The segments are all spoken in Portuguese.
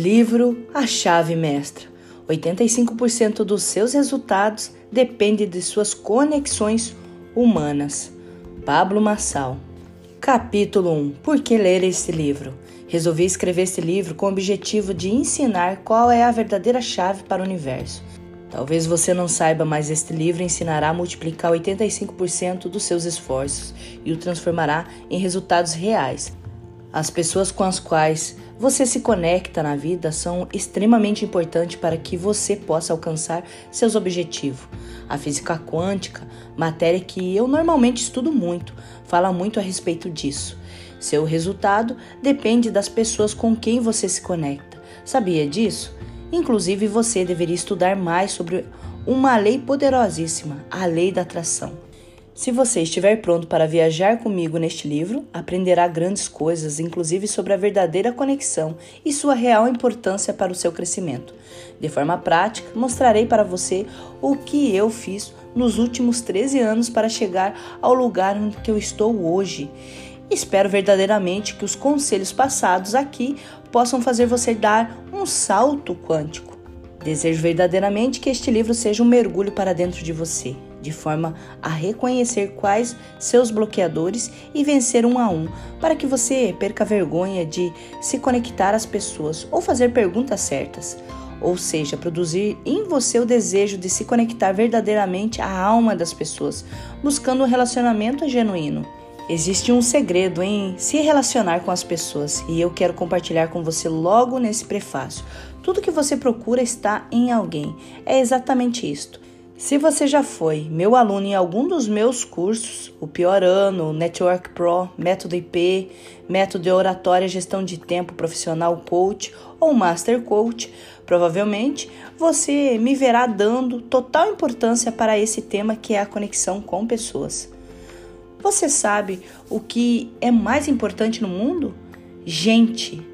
Livro A Chave Mestra. 85% dos seus resultados depende de suas conexões humanas. Pablo Massal. Capítulo 1. Por que ler este livro? Resolvi escrever este livro com o objetivo de ensinar qual é a verdadeira chave para o universo. Talvez você não saiba, mas este livro ensinará a multiplicar 85% dos seus esforços e o transformará em resultados reais. As pessoas com as quais você se conecta na vida são extremamente importantes para que você possa alcançar seus objetivos. A física quântica, matéria que eu normalmente estudo muito, fala muito a respeito disso. Seu resultado depende das pessoas com quem você se conecta. Sabia disso? Inclusive, você deveria estudar mais sobre uma lei poderosíssima, a lei da atração. Se você estiver pronto para viajar comigo neste livro, aprenderá grandes coisas, inclusive sobre a verdadeira conexão e sua real importância para o seu crescimento. De forma prática, mostrarei para você o que eu fiz nos últimos 13 anos para chegar ao lugar onde eu estou hoje. Espero verdadeiramente que os conselhos passados aqui possam fazer você dar um salto quântico. Desejo verdadeiramente que este livro seja um mergulho para dentro de você de forma a reconhecer quais seus bloqueadores e vencer um a um, para que você perca a vergonha de se conectar às pessoas ou fazer perguntas certas. Ou seja, produzir em você o desejo de se conectar verdadeiramente à alma das pessoas, buscando um relacionamento genuíno. Existe um segredo em se relacionar com as pessoas e eu quero compartilhar com você logo nesse prefácio. Tudo que você procura está em alguém. É exatamente isto. Se você já foi meu aluno em algum dos meus cursos, o Pior Ano, Network Pro, Método IP, Método de Oratória Gestão de Tempo Profissional Coach ou Master Coach, provavelmente você me verá dando total importância para esse tema que é a conexão com pessoas. Você sabe o que é mais importante no mundo? Gente.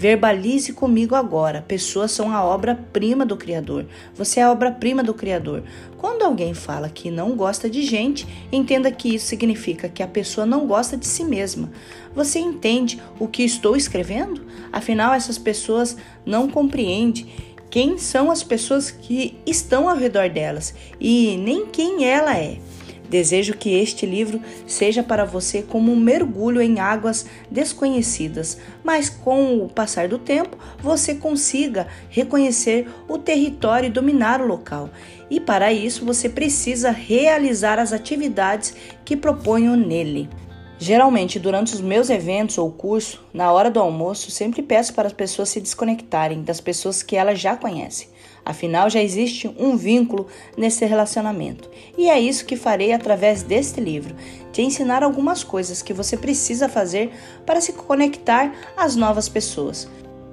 Verbalize comigo agora. Pessoas são a obra-prima do Criador. Você é a obra-prima do Criador. Quando alguém fala que não gosta de gente, entenda que isso significa que a pessoa não gosta de si mesma. Você entende o que estou escrevendo? Afinal, essas pessoas não compreendem quem são as pessoas que estão ao redor delas e nem quem ela é. Desejo que este livro seja para você como um mergulho em águas desconhecidas, mas com o passar do tempo você consiga reconhecer o território e dominar o local. E para isso você precisa realizar as atividades que proponho nele. Geralmente, durante os meus eventos ou curso, na hora do almoço, sempre peço para as pessoas se desconectarem das pessoas que elas já conhecem. Afinal, já existe um vínculo nesse relacionamento. E é isso que farei através deste livro: te ensinar algumas coisas que você precisa fazer para se conectar às novas pessoas.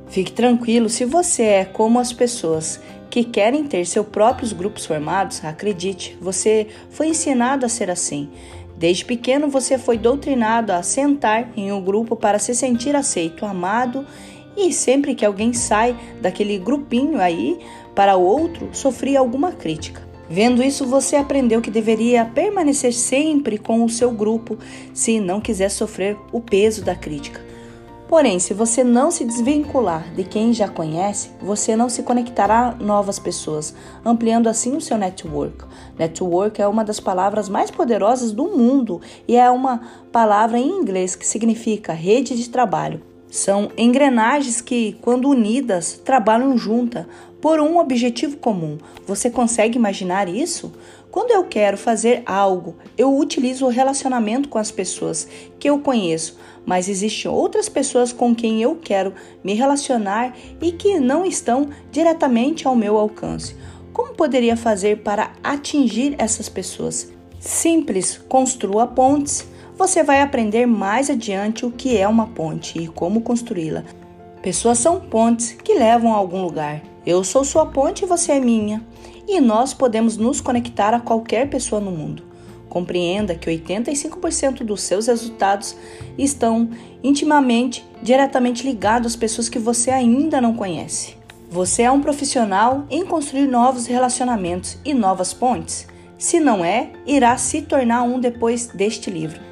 Fique tranquilo se você é como as pessoas que querem ter seus próprios grupos formados, acredite, você foi ensinado a ser assim. Desde pequeno você foi doutrinado a sentar em um grupo para se sentir aceito, amado e sempre que alguém sai daquele grupinho aí para o outro, sofria alguma crítica. Vendo isso, você aprendeu que deveria permanecer sempre com o seu grupo se não quiser sofrer o peso da crítica. Porém, se você não se desvincular de quem já conhece, você não se conectará a novas pessoas, ampliando assim o seu network. Network é uma das palavras mais poderosas do mundo e é uma palavra em inglês que significa rede de trabalho. São engrenagens que, quando unidas, trabalham juntas por um objetivo comum. Você consegue imaginar isso? Quando eu quero fazer algo, eu utilizo o relacionamento com as pessoas que eu conheço, mas existem outras pessoas com quem eu quero me relacionar e que não estão diretamente ao meu alcance. Como poderia fazer para atingir essas pessoas? Simples, construa pontes você vai aprender mais adiante o que é uma ponte e como construí-la. Pessoas são pontes que levam a algum lugar. Eu sou sua ponte e você é minha. E nós podemos nos conectar a qualquer pessoa no mundo. Compreenda que 85% dos seus resultados estão intimamente, diretamente ligados às pessoas que você ainda não conhece. Você é um profissional em construir novos relacionamentos e novas pontes. Se não é, irá se tornar um depois deste livro.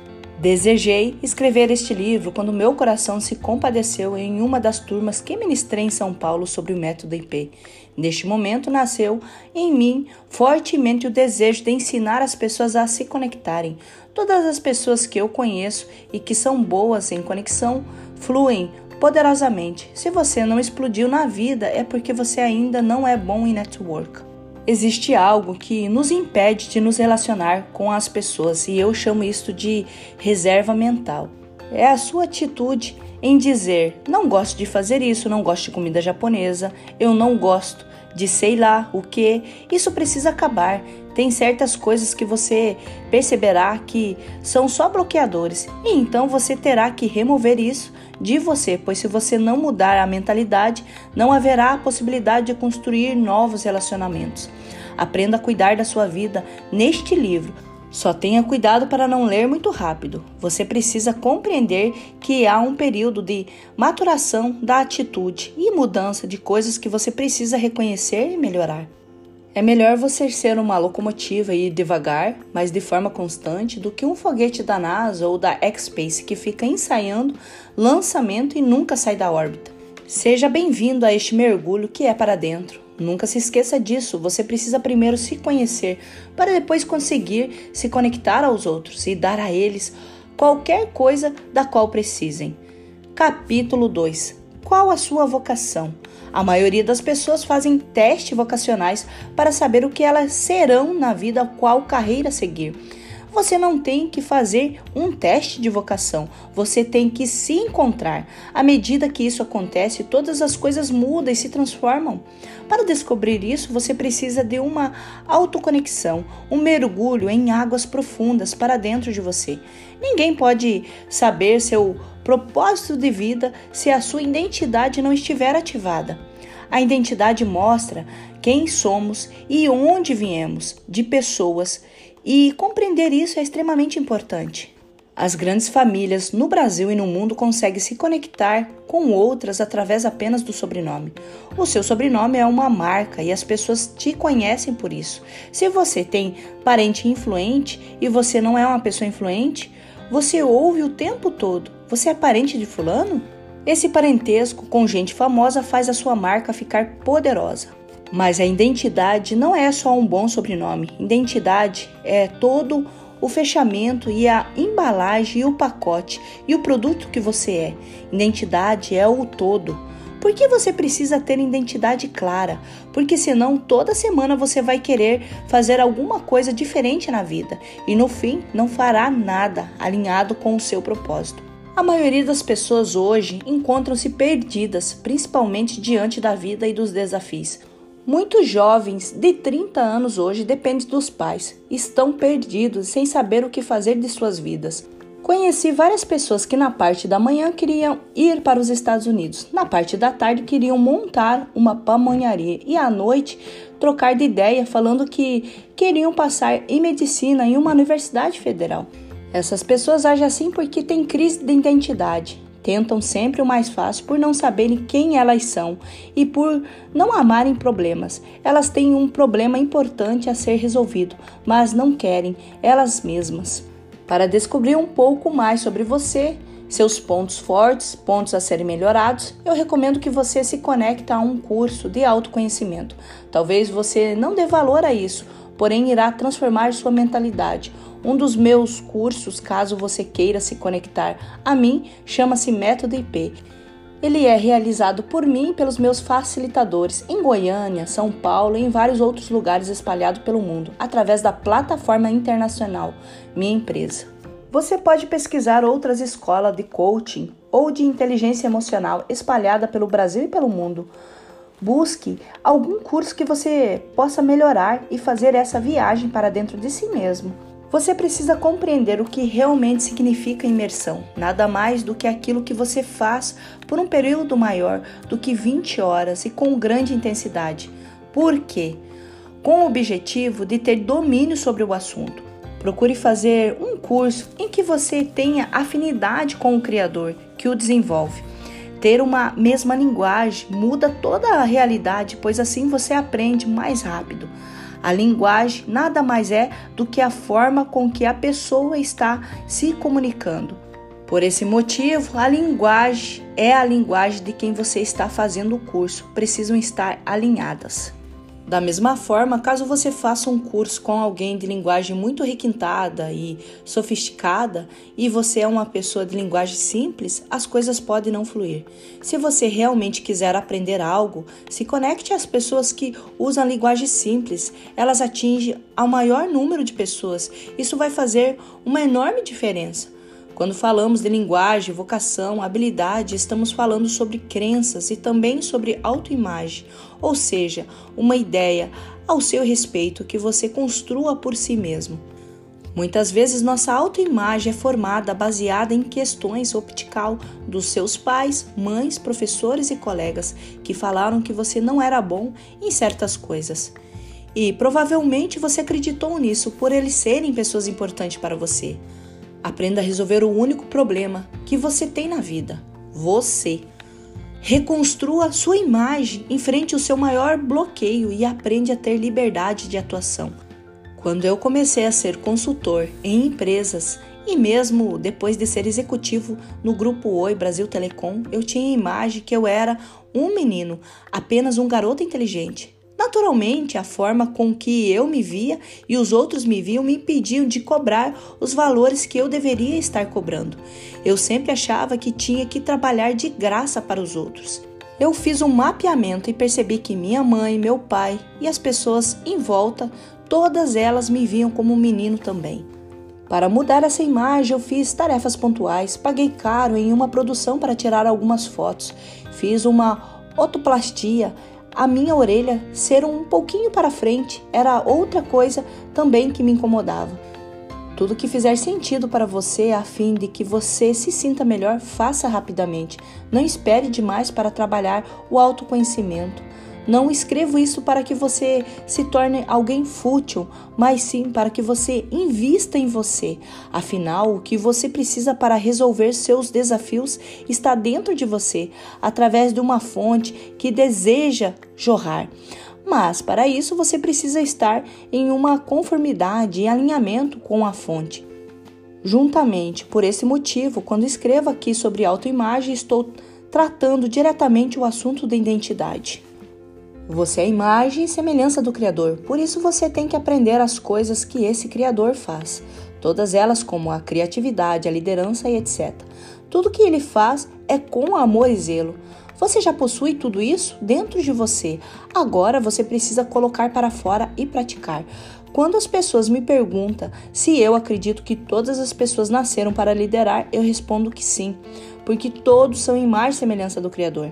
Desejei escrever este livro quando meu coração se compadeceu em uma das turmas que ministrei em São Paulo sobre o método IP. Neste momento nasceu em mim fortemente o desejo de ensinar as pessoas a se conectarem. Todas as pessoas que eu conheço e que são boas em conexão fluem poderosamente. Se você não explodiu na vida, é porque você ainda não é bom em network existe algo que nos impede de nos relacionar com as pessoas e eu chamo isto de reserva mental. É a sua atitude em dizer: não gosto de fazer isso, não gosto de comida japonesa, eu não gosto de sei lá o que. Isso precisa acabar. Tem certas coisas que você perceberá que são só bloqueadores e então você terá que remover isso de você, pois se você não mudar a mentalidade, não haverá a possibilidade de construir novos relacionamentos. Aprenda a cuidar da sua vida neste livro. Só tenha cuidado para não ler muito rápido. Você precisa compreender que há um período de maturação da atitude e mudança de coisas que você precisa reconhecer e melhorar. É melhor você ser uma locomotiva e ir devagar, mas de forma constante, do que um foguete da NASA ou da X-Space que fica ensaiando lançamento e nunca sai da órbita. Seja bem-vindo a este mergulho que é para dentro. Nunca se esqueça disso. Você precisa primeiro se conhecer para depois conseguir se conectar aos outros e dar a eles qualquer coisa da qual precisem. Capítulo 2 Qual a sua vocação? A maioria das pessoas fazem testes vocacionais para saber o que elas serão na vida, qual carreira seguir. Você não tem que fazer um teste de vocação, você tem que se encontrar. À medida que isso acontece, todas as coisas mudam e se transformam. Para descobrir isso, você precisa de uma autoconexão, um mergulho em águas profundas para dentro de você. Ninguém pode saber seu propósito de vida se a sua identidade não estiver ativada. A identidade mostra quem somos e onde viemos, de pessoas, e compreender isso é extremamente importante. As grandes famílias no Brasil e no mundo conseguem se conectar com outras através apenas do sobrenome. O seu sobrenome é uma marca e as pessoas te conhecem por isso. Se você tem parente influente e você não é uma pessoa influente, você ouve o tempo todo: Você é parente de Fulano? Esse parentesco com gente famosa faz a sua marca ficar poderosa. Mas a identidade não é só um bom sobrenome. Identidade é todo o fechamento e a embalagem e o pacote e o produto que você é. Identidade é o todo. Por que você precisa ter identidade clara? Porque senão toda semana você vai querer fazer alguma coisa diferente na vida e no fim não fará nada alinhado com o seu propósito. A maioria das pessoas hoje encontram-se perdidas, principalmente diante da vida e dos desafios. Muitos jovens de 30 anos hoje dependem dos pais, estão perdidos sem saber o que fazer de suas vidas. Conheci várias pessoas que na parte da manhã queriam ir para os Estados Unidos, na parte da tarde queriam montar uma pamonharia e à noite trocar de ideia falando que queriam passar em medicina em uma universidade federal. Essas pessoas agem assim porque têm crise de identidade, tentam sempre o mais fácil por não saberem quem elas são e por não amarem problemas. Elas têm um problema importante a ser resolvido, mas não querem elas mesmas. Para descobrir um pouco mais sobre você, seus pontos fortes, pontos a serem melhorados, eu recomendo que você se conecte a um curso de autoconhecimento. Talvez você não dê valor a isso, porém irá transformar sua mentalidade. Um dos meus cursos, caso você queira se conectar a mim, chama-se Método IP. Ele é realizado por mim e pelos meus facilitadores em Goiânia, São Paulo e em vários outros lugares espalhados pelo mundo, através da plataforma internacional Minha Empresa. Você pode pesquisar outras escolas de coaching ou de inteligência emocional espalhada pelo Brasil e pelo mundo. Busque algum curso que você possa melhorar e fazer essa viagem para dentro de si mesmo. Você precisa compreender o que realmente significa imersão, nada mais do que aquilo que você faz por um período maior do que 20 horas e com grande intensidade. Por quê? Com o objetivo de ter domínio sobre o assunto. Procure fazer um curso em que você tenha afinidade com o Criador que o desenvolve. Ter uma mesma linguagem muda toda a realidade, pois assim você aprende mais rápido. A linguagem nada mais é do que a forma com que a pessoa está se comunicando. Por esse motivo, a linguagem é a linguagem de quem você está fazendo o curso, precisam estar alinhadas. Da mesma forma, caso você faça um curso com alguém de linguagem muito requintada e sofisticada e você é uma pessoa de linguagem simples, as coisas podem não fluir. Se você realmente quiser aprender algo, se conecte às pessoas que usam a linguagem simples. Elas atingem ao maior número de pessoas. Isso vai fazer uma enorme diferença. Quando falamos de linguagem, vocação, habilidade, estamos falando sobre crenças e também sobre autoimagem, ou seja, uma ideia ao seu respeito que você construa por si mesmo. Muitas vezes nossa autoimagem é formada baseada em questões optical dos seus pais, mães, professores e colegas que falaram que você não era bom em certas coisas. E provavelmente você acreditou nisso por eles serem pessoas importantes para você. Aprenda a resolver o único problema que você tem na vida: você. Reconstrua sua imagem, enfrente o seu maior bloqueio e aprende a ter liberdade de atuação. Quando eu comecei a ser consultor em empresas e mesmo depois de ser executivo no grupo Oi Brasil Telecom, eu tinha a imagem que eu era um menino, apenas um garoto inteligente. Naturalmente, a forma com que eu me via e os outros me viam me impediam de cobrar os valores que eu deveria estar cobrando. Eu sempre achava que tinha que trabalhar de graça para os outros. Eu fiz um mapeamento e percebi que minha mãe, meu pai e as pessoas em volta, todas elas me viam como um menino também. Para mudar essa imagem, eu fiz tarefas pontuais, paguei caro em uma produção para tirar algumas fotos, fiz uma otoplastia, a minha orelha ser um pouquinho para frente era outra coisa também que me incomodava. Tudo que fizer sentido para você a fim de que você se sinta melhor, faça rapidamente. Não espere demais para trabalhar o autoconhecimento. Não escrevo isso para que você se torne alguém fútil, mas sim para que você invista em você. Afinal, o que você precisa para resolver seus desafios está dentro de você, através de uma fonte que deseja jorrar. Mas para isso você precisa estar em uma conformidade e alinhamento com a fonte. Juntamente, por esse motivo, quando escrevo aqui sobre autoimagem, estou tratando diretamente o assunto da identidade. Você é a imagem e semelhança do Criador, por isso você tem que aprender as coisas que esse Criador faz, todas elas como a criatividade, a liderança e etc. Tudo que ele faz é com amor e zelo. Você já possui tudo isso dentro de você. Agora você precisa colocar para fora e praticar. Quando as pessoas me perguntam se eu acredito que todas as pessoas nasceram para liderar, eu respondo que sim, porque todos são imagem e semelhança do Criador.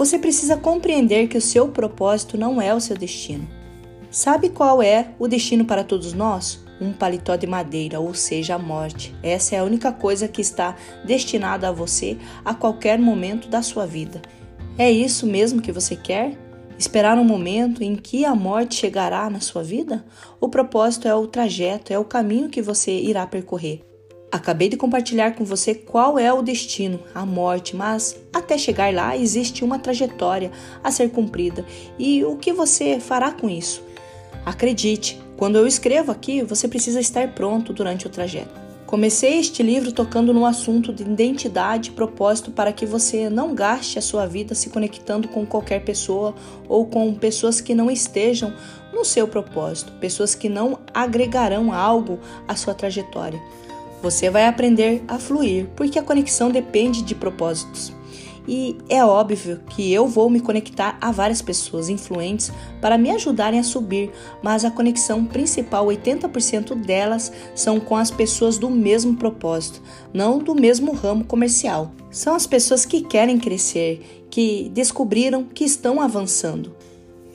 Você precisa compreender que o seu propósito não é o seu destino. Sabe qual é o destino para todos nós? Um paletó de madeira, ou seja, a morte. Essa é a única coisa que está destinada a você a qualquer momento da sua vida. É isso mesmo que você quer? Esperar um momento em que a morte chegará na sua vida? O propósito é o trajeto, é o caminho que você irá percorrer. Acabei de compartilhar com você qual é o destino, a morte, mas até chegar lá existe uma trajetória a ser cumprida e o que você fará com isso? Acredite, quando eu escrevo aqui, você precisa estar pronto durante o trajeto. Comecei este livro tocando no assunto de identidade e propósito para que você não gaste a sua vida se conectando com qualquer pessoa ou com pessoas que não estejam no seu propósito, pessoas que não agregarão algo à sua trajetória. Você vai aprender a fluir, porque a conexão depende de propósitos. E é óbvio que eu vou me conectar a várias pessoas influentes para me ajudarem a subir, mas a conexão principal, 80% delas, são com as pessoas do mesmo propósito, não do mesmo ramo comercial. São as pessoas que querem crescer, que descobriram que estão avançando.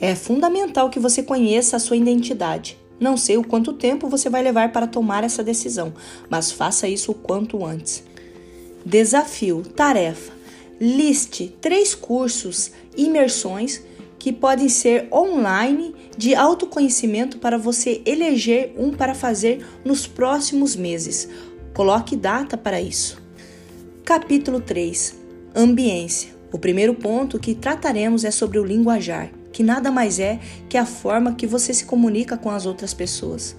É fundamental que você conheça a sua identidade. Não sei o quanto tempo você vai levar para tomar essa decisão, mas faça isso o quanto antes. Desafio, tarefa. Liste três cursos, imersões que podem ser online de autoconhecimento para você eleger um para fazer nos próximos meses. Coloque data para isso. Capítulo 3 Ambiência. O primeiro ponto que trataremos é sobre o linguajar que nada mais é que a forma que você se comunica com as outras pessoas.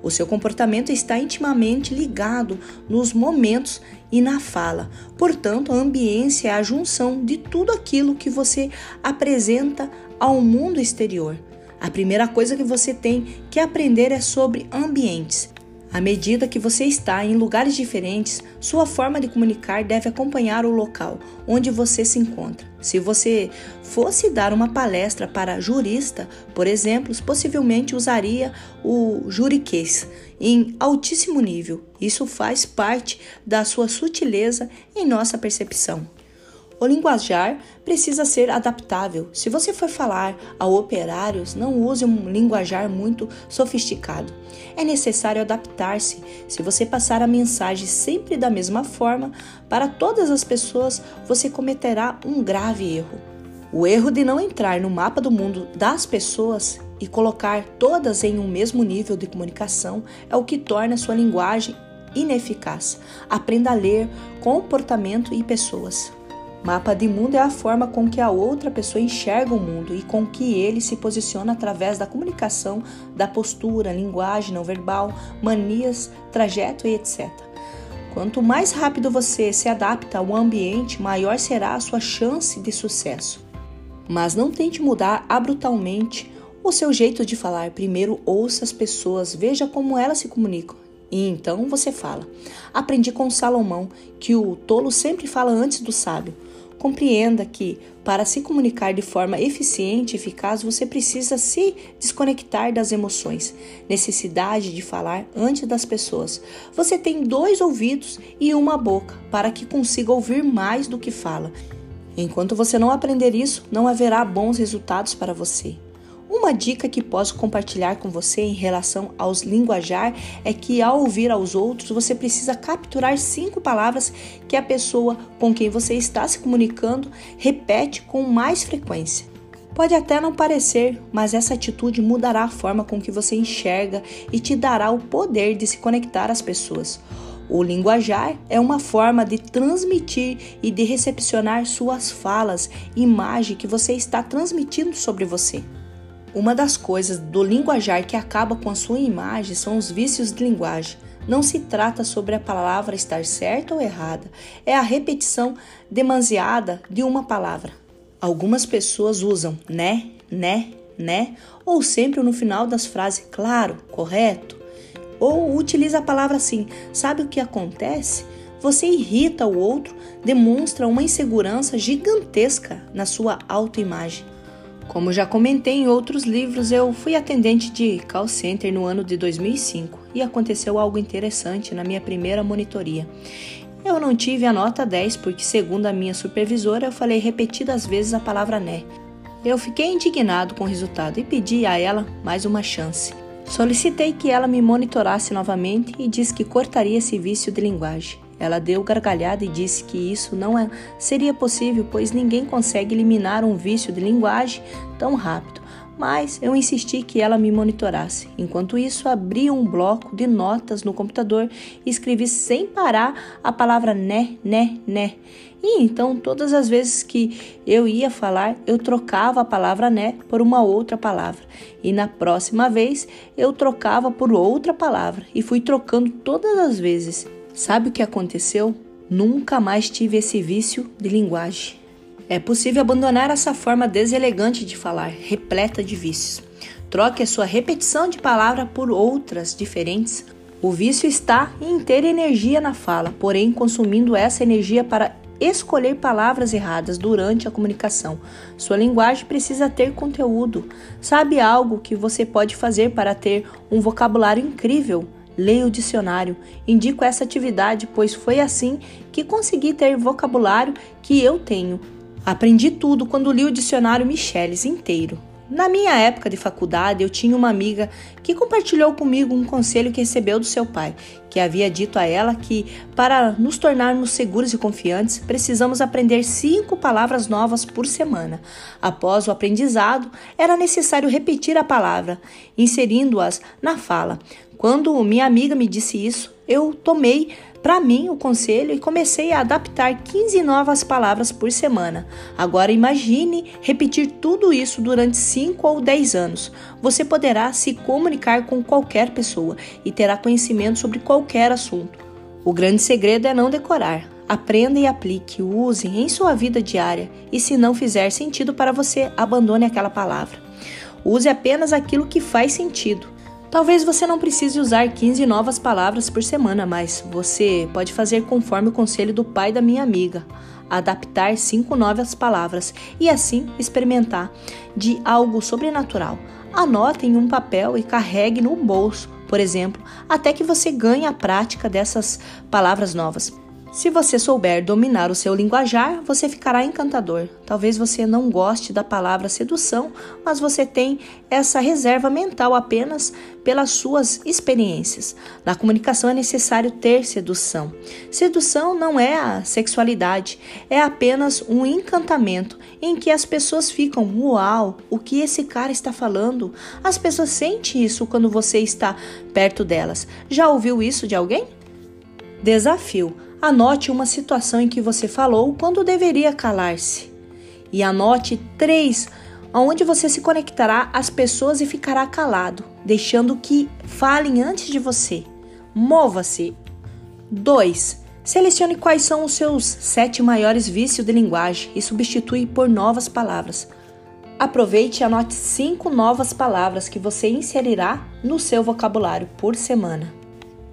O seu comportamento está intimamente ligado nos momentos e na fala. Portanto, a ambiência é a junção de tudo aquilo que você apresenta ao mundo exterior. A primeira coisa que você tem que aprender é sobre ambientes. À medida que você está em lugares diferentes, sua forma de comunicar deve acompanhar o local onde você se encontra. Se você fosse dar uma palestra para jurista, por exemplo, possivelmente usaria o juriquês em altíssimo nível. Isso faz parte da sua sutileza em nossa percepção. O linguajar precisa ser adaptável. Se você for falar a operários, não use um linguajar muito sofisticado. É necessário adaptar-se. Se você passar a mensagem sempre da mesma forma para todas as pessoas, você cometerá um grave erro. O erro de não entrar no mapa do mundo das pessoas e colocar todas em um mesmo nível de comunicação é o que torna sua linguagem ineficaz. Aprenda a ler comportamento e pessoas. Mapa de mundo é a forma com que a outra pessoa enxerga o mundo e com que ele se posiciona através da comunicação, da postura, linguagem não verbal, manias, trajeto e etc. Quanto mais rápido você se adapta ao ambiente, maior será a sua chance de sucesso. Mas não tente mudar abruptamente o seu jeito de falar. Primeiro ouça as pessoas, veja como elas se comunicam e então você fala. Aprendi com Salomão que o tolo sempre fala antes do sábio. Compreenda que, para se comunicar de forma eficiente e eficaz, você precisa se desconectar das emoções, necessidade de falar antes das pessoas. Você tem dois ouvidos e uma boca para que consiga ouvir mais do que fala. Enquanto você não aprender isso, não haverá bons resultados para você. Uma dica que posso compartilhar com você em relação aos linguajar é que ao ouvir aos outros, você precisa capturar cinco palavras que a pessoa com quem você está se comunicando repete com mais frequência. Pode até não parecer, mas essa atitude mudará a forma com que você enxerga e te dará o poder de se conectar às pessoas. O linguajar é uma forma de transmitir e de recepcionar suas falas, imagem que você está transmitindo sobre você. Uma das coisas do linguajar que acaba com a sua imagem são os vícios de linguagem. Não se trata sobre a palavra estar certa ou errada, é a repetição demasiada de uma palavra. Algumas pessoas usam né, né, né, ou sempre no final das frases claro, correto, ou utiliza a palavra assim. Sabe o que acontece? Você irrita o outro, demonstra uma insegurança gigantesca na sua autoimagem. Como já comentei em outros livros, eu fui atendente de call center no ano de 2005 e aconteceu algo interessante na minha primeira monitoria. Eu não tive a nota 10 porque, segundo a minha supervisora, eu falei repetidas vezes a palavra né. Eu fiquei indignado com o resultado e pedi a ela mais uma chance. Solicitei que ela me monitorasse novamente e disse que cortaria esse vício de linguagem. Ela deu gargalhada e disse que isso não é, seria possível, pois ninguém consegue eliminar um vício de linguagem tão rápido. Mas eu insisti que ela me monitorasse. Enquanto isso, abri um bloco de notas no computador e escrevi sem parar a palavra né, né, né. E então, todas as vezes que eu ia falar, eu trocava a palavra né por uma outra palavra. E na próxima vez, eu trocava por outra palavra. E fui trocando todas as vezes. Sabe o que aconteceu? Nunca mais tive esse vício de linguagem. É possível abandonar essa forma deselegante de falar, repleta de vícios. Troque a sua repetição de palavra por outras diferentes. O vício está em ter energia na fala, porém consumindo essa energia para escolher palavras erradas durante a comunicação. Sua linguagem precisa ter conteúdo. Sabe algo que você pode fazer para ter um vocabulário incrível? Leia o dicionário. Indico essa atividade, pois foi assim que consegui ter vocabulário que eu tenho. Aprendi tudo quando li o dicionário Micheles inteiro. Na minha época de faculdade, eu tinha uma amiga que compartilhou comigo um conselho que recebeu do seu pai, que havia dito a ela que, para nos tornarmos seguros e confiantes, precisamos aprender cinco palavras novas por semana. Após o aprendizado, era necessário repetir a palavra, inserindo-as na fala. Quando minha amiga me disse isso, eu tomei para mim o conselho e comecei a adaptar 15 novas palavras por semana. Agora imagine repetir tudo isso durante 5 ou 10 anos. Você poderá se comunicar com qualquer pessoa e terá conhecimento sobre qualquer assunto. O grande segredo é não decorar. Aprenda e aplique, use em sua vida diária e se não fizer sentido para você, abandone aquela palavra. Use apenas aquilo que faz sentido. Talvez você não precise usar 15 novas palavras por semana, mas você pode fazer conforme o conselho do pai da minha amiga, adaptar cinco novas palavras e assim experimentar de algo sobrenatural. Anote em um papel e carregue no bolso, por exemplo, até que você ganhe a prática dessas palavras novas. Se você souber dominar o seu linguajar, você ficará encantador. Talvez você não goste da palavra sedução, mas você tem essa reserva mental apenas pelas suas experiências. Na comunicação é necessário ter sedução. Sedução não é a sexualidade, é apenas um encantamento em que as pessoas ficam: uau, o que esse cara está falando? As pessoas sentem isso quando você está perto delas. Já ouviu isso de alguém? Desafio Anote uma situação em que você falou quando deveria calar-se. E anote três onde você se conectará às pessoas e ficará calado, deixando que falem antes de você. Mova-se. 2. Selecione quais são os seus sete maiores vícios de linguagem e substitui por novas palavras. Aproveite e anote cinco novas palavras que você inserirá no seu vocabulário por semana.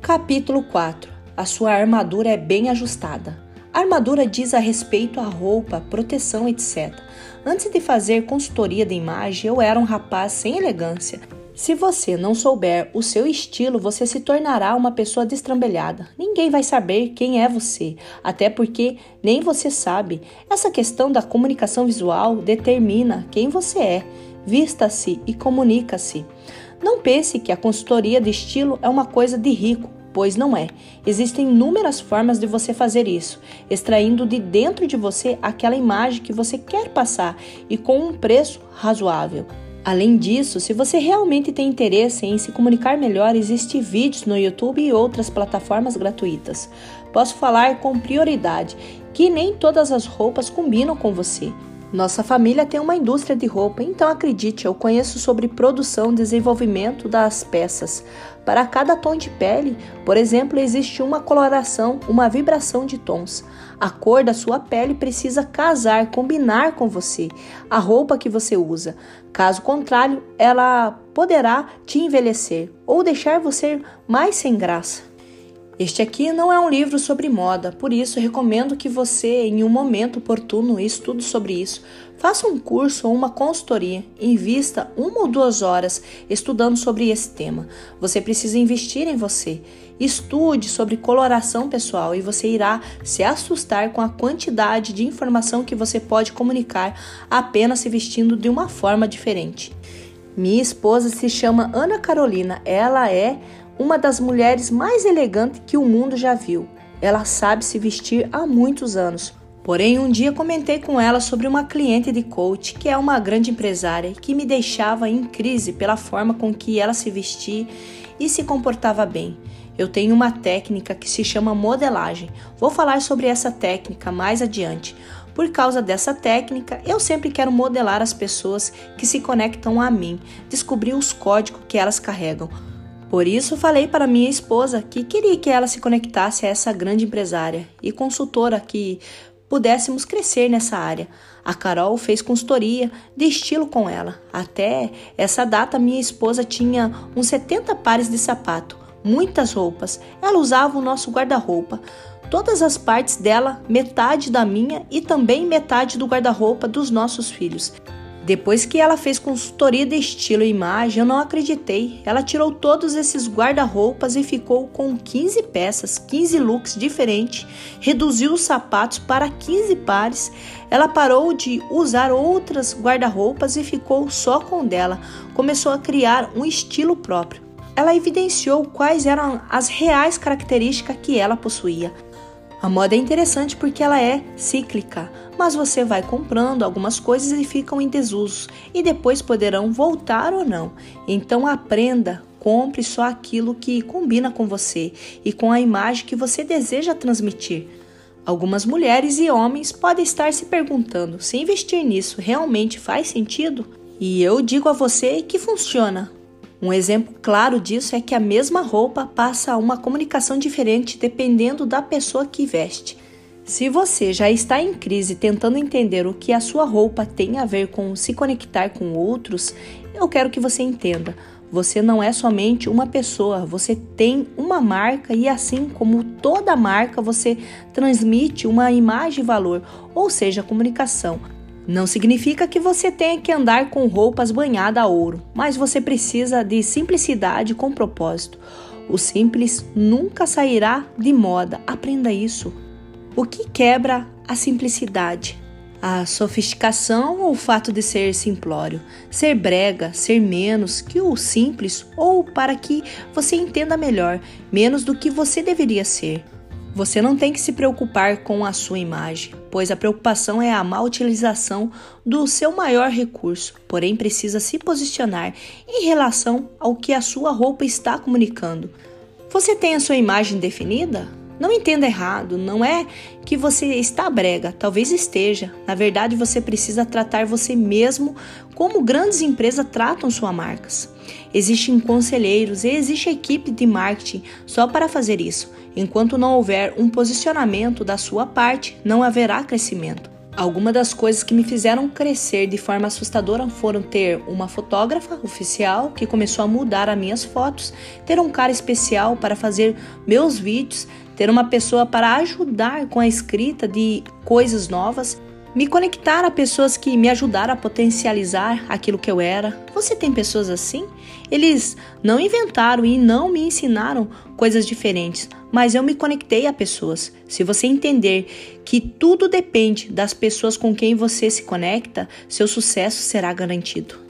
Capítulo 4 a sua armadura é bem ajustada. A armadura diz a respeito à roupa, proteção, etc. Antes de fazer consultoria de imagem, eu era um rapaz sem elegância. Se você não souber o seu estilo, você se tornará uma pessoa destrambelhada. Ninguém vai saber quem é você, até porque nem você sabe. Essa questão da comunicação visual determina quem você é. Vista-se e comunica-se. Não pense que a consultoria de estilo é uma coisa de rico pois não é. Existem inúmeras formas de você fazer isso, extraindo de dentro de você aquela imagem que você quer passar e com um preço razoável. Além disso, se você realmente tem interesse em se comunicar melhor, existem vídeos no YouTube e outras plataformas gratuitas. Posso falar com prioridade que nem todas as roupas combinam com você. Nossa família tem uma indústria de roupa, então acredite, eu conheço sobre produção e desenvolvimento das peças. Para cada tom de pele, por exemplo, existe uma coloração, uma vibração de tons. A cor da sua pele precisa casar, combinar com você, a roupa que você usa. Caso contrário, ela poderá te envelhecer ou deixar você mais sem graça. Este aqui não é um livro sobre moda, por isso recomendo que você, em um momento oportuno, estude sobre isso. Faça um curso ou uma consultoria, invista uma ou duas horas estudando sobre esse tema. Você precisa investir em você. Estude sobre coloração pessoal e você irá se assustar com a quantidade de informação que você pode comunicar apenas se vestindo de uma forma diferente. Minha esposa se chama Ana Carolina, ela é uma das mulheres mais elegantes que o mundo já viu. Ela sabe se vestir há muitos anos. Porém, um dia comentei com ela sobre uma cliente de coach que é uma grande empresária que me deixava em crise pela forma com que ela se vestia e se comportava bem. Eu tenho uma técnica que se chama modelagem. Vou falar sobre essa técnica mais adiante. Por causa dessa técnica, eu sempre quero modelar as pessoas que se conectam a mim, descobrir os códigos que elas carregam. Por isso, falei para minha esposa que queria que ela se conectasse a essa grande empresária e consultora que pudéssemos crescer nessa área. A Carol fez consultoria de estilo com ela. Até essa data, minha esposa tinha uns 70 pares de sapato, muitas roupas. Ela usava o nosso guarda-roupa. Todas as partes dela, metade da minha e também metade do guarda-roupa dos nossos filhos. Depois que ela fez consultoria de estilo e imagem, eu não acreditei. Ela tirou todos esses guarda-roupas e ficou com 15 peças, 15 looks diferentes, reduziu os sapatos para 15 pares. Ela parou de usar outras guarda-roupas e ficou só com dela. Começou a criar um estilo próprio. Ela evidenciou quais eram as reais características que ela possuía. A moda é interessante porque ela é cíclica, mas você vai comprando algumas coisas e ficam em desuso e depois poderão voltar ou não. Então aprenda compre só aquilo que combina com você e com a imagem que você deseja transmitir. Algumas mulheres e homens podem estar se perguntando se investir nisso realmente faz sentido? E eu digo a você que funciona. Um exemplo claro disso é que a mesma roupa passa uma comunicação diferente dependendo da pessoa que veste. Se você já está em crise tentando entender o que a sua roupa tem a ver com se conectar com outros, eu quero que você entenda. Você não é somente uma pessoa, você tem uma marca e assim como toda marca, você transmite uma imagem e valor, ou seja, comunicação. Não significa que você tenha que andar com roupas banhadas a ouro, mas você precisa de simplicidade com propósito. O simples nunca sairá de moda, aprenda isso. O que quebra a simplicidade? A sofisticação ou o fato de ser simplório, ser brega, ser menos que o simples ou para que você entenda melhor, menos do que você deveria ser. Você não tem que se preocupar com a sua imagem, pois a preocupação é a má utilização do seu maior recurso, porém precisa se posicionar em relação ao que a sua roupa está comunicando. Você tem a sua imagem definida? Não entenda errado, não é que você está brega, talvez esteja. Na verdade, você precisa tratar você mesmo como grandes empresas tratam suas marcas. Existem conselheiros e existe equipe de marketing só para fazer isso. Enquanto não houver um posicionamento da sua parte, não haverá crescimento. Algumas das coisas que me fizeram crescer de forma assustadora foram ter uma fotógrafa oficial que começou a mudar as minhas fotos, ter um cara especial para fazer meus vídeos, ter uma pessoa para ajudar com a escrita de coisas novas, me conectar a pessoas que me ajudaram a potencializar aquilo que eu era. Você tem pessoas assim? Eles não inventaram e não me ensinaram coisas diferentes, mas eu me conectei a pessoas. Se você entender que tudo depende das pessoas com quem você se conecta, seu sucesso será garantido.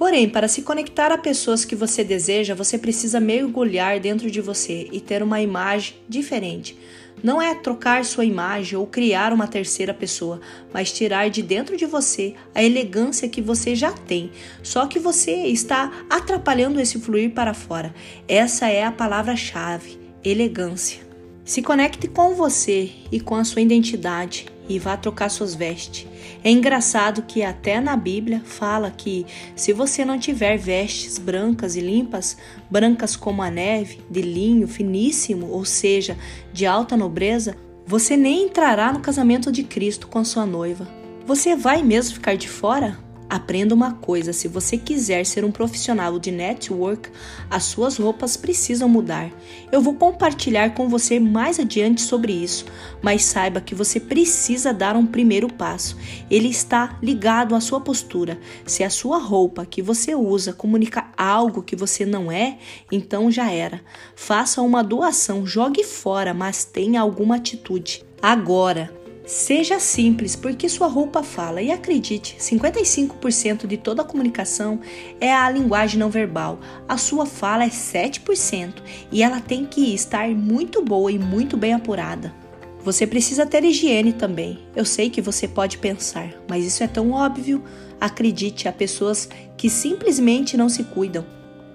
Porém, para se conectar a pessoas que você deseja, você precisa mergulhar dentro de você e ter uma imagem diferente. Não é trocar sua imagem ou criar uma terceira pessoa, mas tirar de dentro de você a elegância que você já tem. Só que você está atrapalhando esse fluir para fora. Essa é a palavra-chave: elegância. Se conecte com você e com a sua identidade e vá trocar suas vestes. É engraçado que até na Bíblia fala que se você não tiver vestes brancas e limpas, brancas como a neve, de linho finíssimo, ou seja, de alta nobreza, você nem entrará no casamento de Cristo com sua noiva. Você vai mesmo ficar de fora? Aprenda uma coisa: se você quiser ser um profissional de network, as suas roupas precisam mudar. Eu vou compartilhar com você mais adiante sobre isso, mas saiba que você precisa dar um primeiro passo. Ele está ligado à sua postura. Se a sua roupa que você usa comunica algo que você não é, então já era. Faça uma doação, jogue fora, mas tenha alguma atitude. Agora, Seja simples, porque sua roupa fala. E acredite, 55% de toda a comunicação é a linguagem não verbal. A sua fala é 7% e ela tem que estar muito boa e muito bem apurada. Você precisa ter higiene também. Eu sei que você pode pensar, mas isso é tão óbvio. Acredite, há pessoas que simplesmente não se cuidam.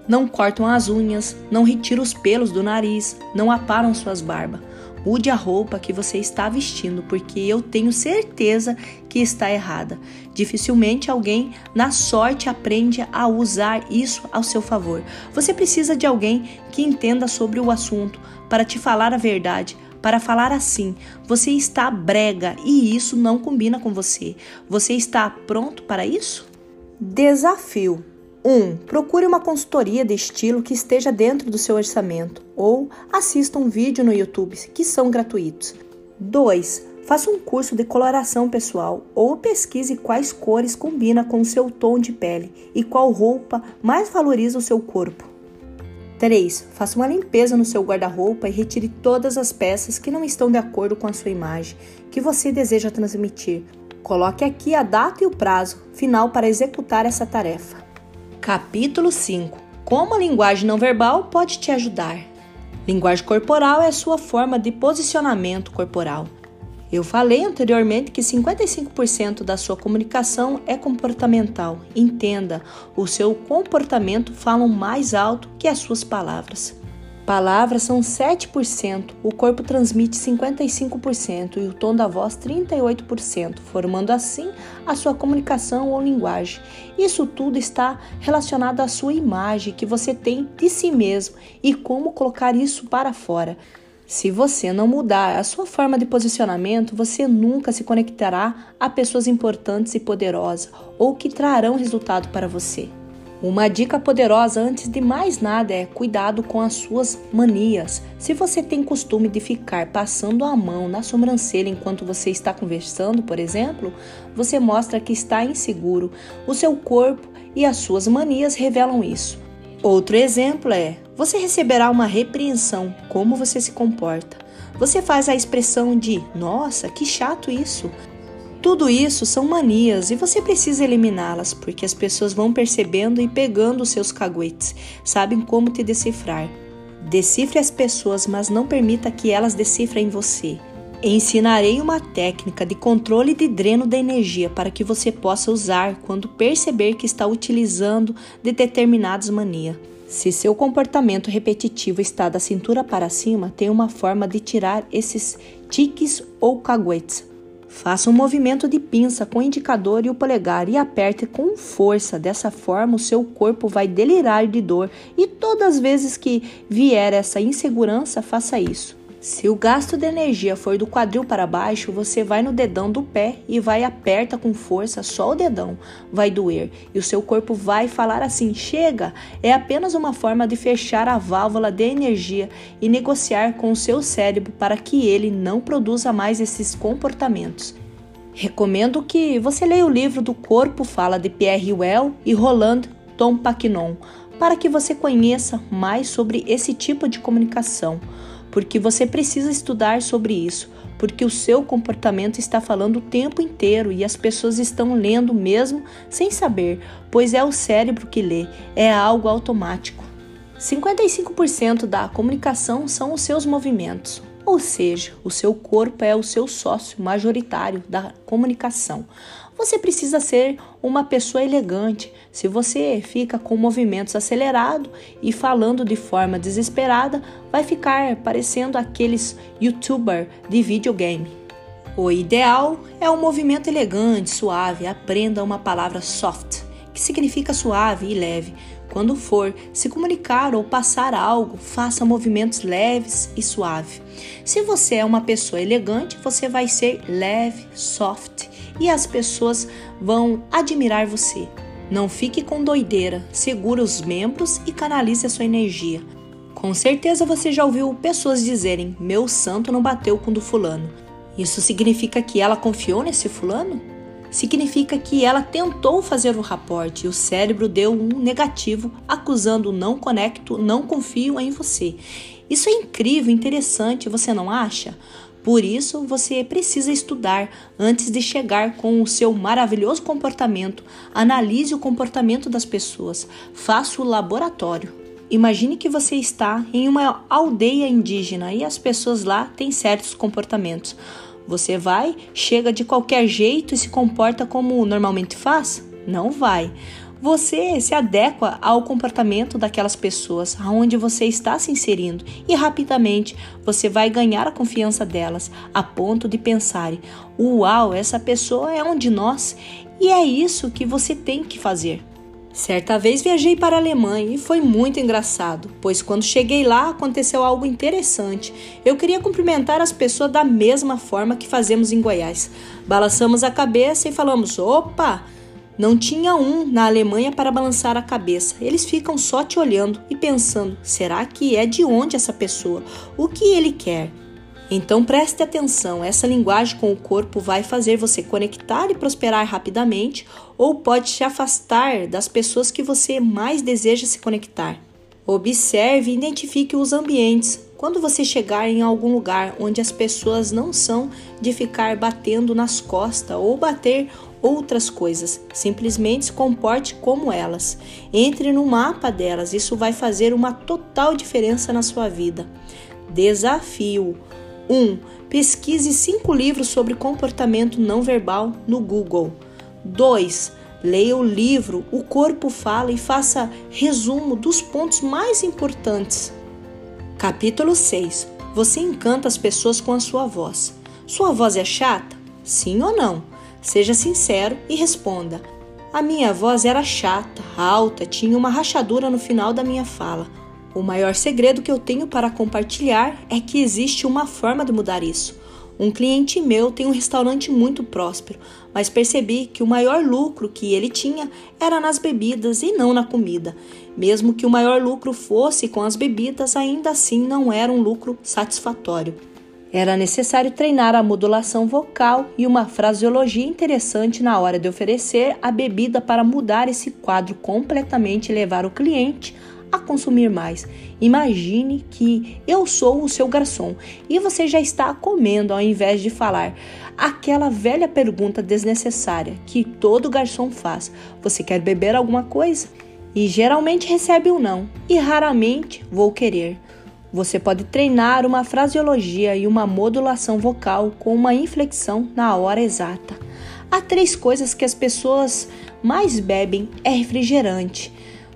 Não cortam as unhas, não retiram os pelos do nariz, não aparam suas barbas. Mude a roupa que você está vestindo, porque eu tenho certeza que está errada. Dificilmente alguém na sorte aprende a usar isso ao seu favor. Você precisa de alguém que entenda sobre o assunto para te falar a verdade, para falar assim: você está brega e isso não combina com você. Você está pronto para isso? Desafio 1. Um, procure uma consultoria de estilo que esteja dentro do seu orçamento ou assista um vídeo no YouTube, que são gratuitos. 2. Faça um curso de coloração pessoal ou pesquise quais cores combina com o seu tom de pele e qual roupa mais valoriza o seu corpo. 3. Faça uma limpeza no seu guarda-roupa e retire todas as peças que não estão de acordo com a sua imagem que você deseja transmitir. Coloque aqui a data e o prazo final para executar essa tarefa. Capítulo 5 Como a linguagem não verbal pode te ajudar. Linguagem corporal é a sua forma de posicionamento corporal. Eu falei anteriormente que 55% da sua comunicação é comportamental. Entenda, o seu comportamento fala mais alto que as suas palavras. Palavras são 7%, o corpo transmite 55% e o tom da voz 38%, formando assim a sua comunicação ou linguagem. Isso tudo está relacionado à sua imagem que você tem de si mesmo e como colocar isso para fora. Se você não mudar a sua forma de posicionamento, você nunca se conectará a pessoas importantes e poderosas ou que trarão resultado para você. Uma dica poderosa antes de mais nada é cuidado com as suas manias. Se você tem costume de ficar passando a mão na sobrancelha enquanto você está conversando, por exemplo, você mostra que está inseguro. O seu corpo e as suas manias revelam isso. Outro exemplo é: você receberá uma repreensão, como você se comporta. Você faz a expressão de: "Nossa, que chato isso". Tudo isso são manias e você precisa eliminá-las, porque as pessoas vão percebendo e pegando os seus caguetes, sabem como te decifrar. Decifre as pessoas, mas não permita que elas decifrem você. Ensinarei uma técnica de controle de dreno da energia para que você possa usar quando perceber que está utilizando de determinadas manias. Se seu comportamento repetitivo está da cintura para cima, tem uma forma de tirar esses tiques ou caguetes. Faça um movimento de pinça com o indicador e o polegar e aperte com força. Dessa forma, o seu corpo vai delirar de dor e todas as vezes que vier essa insegurança, faça isso. Se o gasto de energia for do quadril para baixo, você vai no dedão do pé e vai aperta com força só o dedão. Vai doer e o seu corpo vai falar assim: chega! É apenas uma forma de fechar a válvula de energia e negociar com o seu cérebro para que ele não produza mais esses comportamentos. Recomendo que você leia o livro do Corpo Fala de Pierre Well e Roland Tom Pacnon para que você conheça mais sobre esse tipo de comunicação porque você precisa estudar sobre isso, porque o seu comportamento está falando o tempo inteiro e as pessoas estão lendo mesmo sem saber, pois é o cérebro que lê, é algo automático. 55% da comunicação são os seus movimentos, ou seja, o seu corpo é o seu sócio majoritário da comunicação. Você precisa ser uma pessoa elegante. Se você fica com movimentos acelerados e falando de forma desesperada, vai ficar parecendo aqueles youtuber de videogame. O ideal é um movimento elegante, suave. Aprenda uma palavra soft, que significa suave e leve. Quando for se comunicar ou passar algo, faça movimentos leves e suaves. Se você é uma pessoa elegante, você vai ser leve, soft e as pessoas vão admirar você. Não fique com doideira, segura os membros e canalize a sua energia. Com certeza você já ouviu pessoas dizerem: Meu santo não bateu com o do fulano. Isso significa que ela confiou nesse fulano? Significa que ela tentou fazer o raporte e o cérebro deu um negativo, acusando não conecto, não confio em você. Isso é incrível, interessante, você não acha? Por isso, você precisa estudar antes de chegar com o seu maravilhoso comportamento. Analise o comportamento das pessoas. Faça o laboratório. Imagine que você está em uma aldeia indígena e as pessoas lá têm certos comportamentos. Você vai, chega de qualquer jeito e se comporta como normalmente faz? Não vai você se adequa ao comportamento daquelas pessoas aonde você está se inserindo e rapidamente você vai ganhar a confiança delas a ponto de pensarem: "Uau, essa pessoa é um de nós" e é isso que você tem que fazer. Certa vez viajei para a Alemanha e foi muito engraçado, pois quando cheguei lá aconteceu algo interessante. Eu queria cumprimentar as pessoas da mesma forma que fazemos em Goiás. Balançamos a cabeça e falamos: opa! Não tinha um na Alemanha para balançar a cabeça. Eles ficam só te olhando e pensando: será que é de onde essa pessoa? O que ele quer? Então preste atenção, essa linguagem com o corpo vai fazer você conectar e prosperar rapidamente ou pode te afastar das pessoas que você mais deseja se conectar. Observe e identifique os ambientes. Quando você chegar em algum lugar onde as pessoas não são de ficar batendo nas costas ou bater outras coisas, simplesmente se comporte como elas. Entre no mapa delas, isso vai fazer uma total diferença na sua vida. Desafio: 1. Pesquise cinco livros sobre comportamento não verbal no Google. 2. Leia o livro O Corpo Fala e faça resumo dos pontos mais importantes. Capítulo 6. Você encanta as pessoas com a sua voz. Sua voz é chata? Sim ou não? Seja sincero e responda. A minha voz era chata, alta, tinha uma rachadura no final da minha fala. O maior segredo que eu tenho para compartilhar é que existe uma forma de mudar isso. Um cliente meu tem um restaurante muito próspero, mas percebi que o maior lucro que ele tinha era nas bebidas e não na comida. Mesmo que o maior lucro fosse com as bebidas, ainda assim não era um lucro satisfatório. Era necessário treinar a modulação vocal e uma fraseologia interessante na hora de oferecer a bebida para mudar esse quadro completamente e levar o cliente a consumir mais. Imagine que eu sou o seu garçom e você já está comendo ao invés de falar aquela velha pergunta desnecessária que todo garçom faz: Você quer beber alguma coisa? E geralmente recebe um não, e raramente vou querer. Você pode treinar uma fraseologia e uma modulação vocal com uma inflexão na hora exata. Há três coisas que as pessoas mais bebem: é refrigerante,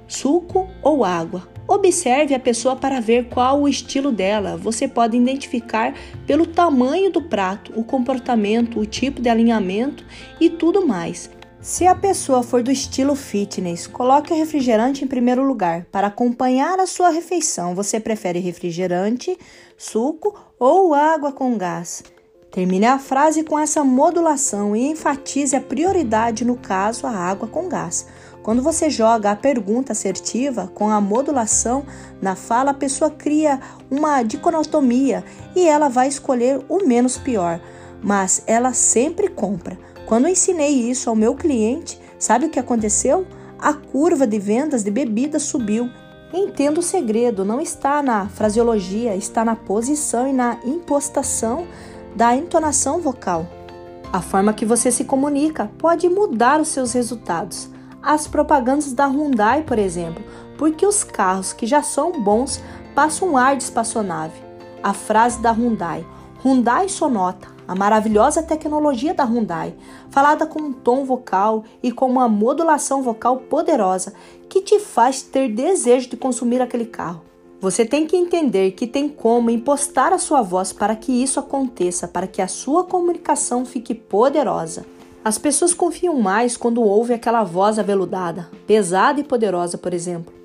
suco ou água. Observe a pessoa para ver qual o estilo dela. Você pode identificar pelo tamanho do prato, o comportamento, o tipo de alinhamento e tudo mais. Se a pessoa for do estilo fitness, coloque o refrigerante em primeiro lugar. Para acompanhar a sua refeição, você prefere refrigerante, suco ou água com gás? Termine a frase com essa modulação e enfatize a prioridade no caso a água com gás. Quando você joga a pergunta assertiva com a modulação na fala, a pessoa cria uma dicotomia e ela vai escolher o menos pior, mas ela sempre compra. Quando eu ensinei isso ao meu cliente, sabe o que aconteceu? A curva de vendas de bebidas subiu. Entenda o segredo, não está na fraseologia, está na posição e na impostação da entonação vocal. A forma que você se comunica pode mudar os seus resultados as propagandas da Hyundai, por exemplo, porque os carros que já são bons passam um ar de espaçonave. A frase da Hyundai, Hyundai Sonota, a maravilhosa tecnologia da Hyundai, falada com um tom vocal e com uma modulação vocal poderosa que te faz ter desejo de consumir aquele carro. Você tem que entender que tem como impostar a sua voz para que isso aconteça, para que a sua comunicação fique poderosa. As pessoas confiam mais quando ouvem aquela voz aveludada, pesada e poderosa, por exemplo.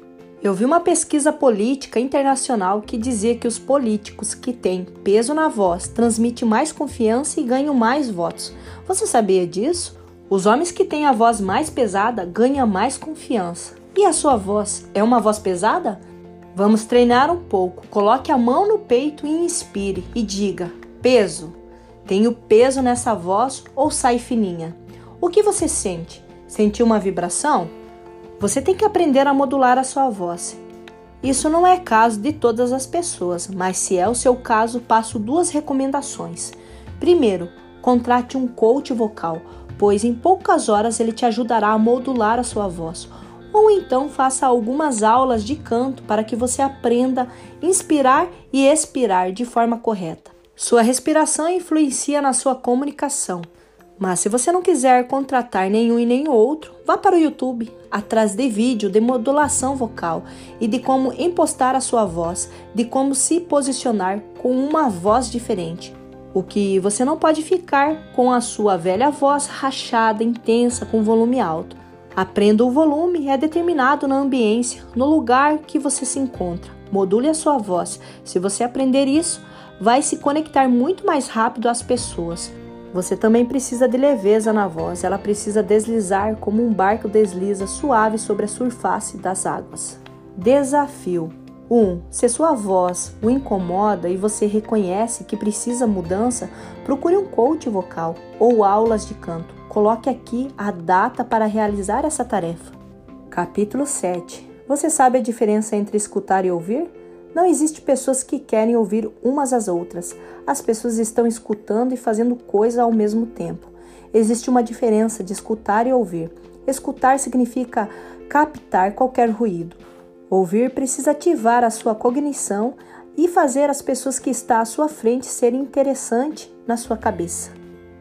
Eu vi uma pesquisa política internacional que dizia que os políticos que têm peso na voz transmitem mais confiança e ganham mais votos. Você sabia disso? Os homens que têm a voz mais pesada ganham mais confiança. E a sua voz é uma voz pesada? Vamos treinar um pouco. Coloque a mão no peito e inspire e diga: peso. Tenho peso nessa voz ou sai fininha? O que você sente? Sentiu uma vibração? Você tem que aprender a modular a sua voz. Isso não é caso de todas as pessoas, mas se é o seu caso, passo duas recomendações. Primeiro, contrate um coach vocal, pois em poucas horas ele te ajudará a modular a sua voz. Ou então faça algumas aulas de canto para que você aprenda a inspirar e expirar de forma correta. Sua respiração influencia na sua comunicação. Mas se você não quiser contratar nenhum e nem outro, vá para o YouTube, atrás de vídeo de modulação vocal e de como impostar a sua voz, de como se posicionar com uma voz diferente. O que você não pode ficar com a sua velha voz rachada, intensa, com volume alto. Aprenda o volume, é determinado na ambiência, no lugar que você se encontra. Module a sua voz. Se você aprender isso, vai se conectar muito mais rápido às pessoas. Você também precisa de leveza na voz, ela precisa deslizar como um barco desliza suave sobre a surface das águas. Desafio 1. Um, se sua voz o incomoda e você reconhece que precisa mudança, procure um coach vocal ou aulas de canto. Coloque aqui a data para realizar essa tarefa. Capítulo 7. Você sabe a diferença entre escutar e ouvir? Não existe pessoas que querem ouvir umas às outras. As pessoas estão escutando e fazendo coisa ao mesmo tempo. Existe uma diferença de escutar e ouvir. Escutar significa captar qualquer ruído. Ouvir precisa ativar a sua cognição e fazer as pessoas que estão à sua frente serem interessantes na sua cabeça.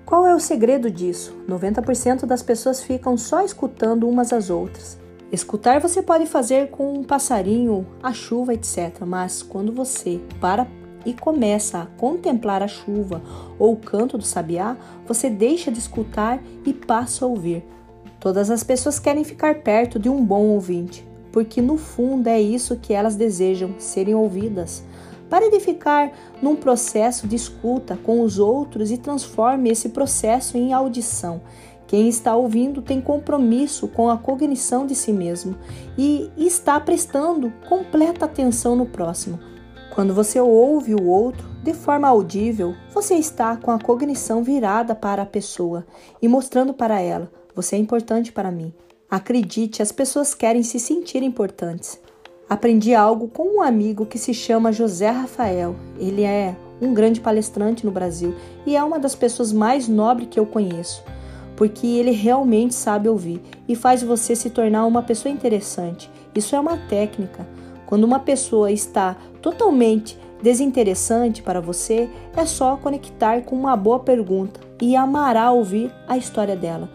Qual é o segredo disso? 90% das pessoas ficam só escutando umas às outras. Escutar você pode fazer com um passarinho, a chuva, etc. Mas quando você para e começa a contemplar a chuva ou o canto do sabiá, você deixa de escutar e passa a ouvir. Todas as pessoas querem ficar perto de um bom ouvinte, porque no fundo é isso que elas desejam, serem ouvidas. Pare de ficar num processo de escuta com os outros e transforme esse processo em audição. Quem está ouvindo tem compromisso com a cognição de si mesmo e está prestando completa atenção no próximo. Quando você ouve o outro de forma audível, você está com a cognição virada para a pessoa e mostrando para ela: você é importante para mim. Acredite, as pessoas querem se sentir importantes. Aprendi algo com um amigo que se chama José Rafael. Ele é um grande palestrante no Brasil e é uma das pessoas mais nobres que eu conheço, porque ele realmente sabe ouvir e faz você se tornar uma pessoa interessante. Isso é uma técnica. Quando uma pessoa está totalmente desinteressante para você, é só conectar com uma boa pergunta e amará ouvir a história dela.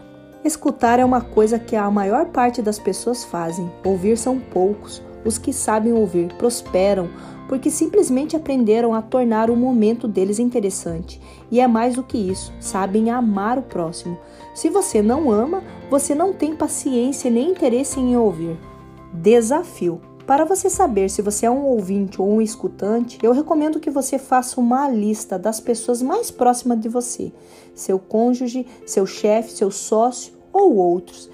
Escutar é uma coisa que a maior parte das pessoas fazem, ouvir são poucos. Os que sabem ouvir prosperam porque simplesmente aprenderam a tornar o momento deles interessante. E é mais do que isso, sabem amar o próximo. Se você não ama, você não tem paciência nem interesse em ouvir. Desafio. Para você saber se você é um ouvinte ou um escutante, eu recomendo que você faça uma lista das pessoas mais próximas de você, seu cônjuge, seu chefe, seu sócio ou outros.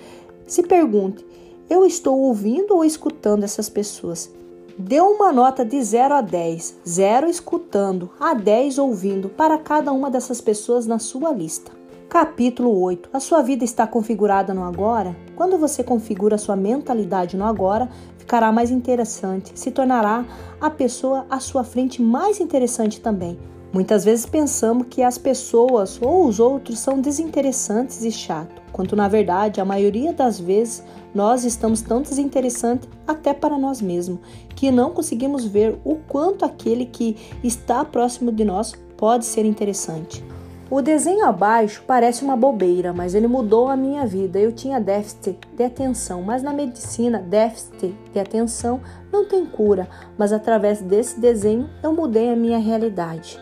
Se pergunte: eu estou ouvindo ou escutando essas pessoas? Dê uma nota de 0 a 10, 0 escutando, a 10 ouvindo para cada uma dessas pessoas na sua lista. Capítulo 8. A sua vida está configurada no agora? Quando você configura sua mentalidade no agora, ficará mais interessante, se tornará a pessoa à sua frente mais interessante também. Muitas vezes pensamos que as pessoas ou os outros são desinteressantes e chato, quando na verdade a maioria das vezes nós estamos tão desinteressantes até para nós mesmos, que não conseguimos ver o quanto aquele que está próximo de nós pode ser interessante. O desenho abaixo parece uma bobeira, mas ele mudou a minha vida. Eu tinha déficit de atenção, mas na medicina, déficit de atenção não tem cura, mas através desse desenho eu mudei a minha realidade.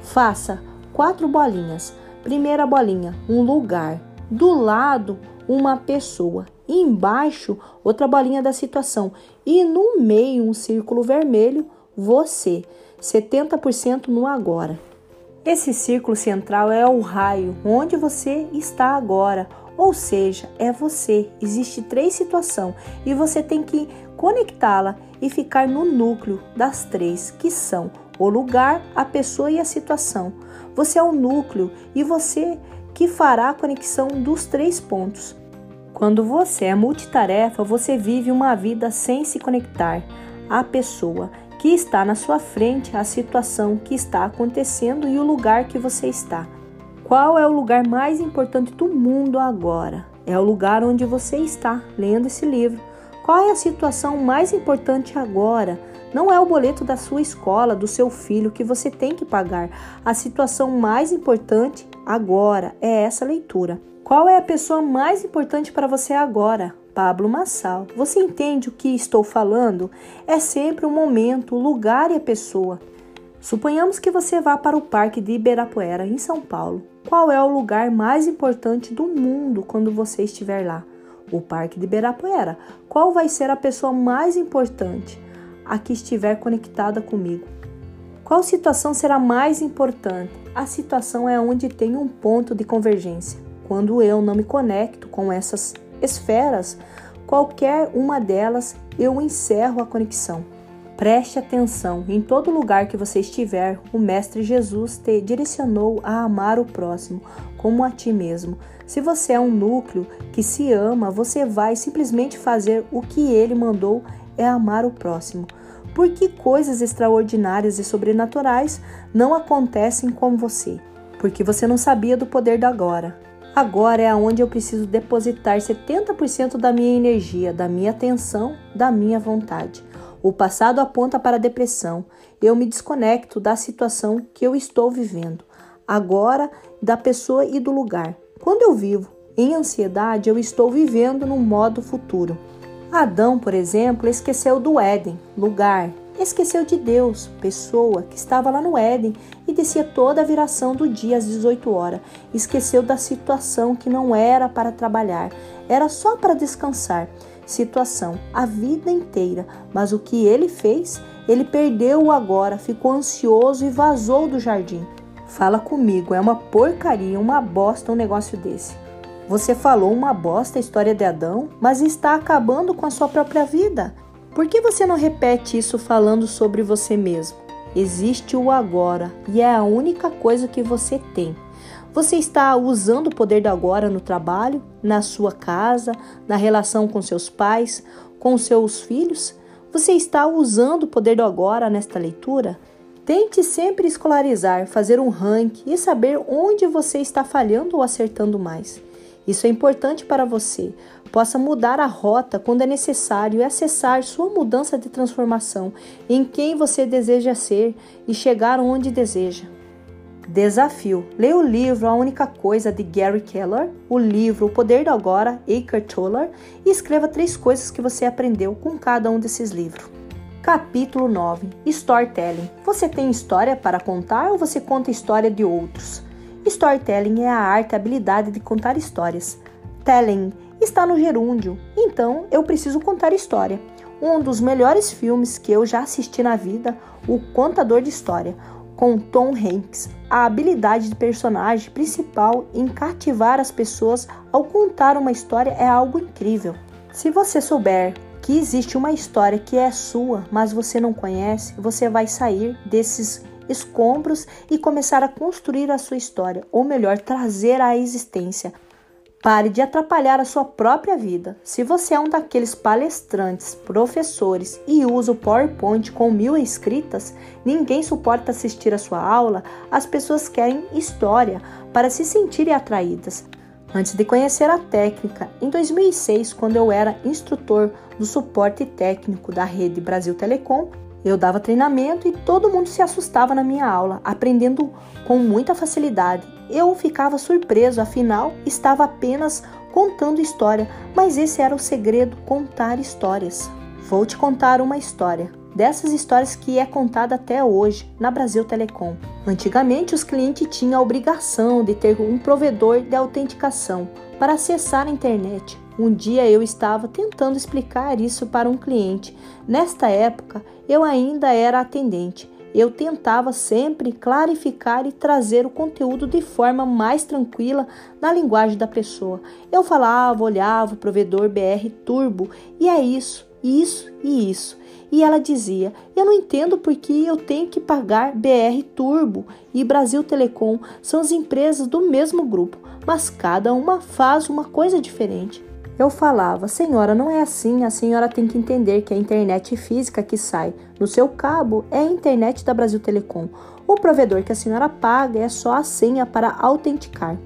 Faça quatro bolinhas. Primeira bolinha, um lugar. Do lado, uma pessoa. E embaixo, outra bolinha da situação. E no meio, um círculo vermelho, você. 70% no agora. Esse círculo central é o raio onde você está agora, ou seja, é você. Existe três situações e você tem que conectá-la e ficar no núcleo das três, que são o lugar, a pessoa e a situação. Você é o núcleo e você que fará a conexão dos três pontos. Quando você é multitarefa, você vive uma vida sem se conectar à pessoa que está na sua frente a situação que está acontecendo e o lugar que você está. Qual é o lugar mais importante do mundo agora? É o lugar onde você está lendo esse livro. Qual é a situação mais importante agora? Não é o boleto da sua escola, do seu filho que você tem que pagar. A situação mais importante agora é essa leitura. Qual é a pessoa mais importante para você agora? Pablo Massal. Você entende o que estou falando? É sempre o momento, o lugar e a pessoa. Suponhamos que você vá para o Parque de Ibirapuera, em São Paulo. Qual é o lugar mais importante do mundo quando você estiver lá? O Parque de Ibirapuera. Qual vai ser a pessoa mais importante? A que estiver conectada comigo. Qual situação será mais importante? A situação é onde tem um ponto de convergência. Quando eu não me conecto com essas esferas, qualquer uma delas eu encerro a conexão. Preste atenção, em todo lugar que você estiver, o Mestre Jesus te direcionou a amar o próximo como a ti mesmo. Se você é um núcleo que se ama, você vai simplesmente fazer o que ele mandou é amar o próximo. Porque coisas extraordinárias e sobrenaturais não acontecem com você? Porque você não sabia do poder da agora. Agora é aonde eu preciso depositar 70% da minha energia, da minha atenção, da minha vontade. O passado aponta para a depressão. Eu me desconecto da situação que eu estou vivendo, agora, da pessoa e do lugar. Quando eu vivo em ansiedade, eu estou vivendo no modo futuro. Adão, por exemplo, esqueceu do Éden, lugar, esqueceu de Deus, pessoa que estava lá no Éden e descia toda a viração do dia às 18 horas. Esqueceu da situação que não era para trabalhar, era só para descansar. Situação a vida inteira, mas o que ele fez? Ele perdeu o agora, ficou ansioso e vazou do jardim. Fala comigo, é uma porcaria, uma bosta um negócio desse. Você falou uma bosta a história de Adão, mas está acabando com a sua própria vida. Por que você não repete isso falando sobre você mesmo? Existe o agora e é a única coisa que você tem. Você está usando o poder do agora no trabalho, na sua casa, na relação com seus pais, com seus filhos? Você está usando o poder do agora nesta leitura? Tente sempre escolarizar, fazer um ranking e saber onde você está falhando ou acertando mais. Isso é importante para você. Possa mudar a rota quando é necessário e acessar sua mudança de transformação em quem você deseja ser e chegar onde deseja. Desafio: leia o livro A Única Coisa de Gary Keller, o livro O Poder do Agora, Eckhart Tolle, e escreva três coisas que você aprendeu com cada um desses livros. Capítulo 9 Storytelling. Você tem história para contar ou você conta história de outros? Storytelling é a arte, a habilidade de contar histórias. Telling está no gerúndio, então eu preciso contar história. Um dos melhores filmes que eu já assisti na vida, O Contador de História, com Tom Hanks. A habilidade de personagem principal em cativar as pessoas ao contar uma história é algo incrível. Se você souber que existe uma história que é sua, mas você não conhece, você vai sair desses escombros e começar a construir a sua história, ou melhor, trazer à existência. Pare de atrapalhar a sua própria vida. Se você é um daqueles palestrantes, professores e usa o PowerPoint com mil escritas, ninguém suporta assistir a sua aula, as pessoas querem história para se sentirem atraídas. Antes de conhecer a técnica, em 2006, quando eu era instrutor do suporte técnico da rede Brasil Telecom, eu dava treinamento e todo mundo se assustava na minha aula, aprendendo com muita facilidade. Eu ficava surpreso, afinal, estava apenas contando história, mas esse era o segredo: contar histórias. Vou te contar uma história. Dessas histórias que é contada até hoje na Brasil Telecom. Antigamente, os clientes tinham a obrigação de ter um provedor de autenticação para acessar a internet. Um dia eu estava tentando explicar isso para um cliente. Nesta época, eu ainda era atendente. Eu tentava sempre clarificar e trazer o conteúdo de forma mais tranquila na linguagem da pessoa. Eu falava, olhava o provedor BR Turbo e é isso, isso e isso. E ela dizia: Eu não entendo porque eu tenho que pagar BR Turbo e Brasil Telecom. São as empresas do mesmo grupo, mas cada uma faz uma coisa diferente. Eu falava, senhora, não é assim, a senhora tem que entender que a internet física que sai no seu cabo é a internet da Brasil Telecom. O provedor que a senhora paga é só a senha para autenticar.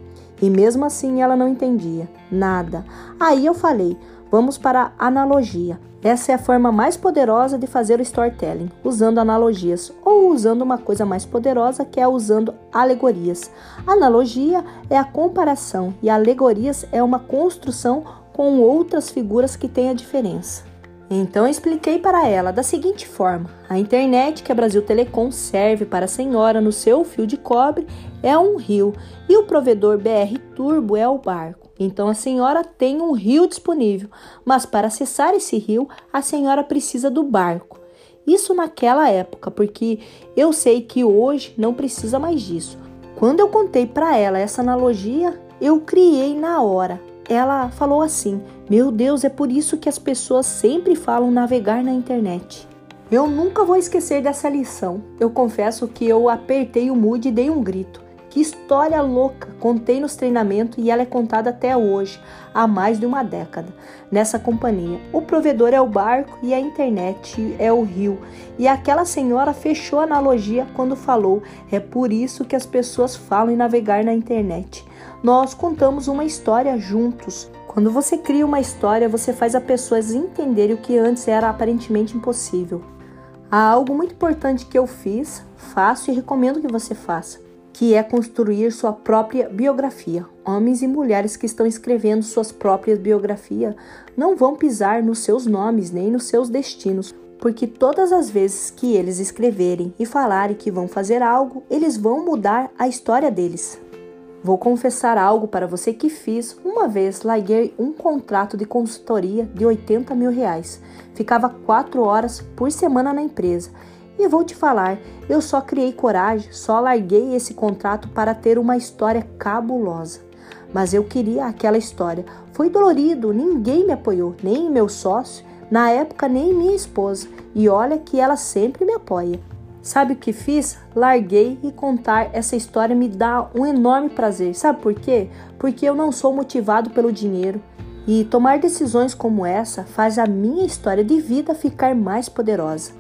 E mesmo assim ela não entendia nada. Aí eu falei, vamos para a analogia. Essa é a forma mais poderosa de fazer o storytelling, usando analogias, ou usando uma coisa mais poderosa que é usando alegorias. Analogia é a comparação e alegorias é uma construção com outras figuras que têm a diferença. Então expliquei para ela da seguinte forma: a internet que a Brasil Telecom serve para a senhora no seu fio de cobre é um rio e o provedor BR Turbo é o barco. Então a senhora tem um rio disponível, mas para acessar esse rio a senhora precisa do barco. Isso naquela época, porque eu sei que hoje não precisa mais disso. Quando eu contei para ela essa analogia, eu criei na hora ela falou assim: Meu Deus, é por isso que as pessoas sempre falam navegar na internet. Eu nunca vou esquecer dessa lição. Eu confesso que eu apertei o mood e dei um grito. Que história louca! Contei nos treinamentos e ela é contada até hoje, há mais de uma década. Nessa companhia, o provedor é o barco e a internet é o rio. E aquela senhora fechou a analogia quando falou: é por isso que as pessoas falam em navegar na internet. Nós contamos uma história juntos. Quando você cria uma história, você faz as pessoas entenderem o que antes era aparentemente impossível. Há algo muito importante que eu fiz, faço e recomendo que você faça, que é construir sua própria biografia. Homens e mulheres que estão escrevendo suas próprias biografias não vão pisar nos seus nomes nem nos seus destinos, porque todas as vezes que eles escreverem e falarem que vão fazer algo, eles vão mudar a história deles. Vou confessar algo para você que fiz. Uma vez larguei um contrato de consultoria de 80 mil reais. Ficava quatro horas por semana na empresa. E vou te falar, eu só criei coragem, só larguei esse contrato para ter uma história cabulosa. Mas eu queria aquela história. Foi dolorido, ninguém me apoiou, nem meu sócio, na época nem minha esposa. E olha que ela sempre me apoia. Sabe o que fiz? Larguei e contar essa história me dá um enorme prazer. Sabe por quê? Porque eu não sou motivado pelo dinheiro. E tomar decisões como essa faz a minha história de vida ficar mais poderosa.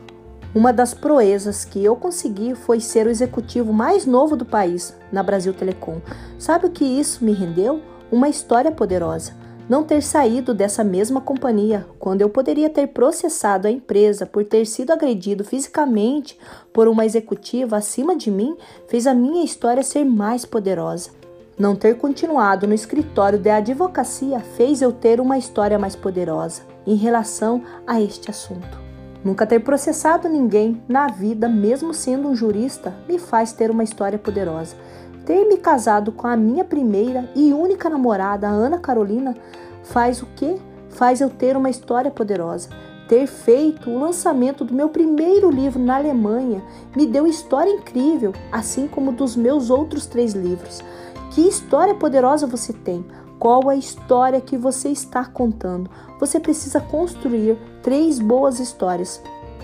Uma das proezas que eu consegui foi ser o executivo mais novo do país na Brasil Telecom. Sabe o que isso me rendeu? Uma história poderosa não ter saído dessa mesma companhia quando eu poderia ter processado a empresa por ter sido agredido fisicamente por uma executiva acima de mim fez a minha história ser mais poderosa. Não ter continuado no escritório de advocacia fez eu ter uma história mais poderosa em relação a este assunto. Nunca ter processado ninguém na vida, mesmo sendo um jurista, me faz ter uma história poderosa. Ter me casado com a minha primeira e única namorada, Ana Carolina, faz o quê? Faz eu ter uma história poderosa. Ter feito o lançamento do meu primeiro livro na Alemanha me deu história incrível, assim como dos meus outros três livros. Que história poderosa você tem? Qual a história que você está contando? Você precisa construir três boas histórias: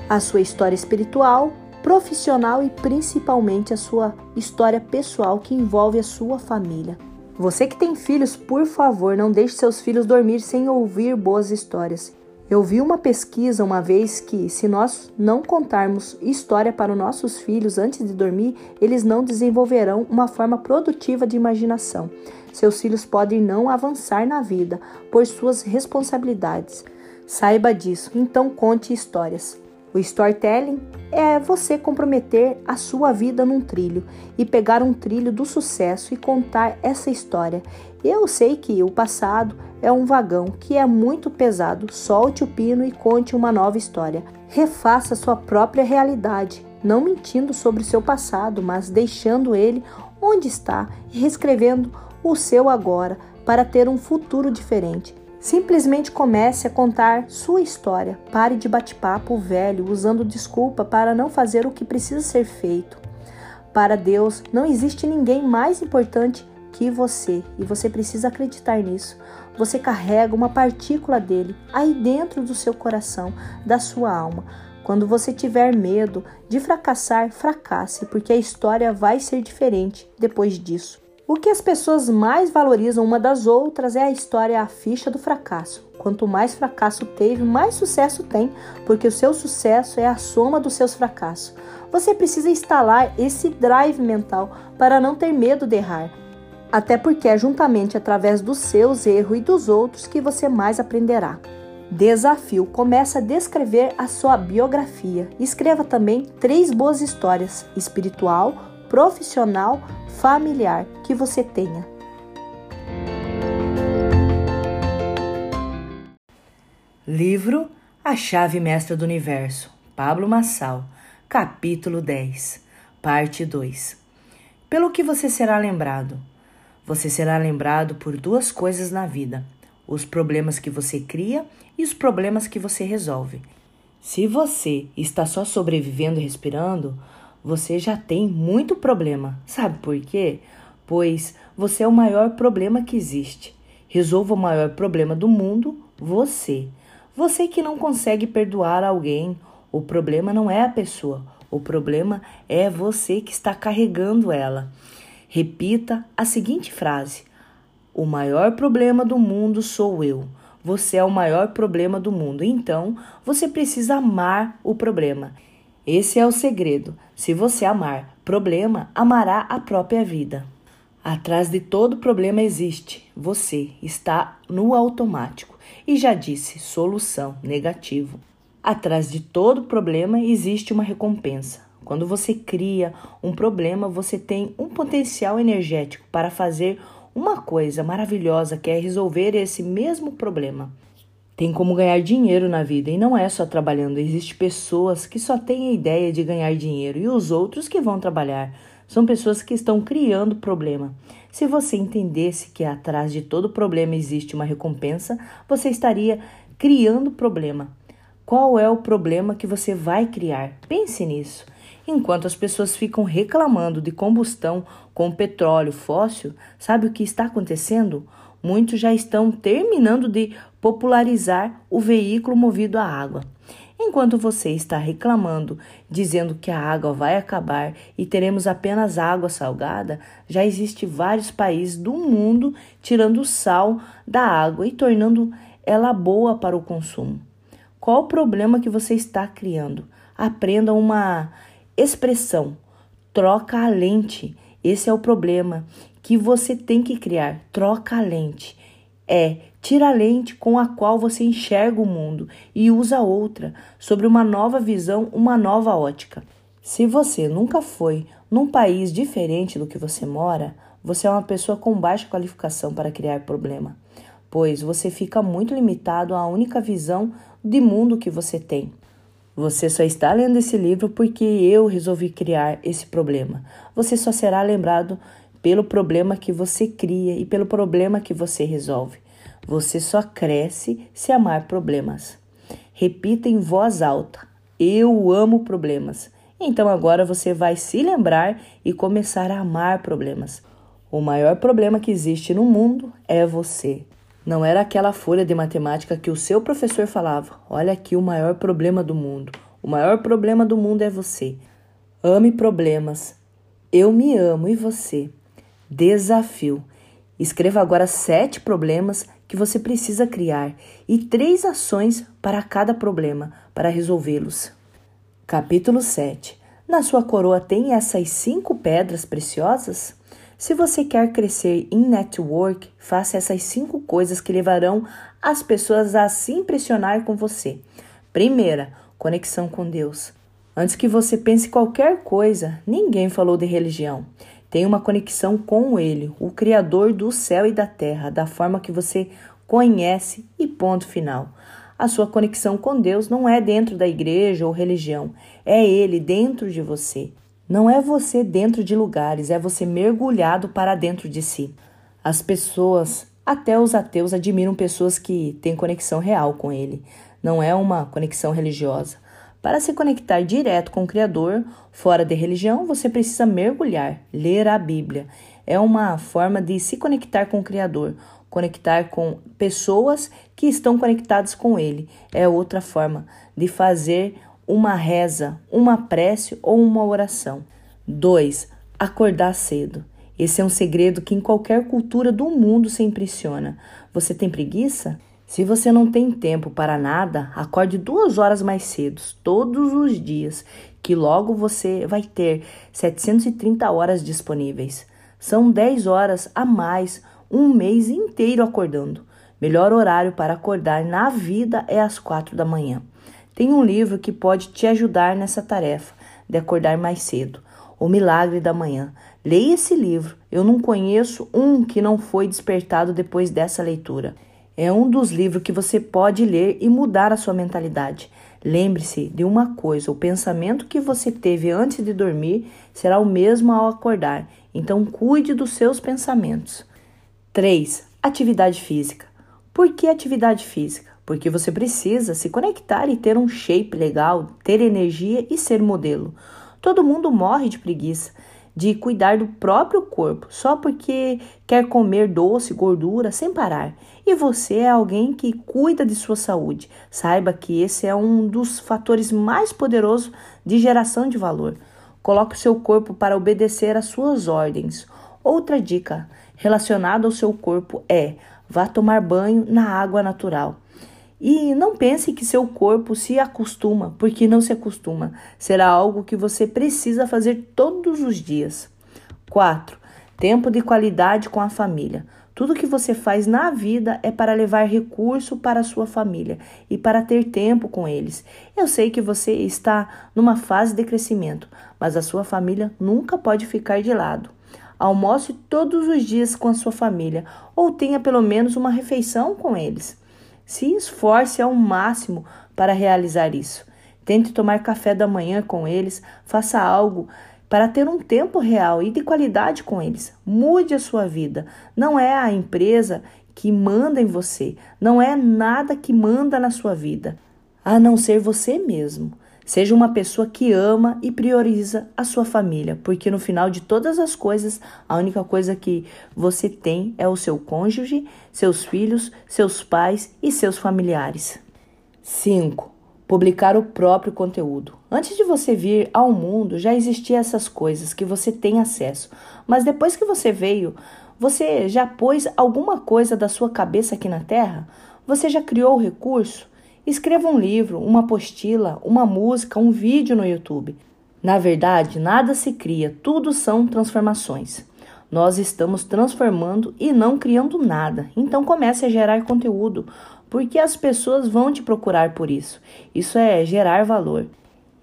a sua história espiritual, profissional e principalmente a sua história pessoal que envolve a sua família. Você que tem filhos, por favor, não deixe seus filhos dormir sem ouvir boas histórias. Eu vi uma pesquisa uma vez que, se nós não contarmos história para os nossos filhos antes de dormir, eles não desenvolverão uma forma produtiva de imaginação. Seus filhos podem não avançar na vida por suas responsabilidades. Saiba disso, então conte histórias. O storytelling é você comprometer a sua vida num trilho e pegar um trilho do sucesso e contar essa história. Eu sei que o passado é um vagão que é muito pesado. Solte o pino e conte uma nova história. Refaça sua própria realidade, não mentindo sobre o seu passado, mas deixando ele onde está e reescrevendo o seu agora para ter um futuro diferente. Simplesmente comece a contar sua história. Pare de bate-papo velho usando desculpa para não fazer o que precisa ser feito. Para Deus, não existe ninguém mais importante que você e você precisa acreditar nisso. Você carrega uma partícula dele aí dentro do seu coração, da sua alma. Quando você tiver medo de fracassar, fracasse, porque a história vai ser diferente depois disso. O que as pessoas mais valorizam uma das outras é a história a ficha do fracasso. Quanto mais fracasso teve, mais sucesso tem, porque o seu sucesso é a soma dos seus fracassos. Você precisa instalar esse drive mental para não ter medo de errar. Até porque é juntamente através dos seus erros e dos outros que você mais aprenderá. Desafio: começa a descrever a sua biografia. Escreva também três boas histórias: espiritual, profissional, familiar que você tenha. Livro A Chave Mestra do Universo, Pablo Massal, capítulo 10, parte 2. Pelo que você será lembrado? Você será lembrado por duas coisas na vida: os problemas que você cria e os problemas que você resolve. Se você está só sobrevivendo e respirando, você já tem muito problema. Sabe por quê? Pois você é o maior problema que existe. Resolva o maior problema do mundo, você. Você que não consegue perdoar alguém. O problema não é a pessoa, o problema é você que está carregando ela. Repita a seguinte frase: O maior problema do mundo sou eu. Você é o maior problema do mundo. Então, você precisa amar o problema. Esse é o segredo. Se você amar problema, amará a própria vida. Atrás de todo problema existe você, está no automático. E já disse, solução, negativo. Atrás de todo problema existe uma recompensa. Quando você cria um problema, você tem um potencial energético para fazer uma coisa maravilhosa que é resolver esse mesmo problema. Tem como ganhar dinheiro na vida e não é só trabalhando. Existem pessoas que só têm a ideia de ganhar dinheiro e os outros que vão trabalhar. São pessoas que estão criando problema. Se você entendesse que atrás de todo problema existe uma recompensa, você estaria criando problema. Qual é o problema que você vai criar? Pense nisso. Enquanto as pessoas ficam reclamando de combustão com petróleo fóssil, sabe o que está acontecendo? Muitos já estão terminando de popularizar o veículo movido a água. Enquanto você está reclamando, dizendo que a água vai acabar e teremos apenas água salgada, já existe vários países do mundo tirando o sal da água e tornando ela boa para o consumo. Qual o problema que você está criando? Aprenda uma expressão. Troca a lente. Esse é o problema que você tem que criar. Troca a lente. É tira a lente com a qual você enxerga o mundo e usa outra, sobre uma nova visão, uma nova ótica. Se você nunca foi num país diferente do que você mora, você é uma pessoa com baixa qualificação para criar problema, pois você fica muito limitado à única visão de mundo que você tem. Você só está lendo esse livro porque eu resolvi criar esse problema. Você só será lembrado pelo problema que você cria e pelo problema que você resolve. Você só cresce se amar problemas. Repita em voz alta: Eu amo problemas. Então agora você vai se lembrar e começar a amar problemas. O maior problema que existe no mundo é você. Não era aquela folha de matemática que o seu professor falava. Olha aqui o maior problema do mundo. O maior problema do mundo é você. Ame problemas. Eu me amo e você. Desafio. Escreva agora sete problemas que você precisa criar e três ações para cada problema para resolvê-los. Capítulo 7. Na sua coroa tem essas cinco pedras preciosas? Se você quer crescer em network, faça essas cinco coisas que levarão as pessoas a se impressionar com você. Primeira, conexão com Deus. Antes que você pense qualquer coisa, ninguém falou de religião. Tem uma conexão com Ele, o Criador do céu e da terra, da forma que você conhece e ponto final. A sua conexão com Deus não é dentro da igreja ou religião, é Ele dentro de você. Não é você dentro de lugares, é você mergulhado para dentro de si. As pessoas, até os ateus, admiram pessoas que têm conexão real com ele. Não é uma conexão religiosa. Para se conectar direto com o Criador, fora de religião, você precisa mergulhar, ler a Bíblia. É uma forma de se conectar com o Criador, conectar com pessoas que estão conectadas com Ele. É outra forma de fazer uma reza, uma prece ou uma oração. 2. Acordar cedo. Esse é um segredo que em qualquer cultura do mundo se impressiona. Você tem preguiça? Se você não tem tempo para nada, acorde duas horas mais cedo, todos os dias, que logo você vai ter 730 horas disponíveis. São 10 horas a mais, um mês inteiro acordando. Melhor horário para acordar na vida é às quatro da manhã. Tem um livro que pode te ajudar nessa tarefa de acordar mais cedo. O Milagre da Manhã. Leia esse livro. Eu não conheço um que não foi despertado depois dessa leitura. É um dos livros que você pode ler e mudar a sua mentalidade. Lembre-se de uma coisa: o pensamento que você teve antes de dormir será o mesmo ao acordar. Então, cuide dos seus pensamentos. 3. Atividade física. Por que atividade física? porque você precisa se conectar e ter um shape legal, ter energia e ser modelo. Todo mundo morre de preguiça de cuidar do próprio corpo só porque quer comer doce, gordura sem parar. E você é alguém que cuida de sua saúde. Saiba que esse é um dos fatores mais poderosos de geração de valor. Coloque o seu corpo para obedecer às suas ordens. Outra dica relacionada ao seu corpo é: vá tomar banho na água natural. E não pense que seu corpo se acostuma, porque não se acostuma. Será algo que você precisa fazer todos os dias. 4. Tempo de qualidade com a família. Tudo que você faz na vida é para levar recurso para a sua família e para ter tempo com eles. Eu sei que você está numa fase de crescimento, mas a sua família nunca pode ficar de lado. Almoce todos os dias com a sua família ou tenha pelo menos uma refeição com eles. Se esforce ao máximo para realizar isso. Tente tomar café da manhã com eles, faça algo para ter um tempo real e de qualidade com eles. Mude a sua vida. Não é a empresa que manda em você, não é nada que manda na sua vida, a não ser você mesmo. Seja uma pessoa que ama e prioriza a sua família, porque no final de todas as coisas, a única coisa que você tem é o seu cônjuge, seus filhos, seus pais e seus familiares. 5 publicar o próprio conteúdo. Antes de você vir ao mundo, já existiam essas coisas que você tem acesso, mas depois que você veio, você já pôs alguma coisa da sua cabeça aqui na Terra? Você já criou o recurso? Escreva um livro, uma apostila, uma música, um vídeo no YouTube. Na verdade, nada se cria, tudo são transformações. Nós estamos transformando e não criando nada. Então comece a gerar conteúdo, porque as pessoas vão te procurar por isso. Isso é gerar valor.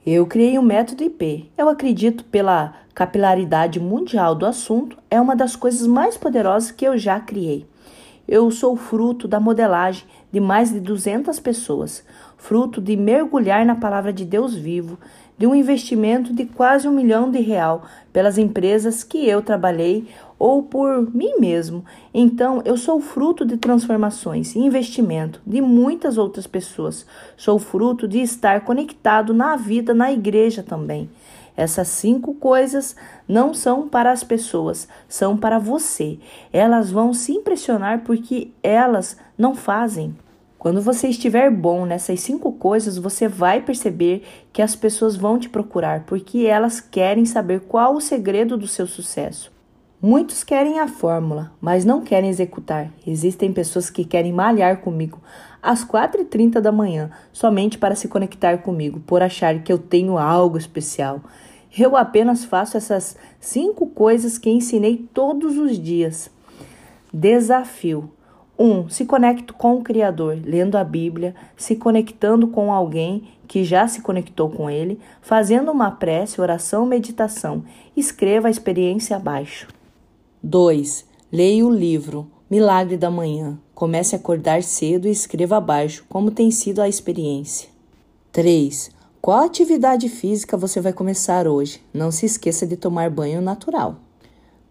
Eu criei o um método IP. Eu acredito pela capilaridade mundial do assunto, é uma das coisas mais poderosas que eu já criei. Eu sou fruto da modelagem de mais de 200 pessoas, fruto de mergulhar na palavra de Deus vivo, de um investimento de quase um milhão de real pelas empresas que eu trabalhei ou por mim mesmo. Então, eu sou fruto de transformações e investimento de muitas outras pessoas. Sou fruto de estar conectado na vida, na igreja também. Essas cinco coisas não são para as pessoas, são para você. Elas vão se impressionar porque elas não fazem. Quando você estiver bom nessas cinco coisas, você vai perceber que as pessoas vão te procurar porque elas querem saber qual o segredo do seu sucesso. Muitos querem a fórmula, mas não querem executar. Existem pessoas que querem malhar comigo às 4h30 da manhã, somente para se conectar comigo, por achar que eu tenho algo especial. Eu apenas faço essas cinco coisas que ensinei todos os dias. Desafio. 1. Um, se conecte com o Criador, lendo a Bíblia, se conectando com alguém que já se conectou com ele, fazendo uma prece, oração, meditação. Escreva a experiência abaixo. 2. Leia o livro Milagre da Manhã. Comece a acordar cedo e escreva abaixo como tem sido a experiência. 3. Qual atividade física você vai começar hoje? Não se esqueça de tomar banho natural.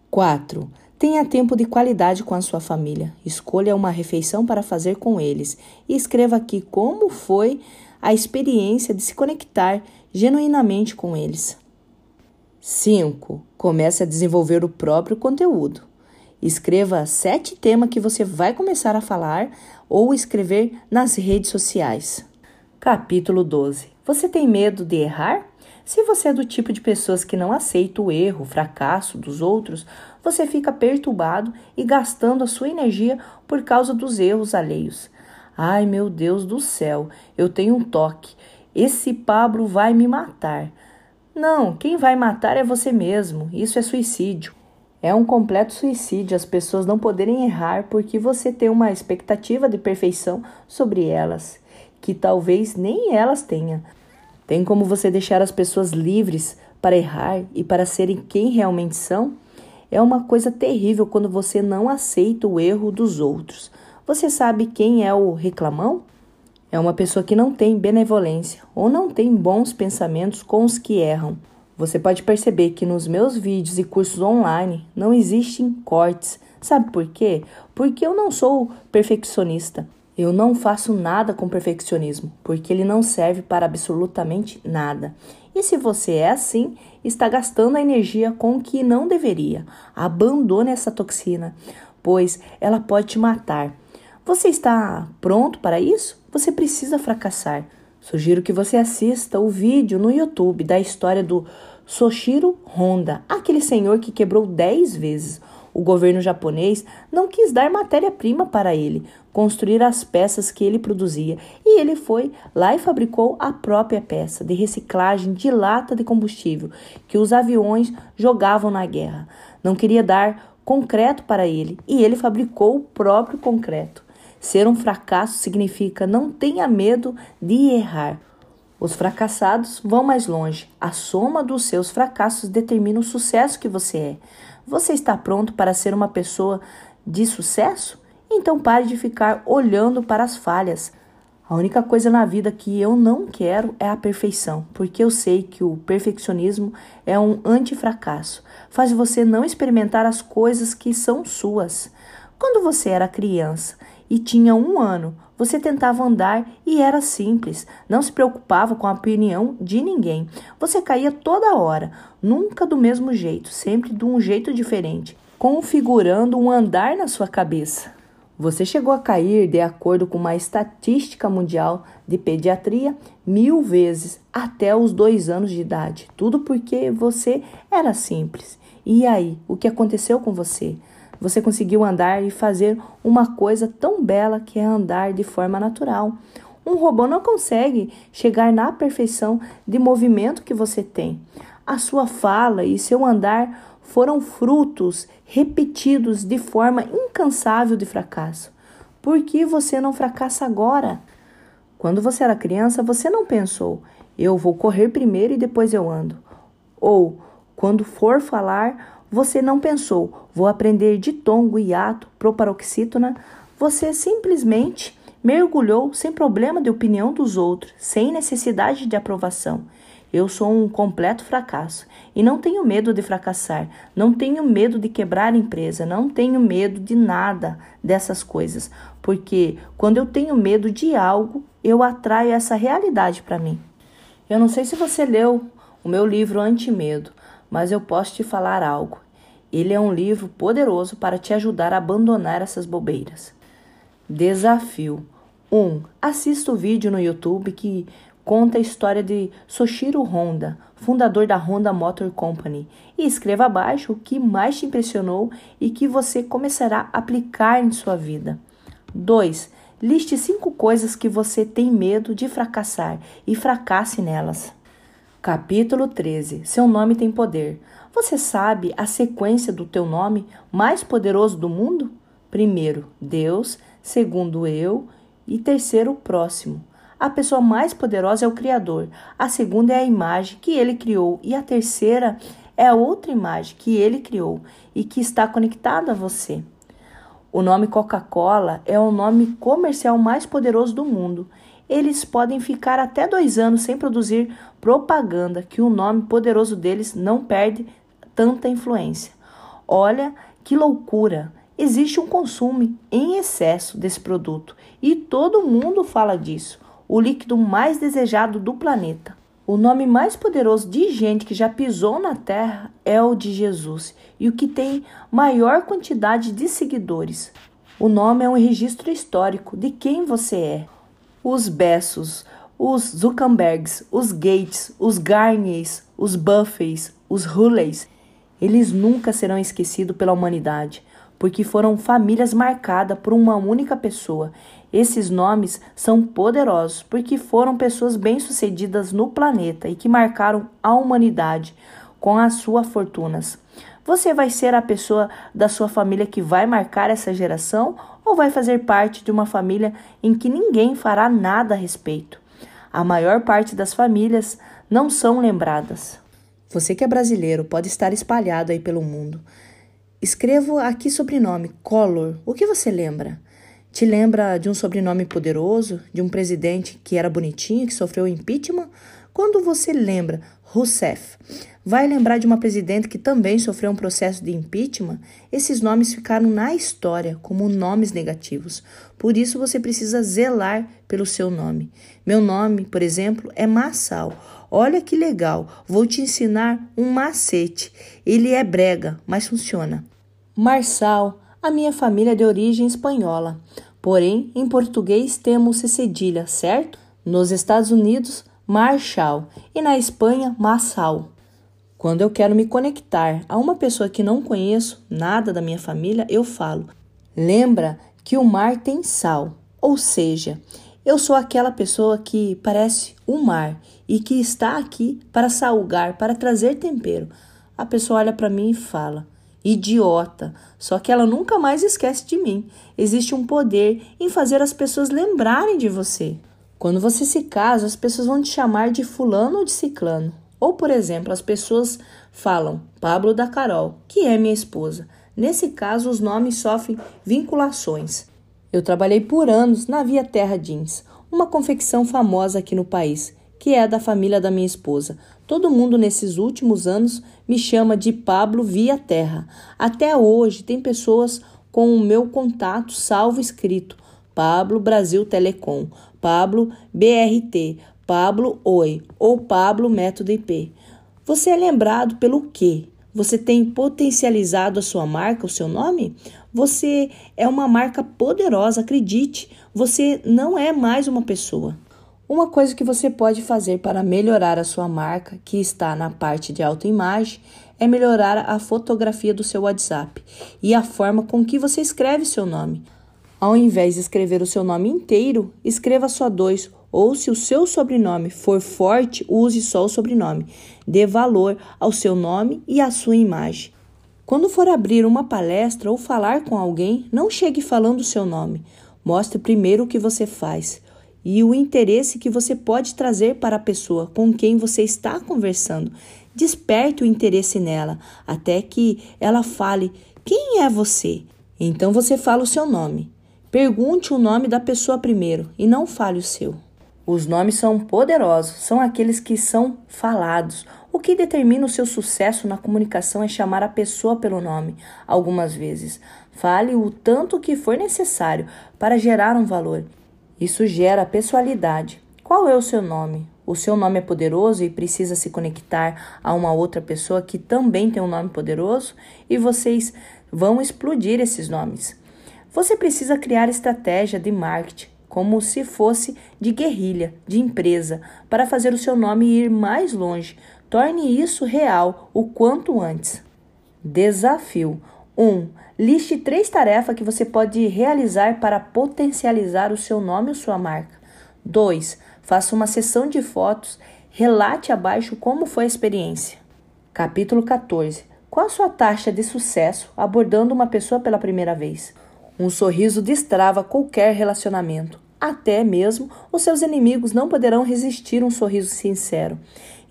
4. Tenha tempo de qualidade com a sua família. Escolha uma refeição para fazer com eles e escreva aqui como foi a experiência de se conectar genuinamente com eles. 5. Comece a desenvolver o próprio conteúdo. Escreva sete temas que você vai começar a falar ou escrever nas redes sociais. Capítulo 12. Você tem medo de errar? Se você é do tipo de pessoas que não aceita o erro, o fracasso dos outros, você fica perturbado e gastando a sua energia por causa dos erros alheios. Ai, meu Deus do céu, eu tenho um toque. Esse Pablo vai me matar. Não, quem vai matar é você mesmo. Isso é suicídio. É um completo suicídio as pessoas não poderem errar porque você tem uma expectativa de perfeição sobre elas, que talvez nem elas tenham. Tem como você deixar as pessoas livres para errar e para serem quem realmente são? É uma coisa terrível quando você não aceita o erro dos outros. Você sabe quem é o reclamão? É uma pessoa que não tem benevolência ou não tem bons pensamentos com os que erram. Você pode perceber que nos meus vídeos e cursos online não existem cortes. Sabe por quê? Porque eu não sou perfeccionista. Eu não faço nada com perfeccionismo, porque ele não serve para absolutamente nada. E se você é assim, está gastando a energia com o que não deveria. Abandone essa toxina, pois ela pode te matar. Você está pronto para isso? Você precisa fracassar. Sugiro que você assista o vídeo no YouTube da história do Soshiro Honda, aquele senhor que quebrou 10 vezes. O governo japonês não quis dar matéria-prima para ele construir as peças que ele produzia e ele foi lá e fabricou a própria peça de reciclagem de lata de combustível que os aviões jogavam na guerra. Não queria dar concreto para ele e ele fabricou o próprio concreto. Ser um fracasso significa não tenha medo de errar. Os fracassados vão mais longe. A soma dos seus fracassos determina o sucesso que você é. Você está pronto para ser uma pessoa de sucesso? Então pare de ficar olhando para as falhas. A única coisa na vida que eu não quero é a perfeição, porque eu sei que o perfeccionismo é um antifracasso. Faz você não experimentar as coisas que são suas. Quando você era criança e tinha um ano, você tentava andar e era simples, não se preocupava com a opinião de ninguém. Você caía toda hora, nunca do mesmo jeito, sempre de um jeito diferente, configurando um andar na sua cabeça. Você chegou a cair, de acordo com uma estatística mundial de pediatria, mil vezes até os dois anos de idade. Tudo porque você era simples. E aí, o que aconteceu com você? Você conseguiu andar e fazer uma coisa tão bela que é andar de forma natural. Um robô não consegue chegar na perfeição de movimento que você tem. A sua fala e seu andar foram frutos repetidos de forma incansável de fracasso. Por que você não fracassa agora? Quando você era criança, você não pensou: eu vou correr primeiro e depois eu ando. Ou, quando for falar, você não pensou, vou aprender de tongo, hiato, proparoxítona. Você simplesmente mergulhou sem problema de opinião dos outros, sem necessidade de aprovação. Eu sou um completo fracasso e não tenho medo de fracassar, não tenho medo de quebrar empresa, não tenho medo de nada dessas coisas, porque quando eu tenho medo de algo, eu atraio essa realidade para mim. Eu não sei se você leu o meu livro Anti-Medo, mas eu posso te falar algo. Ele é um livro poderoso para te ajudar a abandonar essas bobeiras. Desafio 1. Um, assista o vídeo no YouTube que conta a história de Soshiro Honda, fundador da Honda Motor Company, e escreva abaixo o que mais te impressionou e que você começará a aplicar em sua vida. 2. Liste cinco coisas que você tem medo de fracassar e fracasse nelas. Capítulo 13. Seu nome tem poder. Você sabe a sequência do teu nome mais poderoso do mundo? Primeiro, Deus, segundo eu e terceiro, o próximo. A pessoa mais poderosa é o Criador. A segunda é a imagem que ele criou e a terceira é a outra imagem que ele criou e que está conectada a você. O nome Coca-Cola é o nome comercial mais poderoso do mundo eles podem ficar até dois anos sem produzir propaganda, que o nome poderoso deles não perde tanta influência. Olha que loucura! Existe um consumo em excesso desse produto e todo mundo fala disso. O líquido mais desejado do planeta. O nome mais poderoso de gente que já pisou na Terra é o de Jesus e o que tem maior quantidade de seguidores. O nome é um registro histórico de quem você é os Bessos, os Zuckerbergs, os Gates, os Garniers, os Buffets, os Hulleys, eles nunca serão esquecidos pela humanidade, porque foram famílias marcadas por uma única pessoa. Esses nomes são poderosos porque foram pessoas bem-sucedidas no planeta e que marcaram a humanidade com as suas fortunas. Você vai ser a pessoa da sua família que vai marcar essa geração ou vai fazer parte de uma família em que ninguém fará nada a respeito. A maior parte das famílias não são lembradas. Você que é brasileiro pode estar espalhado aí pelo mundo. Escrevo aqui sobrenome, Collor. O que você lembra? Te lembra de um sobrenome poderoso, de um presidente que era bonitinho, que sofreu impeachment? Quando você lembra Rousseff, vai lembrar de uma presidente que também sofreu um processo de impeachment? Esses nomes ficaram na história como nomes negativos. Por isso você precisa zelar pelo seu nome. Meu nome, por exemplo, é Massal. Olha que legal, vou te ensinar um macete. Ele é brega, mas funciona. Marçal, a minha família é de origem espanhola. Porém, em português temos cedilha, certo? Nos Estados Unidos, Marshall e na Espanha, Massal. Quando eu quero me conectar a uma pessoa que não conheço nada da minha família, eu falo: lembra que o mar tem sal, ou seja, eu sou aquela pessoa que parece o mar e que está aqui para salgar, para trazer tempero. A pessoa olha para mim e fala: idiota. Só que ela nunca mais esquece de mim. Existe um poder em fazer as pessoas lembrarem de você. Quando você se casa, as pessoas vão te chamar de fulano ou de ciclano. Ou, por exemplo, as pessoas falam Pablo da Carol, que é minha esposa. Nesse caso, os nomes sofrem vinculações. Eu trabalhei por anos na Via Terra Jeans, uma confecção famosa aqui no país, que é da família da minha esposa. Todo mundo nesses últimos anos me chama de Pablo Via Terra. Até hoje tem pessoas com o meu contato salvo escrito Pablo Brasil Telecom, Pablo BRT, Pablo Oi ou Pablo Método IP. Você é lembrado pelo quê? Você tem potencializado a sua marca, o seu nome? Você é uma marca poderosa, acredite. Você não é mais uma pessoa. Uma coisa que você pode fazer para melhorar a sua marca, que está na parte de autoimagem, é melhorar a fotografia do seu WhatsApp e a forma com que você escreve seu nome. Ao invés de escrever o seu nome inteiro, escreva só dois, ou se o seu sobrenome for forte, use só o sobrenome. Dê valor ao seu nome e à sua imagem. Quando for abrir uma palestra ou falar com alguém, não chegue falando o seu nome. Mostre primeiro o que você faz e o interesse que você pode trazer para a pessoa com quem você está conversando. Desperte o interesse nela até que ela fale quem é você. Então você fala o seu nome. Pergunte o nome da pessoa primeiro e não fale o seu. Os nomes são poderosos, são aqueles que são falados. O que determina o seu sucesso na comunicação é chamar a pessoa pelo nome, algumas vezes. Fale o tanto que for necessário para gerar um valor. Isso gera pessoalidade. Qual é o seu nome? O seu nome é poderoso e precisa se conectar a uma outra pessoa que também tem um nome poderoso e vocês vão explodir esses nomes. Você precisa criar estratégia de marketing como se fosse de guerrilha, de empresa, para fazer o seu nome ir mais longe. Torne isso real o quanto antes. Desafio: 1. Um, liste três tarefas que você pode realizar para potencializar o seu nome ou sua marca. 2. Faça uma sessão de fotos. Relate abaixo como foi a experiência. Capítulo 14. Qual a sua taxa de sucesso abordando uma pessoa pela primeira vez? Um sorriso destrava qualquer relacionamento. Até mesmo os seus inimigos não poderão resistir um sorriso sincero.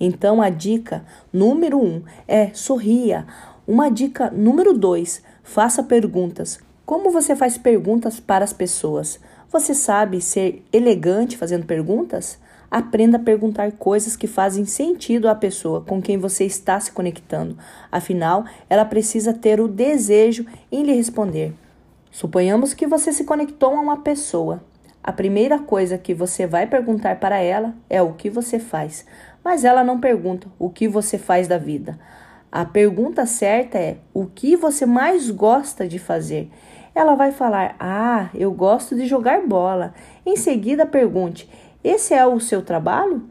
Então, a dica número um é sorria. Uma dica número 2: faça perguntas. Como você faz perguntas para as pessoas? Você sabe ser elegante fazendo perguntas? Aprenda a perguntar coisas que fazem sentido à pessoa com quem você está se conectando. Afinal, ela precisa ter o desejo em lhe responder. Suponhamos que você se conectou a uma pessoa. A primeira coisa que você vai perguntar para ela é o que você faz, mas ela não pergunta o que você faz da vida. A pergunta certa é: o que você mais gosta de fazer? Ela vai falar: Ah, eu gosto de jogar bola. Em seguida, pergunte: Esse é o seu trabalho?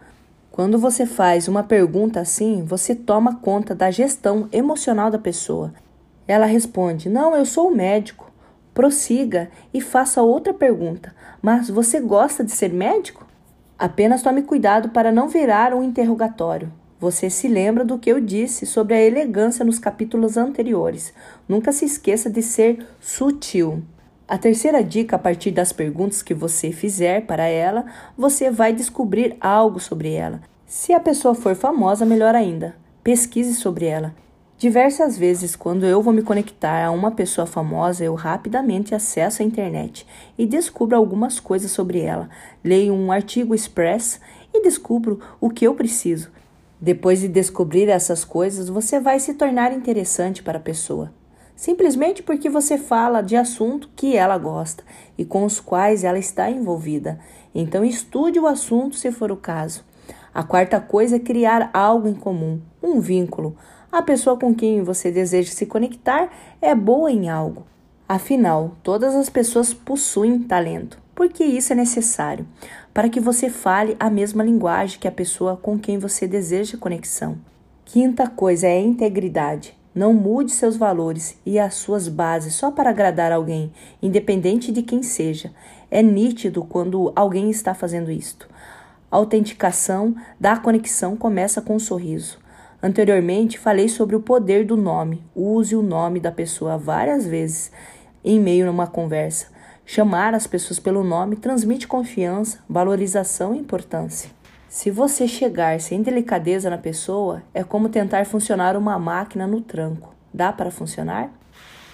Quando você faz uma pergunta assim, você toma conta da gestão emocional da pessoa. Ela responde: Não, eu sou médico. Prossiga e faça outra pergunta: Mas você gosta de ser médico? Apenas tome cuidado para não virar um interrogatório. Você se lembra do que eu disse sobre a elegância nos capítulos anteriores. Nunca se esqueça de ser sutil. A terceira dica, a partir das perguntas que você fizer para ela, você vai descobrir algo sobre ela. Se a pessoa for famosa, melhor ainda. Pesquise sobre ela. Diversas vezes, quando eu vou me conectar a uma pessoa famosa, eu rapidamente acesso a internet e descubro algumas coisas sobre ela. Leio um artigo express e descubro o que eu preciso. Depois de descobrir essas coisas, você vai se tornar interessante para a pessoa. Simplesmente porque você fala de assunto que ela gosta e com os quais ela está envolvida. Então estude o assunto se for o caso. A quarta coisa é criar algo em comum, um vínculo. A pessoa com quem você deseja se conectar é boa em algo. Afinal, todas as pessoas possuem talento, porque isso é necessário para que você fale a mesma linguagem que a pessoa com quem você deseja conexão. Quinta coisa é integridade. Não mude seus valores e as suas bases só para agradar alguém, independente de quem seja. É nítido quando alguém está fazendo isto. A autenticação da conexão começa com um sorriso. Anteriormente, falei sobre o poder do nome. Use o nome da pessoa várias vezes em meio a uma conversa. Chamar as pessoas pelo nome transmite confiança, valorização e importância. Se você chegar sem delicadeza na pessoa, é como tentar funcionar uma máquina no tranco. Dá para funcionar?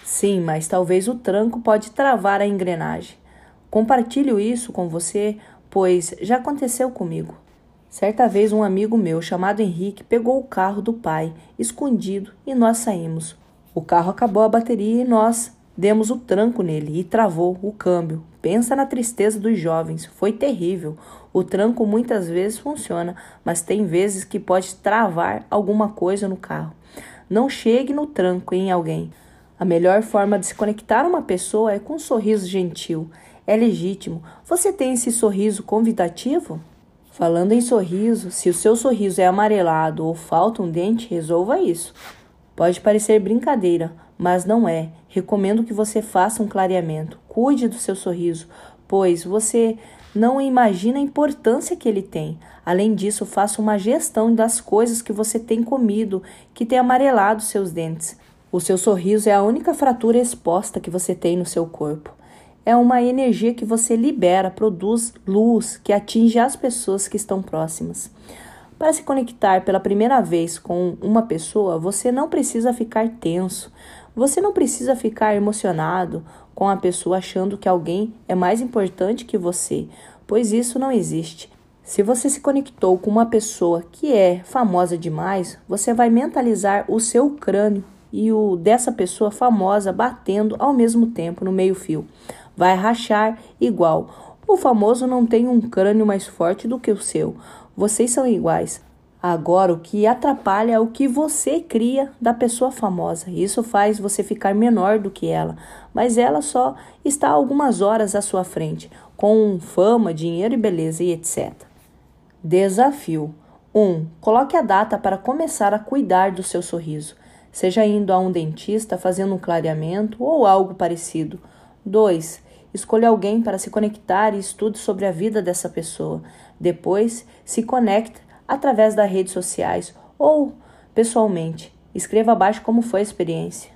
Sim, mas talvez o tranco pode travar a engrenagem. Compartilho isso com você, pois já aconteceu comigo. Certa vez um amigo meu chamado Henrique pegou o carro do pai, escondido, e nós saímos. O carro acabou a bateria e nós demos o tranco nele e travou o câmbio. Pensa na tristeza dos jovens, foi terrível. O tranco muitas vezes funciona, mas tem vezes que pode travar alguma coisa no carro. Não chegue no tranco em alguém. A melhor forma de se conectar uma pessoa é com um sorriso gentil. É legítimo. Você tem esse sorriso convidativo? Falando em sorriso, se o seu sorriso é amarelado ou falta um dente, resolva isso. Pode parecer brincadeira, mas não é. Recomendo que você faça um clareamento. Cuide do seu sorriso, pois você não imagina a importância que ele tem. Além disso, faça uma gestão das coisas que você tem comido que tem amarelado seus dentes. O seu sorriso é a única fratura exposta que você tem no seu corpo é uma energia que você libera, produz luz que atinge as pessoas que estão próximas. Para se conectar pela primeira vez com uma pessoa, você não precisa ficar tenso, você não precisa ficar emocionado com a pessoa achando que alguém é mais importante que você, pois isso não existe. Se você se conectou com uma pessoa que é famosa demais, você vai mentalizar o seu crânio e o dessa pessoa famosa batendo ao mesmo tempo no meio-fio vai rachar igual. O famoso não tem um crânio mais forte do que o seu. Vocês são iguais. Agora, o que atrapalha é o que você cria da pessoa famosa. Isso faz você ficar menor do que ela, mas ela só está algumas horas à sua frente, com fama, dinheiro e beleza e etc. Desafio 1. Um, coloque a data para começar a cuidar do seu sorriso, seja indo a um dentista fazendo um clareamento ou algo parecido. 2. Escolha alguém para se conectar e estude sobre a vida dessa pessoa. Depois, se conecte através das redes sociais ou pessoalmente. Escreva abaixo como foi a experiência.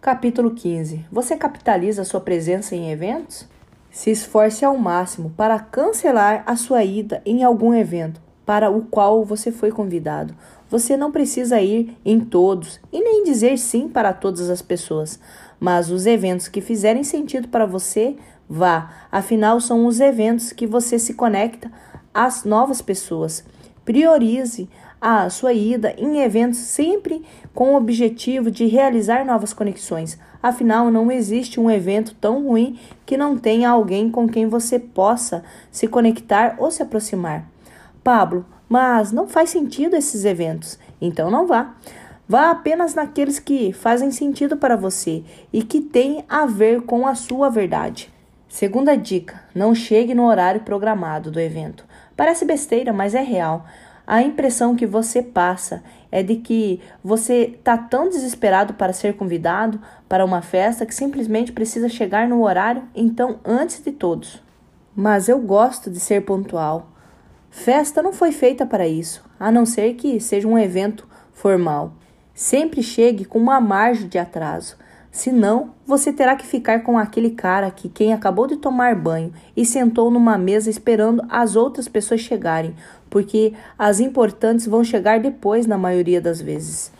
Capítulo 15. Você capitaliza sua presença em eventos? Se esforce ao máximo para cancelar a sua ida em algum evento para o qual você foi convidado. Você não precisa ir em todos e nem dizer sim para todas as pessoas, mas os eventos que fizerem sentido para você, vá. Afinal, são os eventos que você se conecta às novas pessoas. Priorize a sua ida em eventos sempre com o objetivo de realizar novas conexões. Afinal, não existe um evento tão ruim que não tenha alguém com quem você possa se conectar ou se aproximar. Pablo, mas não faz sentido esses eventos, então não vá. Vá apenas naqueles que fazem sentido para você e que têm a ver com a sua verdade. Segunda dica: não chegue no horário programado do evento. Parece besteira, mas é real. A impressão que você passa é de que você está tão desesperado para ser convidado para uma festa que simplesmente precisa chegar no horário, então antes de todos. Mas eu gosto de ser pontual. Festa não foi feita para isso, a não ser que seja um evento formal. Sempre chegue com uma margem de atraso. Senão, você terá que ficar com aquele cara que quem acabou de tomar banho e sentou numa mesa esperando as outras pessoas chegarem, porque as importantes vão chegar depois na maioria das vezes.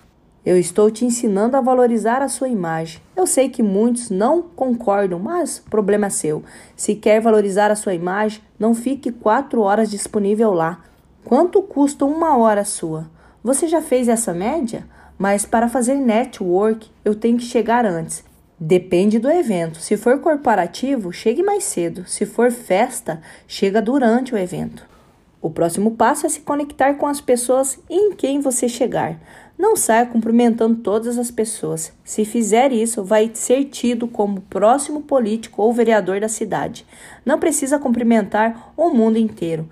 Eu estou te ensinando a valorizar a sua imagem. Eu sei que muitos não concordam, mas problema é seu. Se quer valorizar a sua imagem, não fique quatro horas disponível lá. Quanto custa uma hora sua? Você já fez essa média? Mas para fazer network, eu tenho que chegar antes. Depende do evento. Se for corporativo, chegue mais cedo. Se for festa, chega durante o evento. O próximo passo é se conectar com as pessoas em quem você chegar. Não saia cumprimentando todas as pessoas. Se fizer isso, vai ser tido como próximo político ou vereador da cidade. Não precisa cumprimentar o mundo inteiro.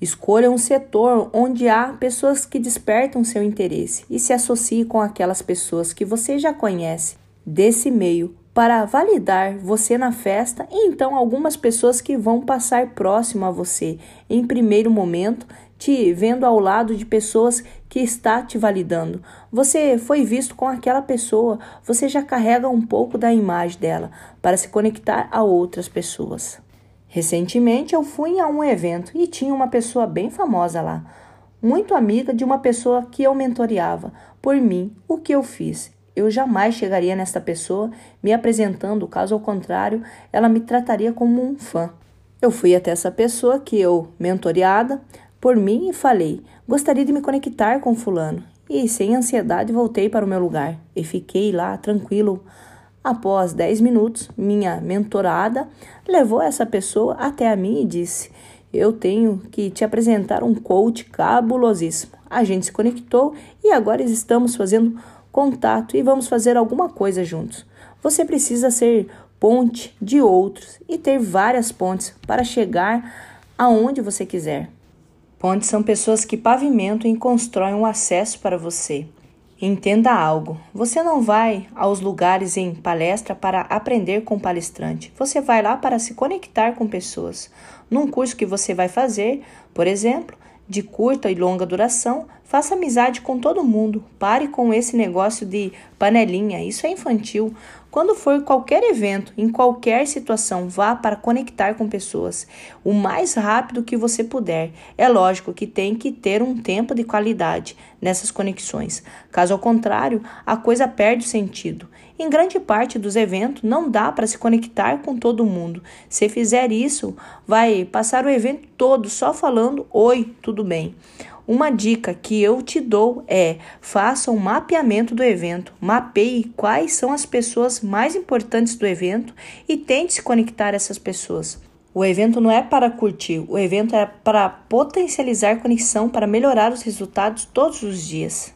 Escolha um setor onde há pessoas que despertam seu interesse e se associe com aquelas pessoas que você já conhece desse meio para validar você na festa e então algumas pessoas que vão passar próximo a você em primeiro momento, te vendo ao lado de pessoas que está te validando. Você foi visto com aquela pessoa, você já carrega um pouco da imagem dela para se conectar a outras pessoas. Recentemente eu fui a um evento e tinha uma pessoa bem famosa lá, muito amiga de uma pessoa que eu mentoreava. Por mim, o que eu fiz? Eu jamais chegaria nesta pessoa me apresentando, caso ao contrário, ela me trataria como um fã. Eu fui até essa pessoa que eu, mentoreada por mim, e falei: gostaria de me conectar com Fulano. E, sem ansiedade, voltei para o meu lugar e fiquei lá tranquilo Após dez minutos, minha mentorada levou essa pessoa até a mim e disse: Eu tenho que te apresentar um coach cabulosíssimo. A gente se conectou e agora estamos fazendo contato e vamos fazer alguma coisa juntos. Você precisa ser ponte de outros e ter várias pontes para chegar aonde você quiser. Pontes são pessoas que pavimentam e constroem um acesso para você. Entenda algo: você não vai aos lugares em palestra para aprender com palestrante. Você vai lá para se conectar com pessoas. Num curso que você vai fazer, por exemplo, de curta e longa duração, faça amizade com todo mundo. Pare com esse negócio de panelinha, isso é infantil. Quando for qualquer evento, em qualquer situação, vá para conectar com pessoas o mais rápido que você puder. É lógico que tem que ter um tempo de qualidade nessas conexões. Caso ao contrário, a coisa perde o sentido. Em grande parte dos eventos não dá para se conectar com todo mundo. Se fizer isso, vai passar o evento todo só falando oi, tudo bem. Uma dica que eu te dou é: faça um mapeamento do evento, mapeie quais são as pessoas mais importantes do evento e tente se conectar a essas pessoas. O evento não é para curtir, o evento é para potencializar conexão para melhorar os resultados todos os dias.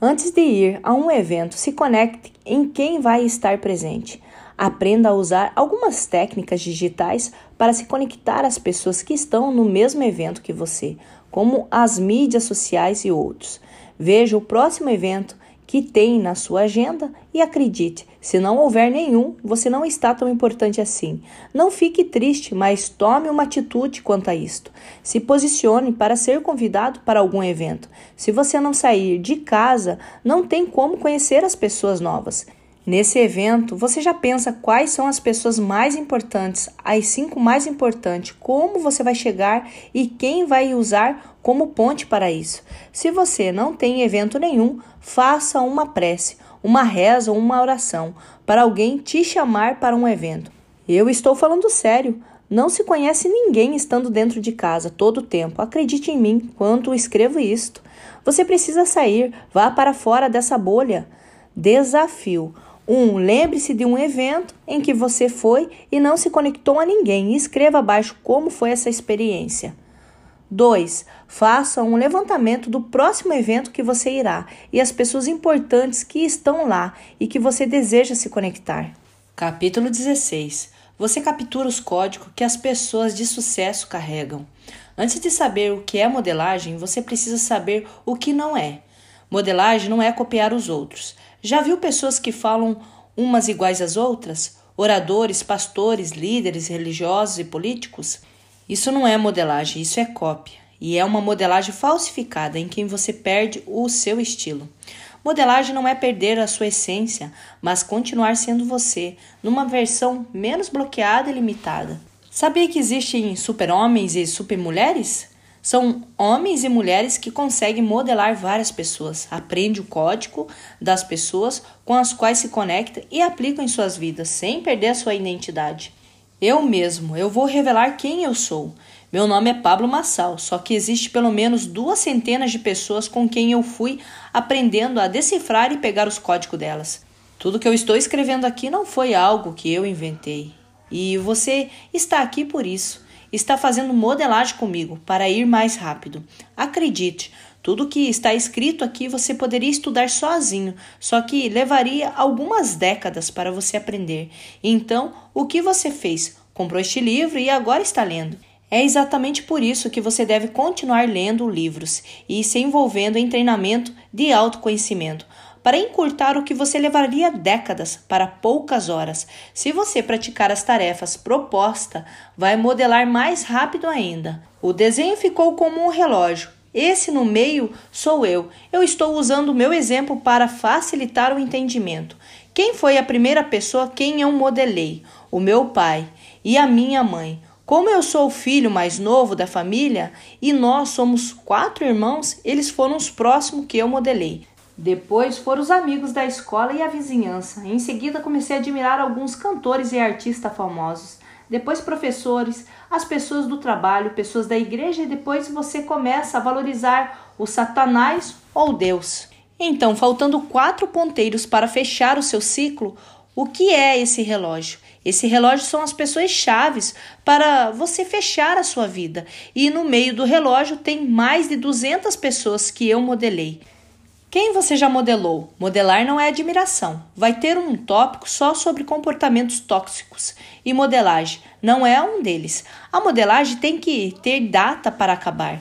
Antes de ir a um evento, se conecte em quem vai estar presente. Aprenda a usar algumas técnicas digitais para se conectar às pessoas que estão no mesmo evento que você como as mídias sociais e outros. Veja o próximo evento que tem na sua agenda e acredite, se não houver nenhum, você não está tão importante assim. Não fique triste, mas tome uma atitude quanto a isto. Se posicione para ser convidado para algum evento. Se você não sair de casa, não tem como conhecer as pessoas novas. Nesse evento, você já pensa quais são as pessoas mais importantes, as cinco mais importantes, como você vai chegar e quem vai usar como ponte para isso. Se você não tem evento nenhum, faça uma prece, uma reza ou uma oração para alguém te chamar para um evento. Eu estou falando sério. Não se conhece ninguém estando dentro de casa todo o tempo. Acredite em mim quando escrevo isto. Você precisa sair, vá para fora dessa bolha. Desafio. Um, lembre-se de um evento em que você foi e não se conectou a ninguém escreva abaixo como foi essa experiência. 2. Faça um levantamento do próximo evento que você irá e as pessoas importantes que estão lá e que você deseja se conectar. Capítulo 16. Você captura os códigos que as pessoas de sucesso carregam. Antes de saber o que é modelagem, você precisa saber o que não é. Modelagem não é copiar os outros. Já viu pessoas que falam umas iguais às outras? Oradores, pastores, líderes religiosos e políticos? Isso não é modelagem, isso é cópia. E é uma modelagem falsificada em quem você perde o seu estilo. Modelagem não é perder a sua essência, mas continuar sendo você, numa versão menos bloqueada e limitada. Sabia que existem super-homens e super-mulheres? São homens e mulheres que conseguem modelar várias pessoas, aprende o código das pessoas com as quais se conecta e aplicam em suas vidas, sem perder a sua identidade. Eu mesmo, eu vou revelar quem eu sou. Meu nome é Pablo Massal, só que existe pelo menos duas centenas de pessoas com quem eu fui aprendendo a decifrar e pegar os códigos delas. Tudo que eu estou escrevendo aqui não foi algo que eu inventei. E você está aqui por isso está fazendo modelagem comigo para ir mais rápido. Acredite, tudo que está escrito aqui você poderia estudar sozinho, só que levaria algumas décadas para você aprender. Então, o que você fez? Comprou este livro e agora está lendo. É exatamente por isso que você deve continuar lendo livros e se envolvendo em treinamento de autoconhecimento, para encurtar o que você levaria décadas para poucas horas. Se você praticar as tarefas propostas, vai modelar mais rápido ainda. O desenho ficou como um relógio. Esse no meio sou eu. Eu estou usando o meu exemplo para facilitar o entendimento. Quem foi a primeira pessoa quem eu modelei? O meu pai e a minha mãe. Como eu sou o filho mais novo da família e nós somos quatro irmãos, eles foram os próximos que eu modelei. Depois foram os amigos da escola e a vizinhança. Em seguida, comecei a admirar alguns cantores e artistas famosos. Depois, professores, as pessoas do trabalho, pessoas da igreja, e depois você começa a valorizar o Satanás ou Deus. Então, faltando quatro ponteiros para fechar o seu ciclo, o que é esse relógio? Esse relógio são as pessoas chaves para você fechar a sua vida. E no meio do relógio tem mais de 200 pessoas que eu modelei. Quem você já modelou? Modelar não é admiração. Vai ter um tópico só sobre comportamentos tóxicos e modelagem não é um deles. A modelagem tem que ter data para acabar.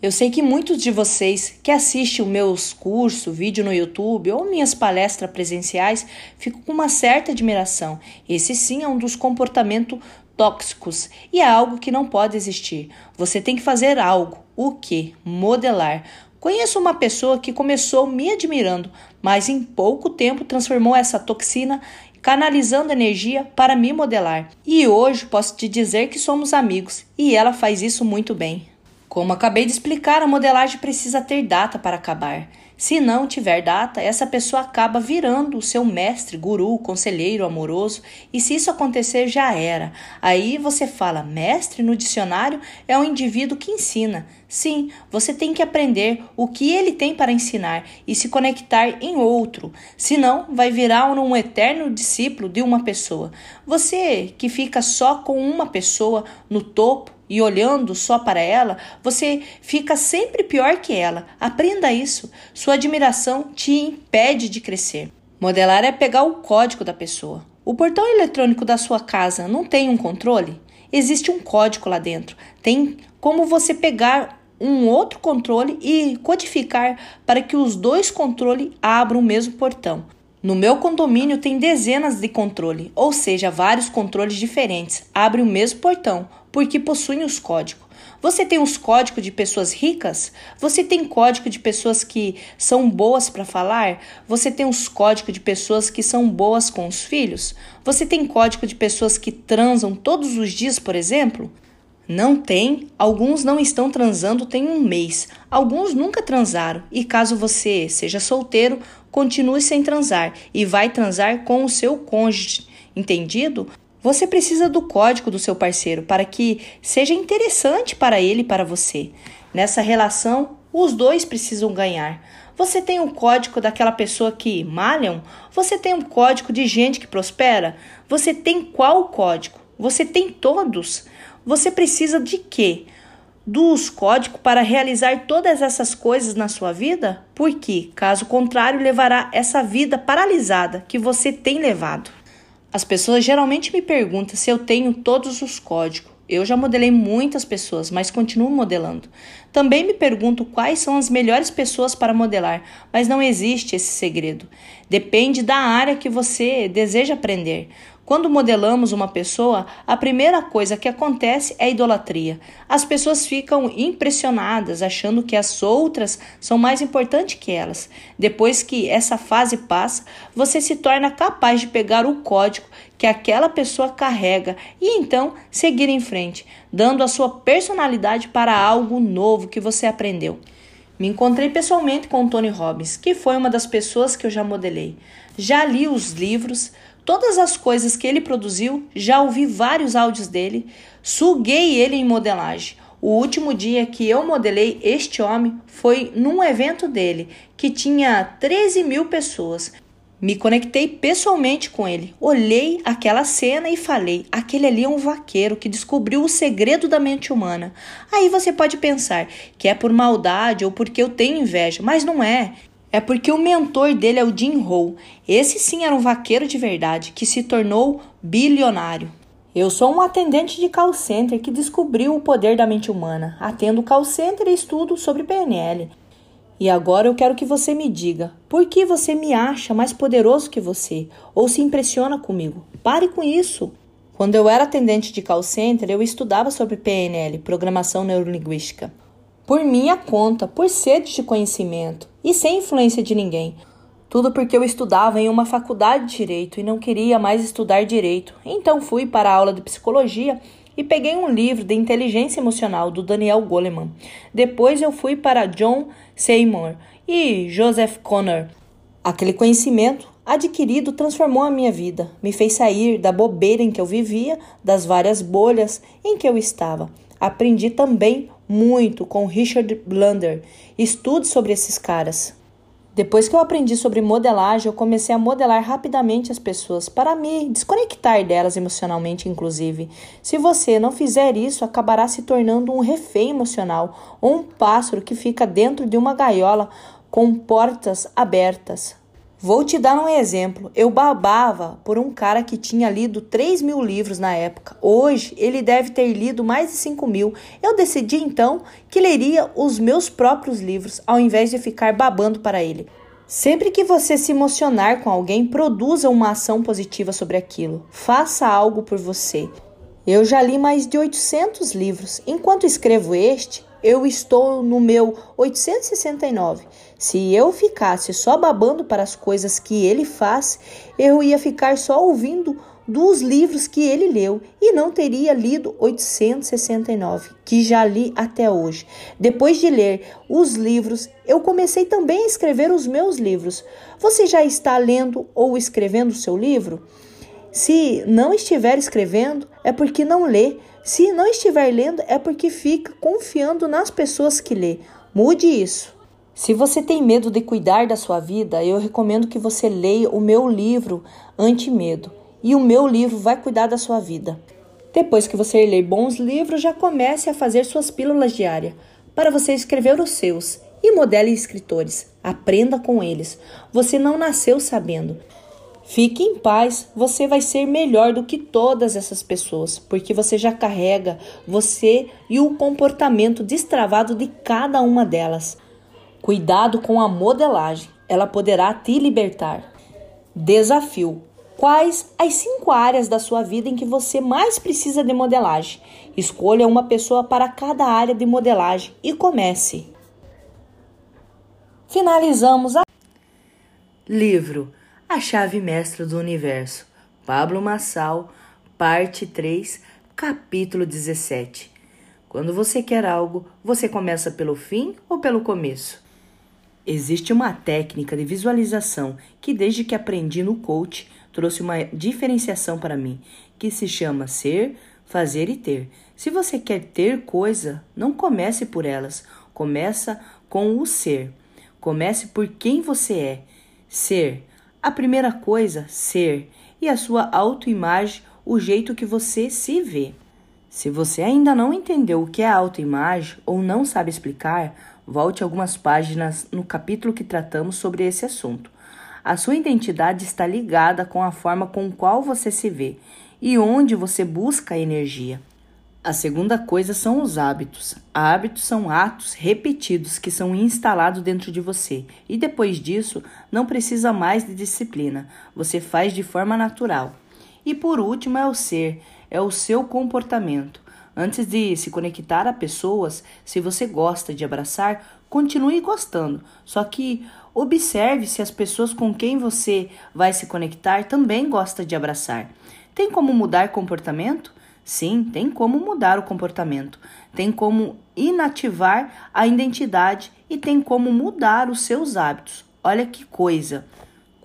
Eu sei que muitos de vocês que assistem os meus cursos, vídeo no YouTube ou minhas palestras presenciais ficam com uma certa admiração. Esse sim é um dos comportamentos tóxicos e é algo que não pode existir. Você tem que fazer algo. O que? Modelar. Conheço uma pessoa que começou me admirando, mas em pouco tempo transformou essa toxina canalizando energia para me modelar. E hoje posso te dizer que somos amigos e ela faz isso muito bem. Como acabei de explicar, a modelagem precisa ter data para acabar. Se não tiver data, essa pessoa acaba virando o seu mestre, guru, conselheiro amoroso, e se isso acontecer, já era. Aí você fala: mestre no dicionário é um indivíduo que ensina. Sim, você tem que aprender o que ele tem para ensinar e se conectar em outro. Senão, vai virar um eterno discípulo de uma pessoa. Você que fica só com uma pessoa no topo, e olhando só para ela, você fica sempre pior que ela. Aprenda isso. Sua admiração te impede de crescer. Modelar é pegar o código da pessoa. O portão eletrônico da sua casa não tem um controle? Existe um código lá dentro. Tem como você pegar um outro controle e codificar para que os dois controles abram o mesmo portão. No meu condomínio tem dezenas de controle, ou seja, vários controles diferentes. Abre o mesmo portão, porque possuem os códigos. Você tem os códigos de pessoas ricas? Você tem código de pessoas que são boas para falar? Você tem os códigos de pessoas que são boas com os filhos? Você tem código de pessoas que transam todos os dias, por exemplo? Não tem, alguns não estão transando tem um mês, alguns nunca transaram, e caso você seja solteiro, continue sem transar e vai transar com o seu cônjuge, entendido? Você precisa do código do seu parceiro para que seja interessante para ele e para você. Nessa relação, os dois precisam ganhar. Você tem o código daquela pessoa que malham? Você tem um código de gente que prospera? Você tem qual código? Você tem todos. Você precisa de quê? Dos códigos para realizar todas essas coisas na sua vida? Porque, caso contrário, levará essa vida paralisada que você tem levado. As pessoas geralmente me perguntam se eu tenho todos os códigos. Eu já modelei muitas pessoas, mas continuo modelando. Também me pergunto quais são as melhores pessoas para modelar, mas não existe esse segredo. Depende da área que você deseja aprender. Quando modelamos uma pessoa, a primeira coisa que acontece é idolatria. As pessoas ficam impressionadas, achando que as outras são mais importantes que elas. Depois que essa fase passa, você se torna capaz de pegar o código que aquela pessoa carrega e então seguir em frente, dando a sua personalidade para algo novo que você aprendeu. Me encontrei pessoalmente com o Tony Robbins, que foi uma das pessoas que eu já modelei. Já li os livros, todas as coisas que ele produziu, já ouvi vários áudios dele, suguei ele em modelagem. O último dia que eu modelei este homem foi num evento dele, que tinha 13 mil pessoas. Me conectei pessoalmente com ele, olhei aquela cena e falei: aquele ali é um vaqueiro que descobriu o segredo da mente humana. Aí você pode pensar que é por maldade ou porque eu tenho inveja, mas não é. É porque o mentor dele é o Jim Rowe. Esse sim era um vaqueiro de verdade que se tornou bilionário. Eu sou um atendente de call center que descobriu o poder da mente humana. Atendo call center e estudo sobre PNL. E agora eu quero que você me diga por que você me acha mais poderoso que você ou se impressiona comigo. Pare com isso. Quando eu era atendente de call center, eu estudava sobre PNL, Programação Neurolinguística. Por minha conta, por sede de conhecimento e sem influência de ninguém. Tudo porque eu estudava em uma faculdade de direito e não queria mais estudar direito. Então fui para a aula de psicologia e peguei um livro de inteligência emocional do Daniel Goleman. Depois eu fui para John Seymour e Joseph Conner. Aquele conhecimento adquirido transformou a minha vida, me fez sair da bobeira em que eu vivia, das várias bolhas em que eu estava. Aprendi também muito com Richard Blunder. Estude sobre esses caras. Depois que eu aprendi sobre modelagem, eu comecei a modelar rapidamente as pessoas para me desconectar delas emocionalmente, inclusive. Se você não fizer isso, acabará se tornando um refém emocional ou um pássaro que fica dentro de uma gaiola com portas abertas. Vou te dar um exemplo. Eu babava por um cara que tinha lido 3 mil livros na época. Hoje ele deve ter lido mais de 5 mil. Eu decidi então que leria os meus próprios livros ao invés de ficar babando para ele. Sempre que você se emocionar com alguém, produza uma ação positiva sobre aquilo. Faça algo por você. Eu já li mais de 800 livros. Enquanto escrevo este, eu estou no meu 869. Se eu ficasse só babando para as coisas que ele faz, eu ia ficar só ouvindo dos livros que ele leu e não teria lido 869, que já li até hoje. Depois de ler os livros, eu comecei também a escrever os meus livros. Você já está lendo ou escrevendo o seu livro? Se não estiver escrevendo, é porque não lê. Se não estiver lendo, é porque fica confiando nas pessoas que lê. Mude isso. Se você tem medo de cuidar da sua vida, eu recomendo que você leia o meu livro Anti-Medo. E o meu livro vai cuidar da sua vida. Depois que você ler bons livros, já comece a fazer suas pílulas diárias para você escrever os seus e modele escritores. Aprenda com eles. Você não nasceu sabendo. Fique em paz, você vai ser melhor do que todas essas pessoas, porque você já carrega você e o comportamento destravado de cada uma delas. Cuidado com a modelagem, ela poderá te libertar. Desafio: Quais as cinco áreas da sua vida em que você mais precisa de modelagem? Escolha uma pessoa para cada área de modelagem e comece. Finalizamos a livro A Chave Mestra do Universo, Pablo Massal, parte 3, capítulo 17. Quando você quer algo, você começa pelo fim ou pelo começo? Existe uma técnica de visualização que, desde que aprendi no coach, trouxe uma diferenciação para mim, que se chama ser, fazer e ter. Se você quer ter coisa, não comece por elas, começa com o ser. Comece por quem você é. Ser. A primeira coisa, ser. E a sua autoimagem, o jeito que você se vê. Se você ainda não entendeu o que é autoimagem ou não sabe explicar, Volte algumas páginas no capítulo que tratamos sobre esse assunto. A sua identidade está ligada com a forma com qual você se vê e onde você busca a energia. A segunda coisa são os hábitos. Hábitos são atos repetidos que são instalados dentro de você, e depois disso não precisa mais de disciplina, você faz de forma natural. E por último é o ser, é o seu comportamento. Antes de se conectar a pessoas, se você gosta de abraçar, continue gostando. Só que observe se as pessoas com quem você vai se conectar também gostam de abraçar. Tem como mudar comportamento? Sim, tem como mudar o comportamento. Tem como inativar a identidade e tem como mudar os seus hábitos. Olha que coisa!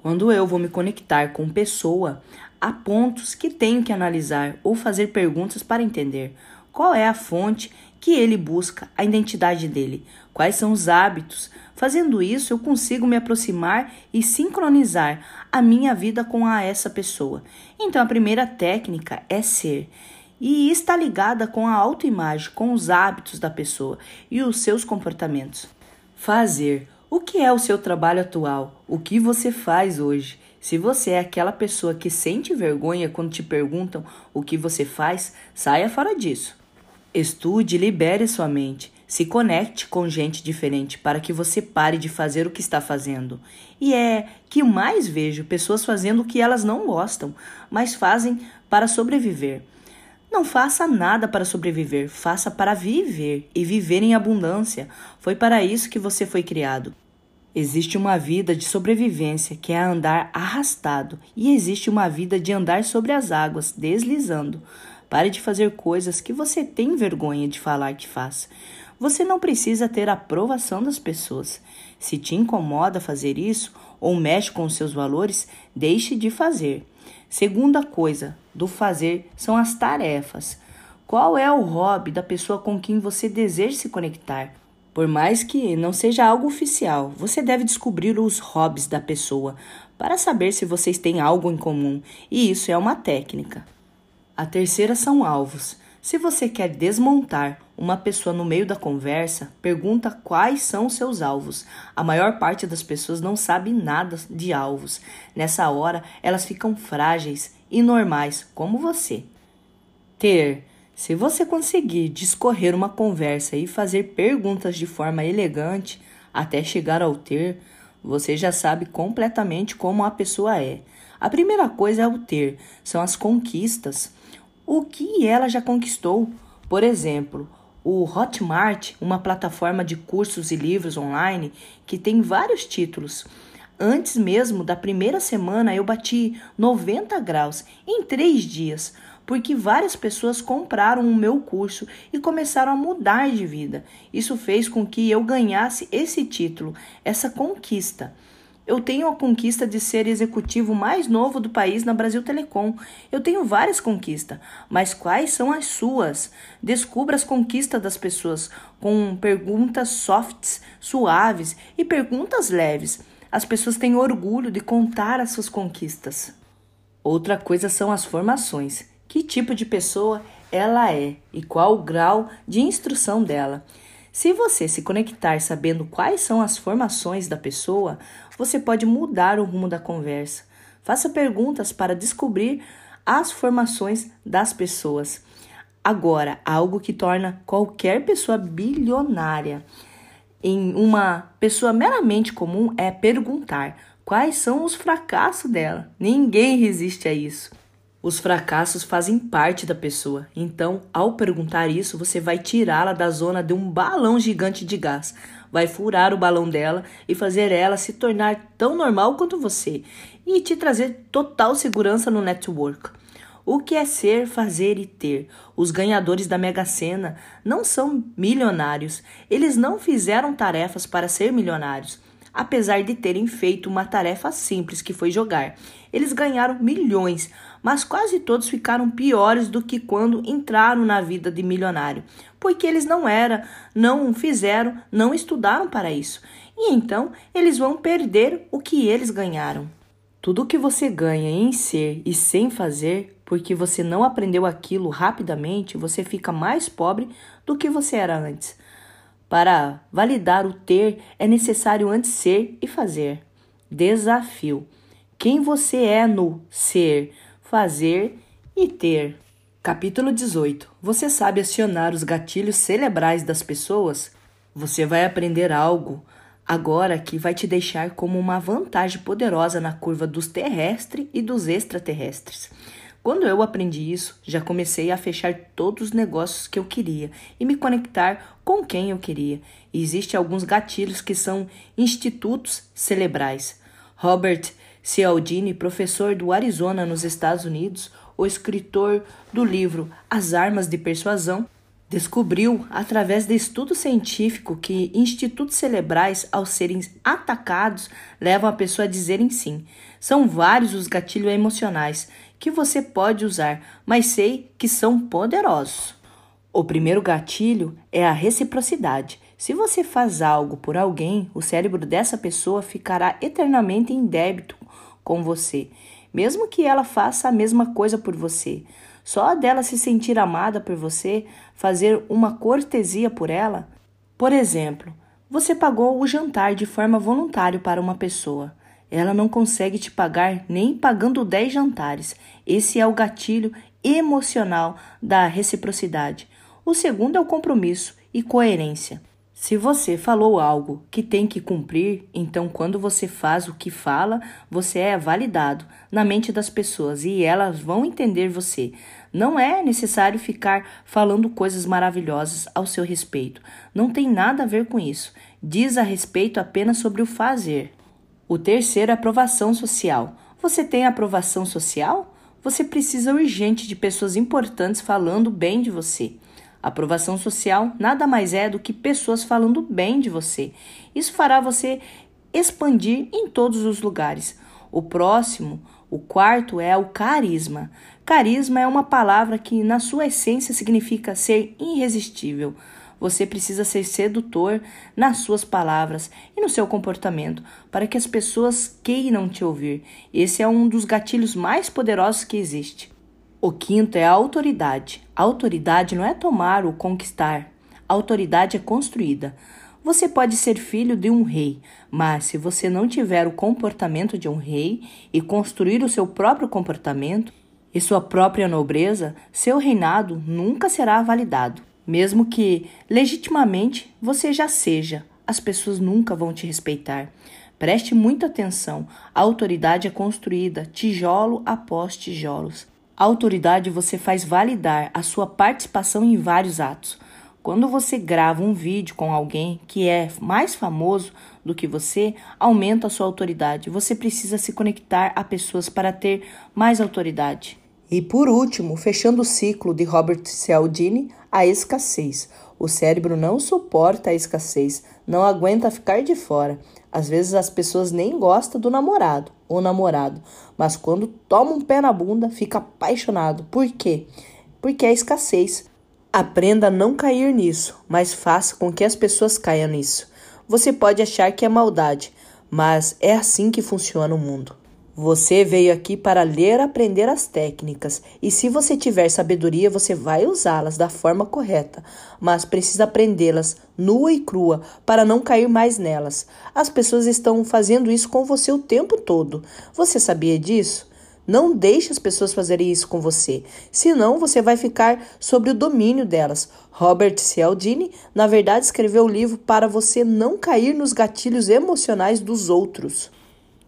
Quando eu vou me conectar com pessoa, há pontos que tenho que analisar ou fazer perguntas para entender. Qual é a fonte que ele busca, a identidade dele? Quais são os hábitos? Fazendo isso, eu consigo me aproximar e sincronizar a minha vida com a essa pessoa. Então, a primeira técnica é ser e está ligada com a autoimagem, com os hábitos da pessoa e os seus comportamentos. Fazer. O que é o seu trabalho atual? O que você faz hoje? Se você é aquela pessoa que sente vergonha quando te perguntam o que você faz, saia fora disso. Estude e libere sua mente. Se conecte com gente diferente para que você pare de fazer o que está fazendo. E é que mais vejo pessoas fazendo o que elas não gostam, mas fazem para sobreviver. Não faça nada para sobreviver, faça para viver e viver em abundância. Foi para isso que você foi criado. Existe uma vida de sobrevivência que é andar arrastado, e existe uma vida de andar sobre as águas, deslizando. Pare de fazer coisas que você tem vergonha de falar que faz. Você não precisa ter a aprovação das pessoas. Se te incomoda fazer isso ou mexe com os seus valores, deixe de fazer. Segunda coisa do fazer são as tarefas. Qual é o hobby da pessoa com quem você deseja se conectar? Por mais que não seja algo oficial, você deve descobrir os hobbies da pessoa para saber se vocês têm algo em comum, e isso é uma técnica. A terceira são alvos. Se você quer desmontar uma pessoa no meio da conversa, pergunta quais são seus alvos. A maior parte das pessoas não sabe nada de alvos. Nessa hora, elas ficam frágeis e normais, como você. Ter se você conseguir discorrer uma conversa e fazer perguntas de forma elegante até chegar ao ter, você já sabe completamente como a pessoa é. A primeira coisa é o ter, são as conquistas. O que ela já conquistou? Por exemplo, o Hotmart, uma plataforma de cursos e livros online que tem vários títulos. Antes mesmo da primeira semana, eu bati 90 graus em três dias porque várias pessoas compraram o meu curso e começaram a mudar de vida. Isso fez com que eu ganhasse esse título, essa conquista. Eu tenho a conquista de ser executivo mais novo do país na Brasil Telecom. Eu tenho várias conquistas, mas quais são as suas? Descubra as conquistas das pessoas com perguntas softs, suaves e perguntas leves. As pessoas têm orgulho de contar as suas conquistas. Outra coisa são as formações que tipo de pessoa ela é e qual o grau de instrução dela. Se você se conectar sabendo quais são as formações da pessoa, você pode mudar o rumo da conversa. Faça perguntas para descobrir as formações das pessoas. Agora, algo que torna qualquer pessoa bilionária em uma pessoa meramente comum é perguntar quais são os fracassos dela. Ninguém resiste a isso. Os fracassos fazem parte da pessoa, então, ao perguntar isso, você vai tirá-la da zona de um balão gigante de gás, vai furar o balão dela e fazer ela se tornar tão normal quanto você e te trazer total segurança no network. O que é ser, fazer e ter? Os ganhadores da Mega Sena não são milionários, eles não fizeram tarefas para ser milionários apesar de terem feito uma tarefa simples que foi jogar. Eles ganharam milhões, mas quase todos ficaram piores do que quando entraram na vida de milionário, porque eles não eram, não fizeram, não estudaram para isso. E então eles vão perder o que eles ganharam. Tudo o que você ganha em ser e sem fazer, porque você não aprendeu aquilo rapidamente, você fica mais pobre do que você era antes. Para validar o ter, é necessário antes ser e fazer. Desafio: quem você é no ser, fazer e ter. Capítulo 18. Você sabe acionar os gatilhos cerebrais das pessoas? Você vai aprender algo agora que vai te deixar como uma vantagem poderosa na curva dos terrestres e dos extraterrestres. Quando eu aprendi isso, já comecei a fechar todos os negócios que eu queria e me conectar com quem eu queria. Existem alguns gatilhos que são institutos cerebrais. Robert Cialdini, professor do Arizona nos Estados Unidos, o escritor do livro As Armas de Persuasão, descobriu, através de estudo científico, que institutos cerebrais, ao serem atacados, levam a pessoa a dizerem sim. São vários os gatilhos emocionais que você pode usar, mas sei que são poderosos. O primeiro gatilho é a reciprocidade. Se você faz algo por alguém, o cérebro dessa pessoa ficará eternamente em débito com você, mesmo que ela faça a mesma coisa por você. Só dela se sentir amada por você, fazer uma cortesia por ela. Por exemplo, você pagou o jantar de forma voluntária para uma pessoa. ela não consegue te pagar nem pagando 10 jantares. Esse é o gatilho emocional da reciprocidade. O segundo é o compromisso e coerência. Se você falou algo que tem que cumprir, então quando você faz o que fala, você é validado na mente das pessoas e elas vão entender você. Não é necessário ficar falando coisas maravilhosas ao seu respeito. Não tem nada a ver com isso. Diz a respeito apenas sobre o fazer. O terceiro é aprovação social. Você tem aprovação social? Você precisa urgente de pessoas importantes falando bem de você. Aprovação social nada mais é do que pessoas falando bem de você. Isso fará você expandir em todos os lugares. O próximo, o quarto, é o carisma. Carisma é uma palavra que, na sua essência, significa ser irresistível. Você precisa ser sedutor nas suas palavras e no seu comportamento para que as pessoas queiram te ouvir. Esse é um dos gatilhos mais poderosos que existe. O quinto é a autoridade. A autoridade não é tomar ou conquistar. A autoridade é construída. Você pode ser filho de um rei, mas se você não tiver o comportamento de um rei e construir o seu próprio comportamento e sua própria nobreza, seu reinado nunca será validado. Mesmo que legitimamente você já seja, as pessoas nunca vão te respeitar. Preste muita atenção. A autoridade é construída tijolo após tijolos. A autoridade você faz validar a sua participação em vários atos. Quando você grava um vídeo com alguém que é mais famoso do que você, aumenta a sua autoridade. Você precisa se conectar a pessoas para ter mais autoridade. E por último, fechando o ciclo de Robert Cialdini, a escassez. O cérebro não suporta a escassez, não aguenta ficar de fora. Às vezes as pessoas nem gostam do namorado ou namorado, mas quando toma um pé na bunda, fica apaixonado. Por quê? Porque é escassez. Aprenda a não cair nisso, mas faça com que as pessoas caiam nisso. Você pode achar que é maldade, mas é assim que funciona o mundo. Você veio aqui para ler, aprender as técnicas, e se você tiver sabedoria, você vai usá-las da forma correta, mas precisa aprendê-las nua e crua para não cair mais nelas. As pessoas estão fazendo isso com você o tempo todo. Você sabia disso? Não deixe as pessoas fazerem isso com você, senão você vai ficar sob o domínio delas. Robert Cialdini, na verdade, escreveu o livro para você não cair nos gatilhos emocionais dos outros.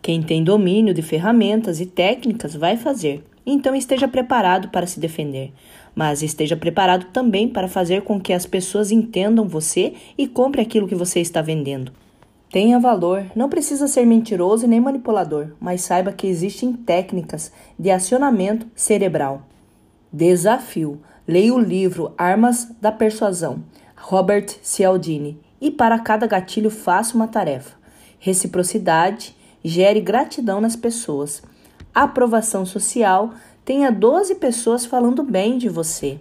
Quem tem domínio de ferramentas e técnicas vai fazer. Então esteja preparado para se defender, mas esteja preparado também para fazer com que as pessoas entendam você e compre aquilo que você está vendendo. Tenha valor, não precisa ser mentiroso nem manipulador, mas saiba que existem técnicas de acionamento cerebral. Desafio: leia o livro Armas da Persuasão, Robert Cialdini, e para cada gatilho faça uma tarefa. Reciprocidade Gere gratidão nas pessoas. Aprovação social. Tenha 12 pessoas falando bem de você.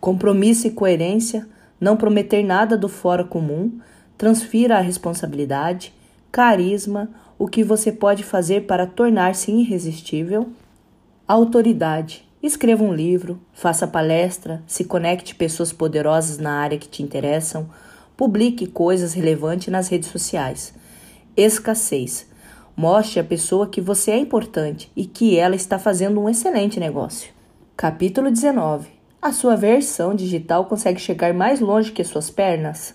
Compromisso e coerência. Não prometer nada do fora comum. Transfira a responsabilidade. Carisma. O que você pode fazer para tornar-se irresistível. Autoridade. Escreva um livro, faça palestra, se conecte pessoas poderosas na área que te interessam, publique coisas relevantes nas redes sociais. Escassez. Mostre à pessoa que você é importante e que ela está fazendo um excelente negócio. Capítulo 19. A sua versão digital consegue chegar mais longe que suas pernas?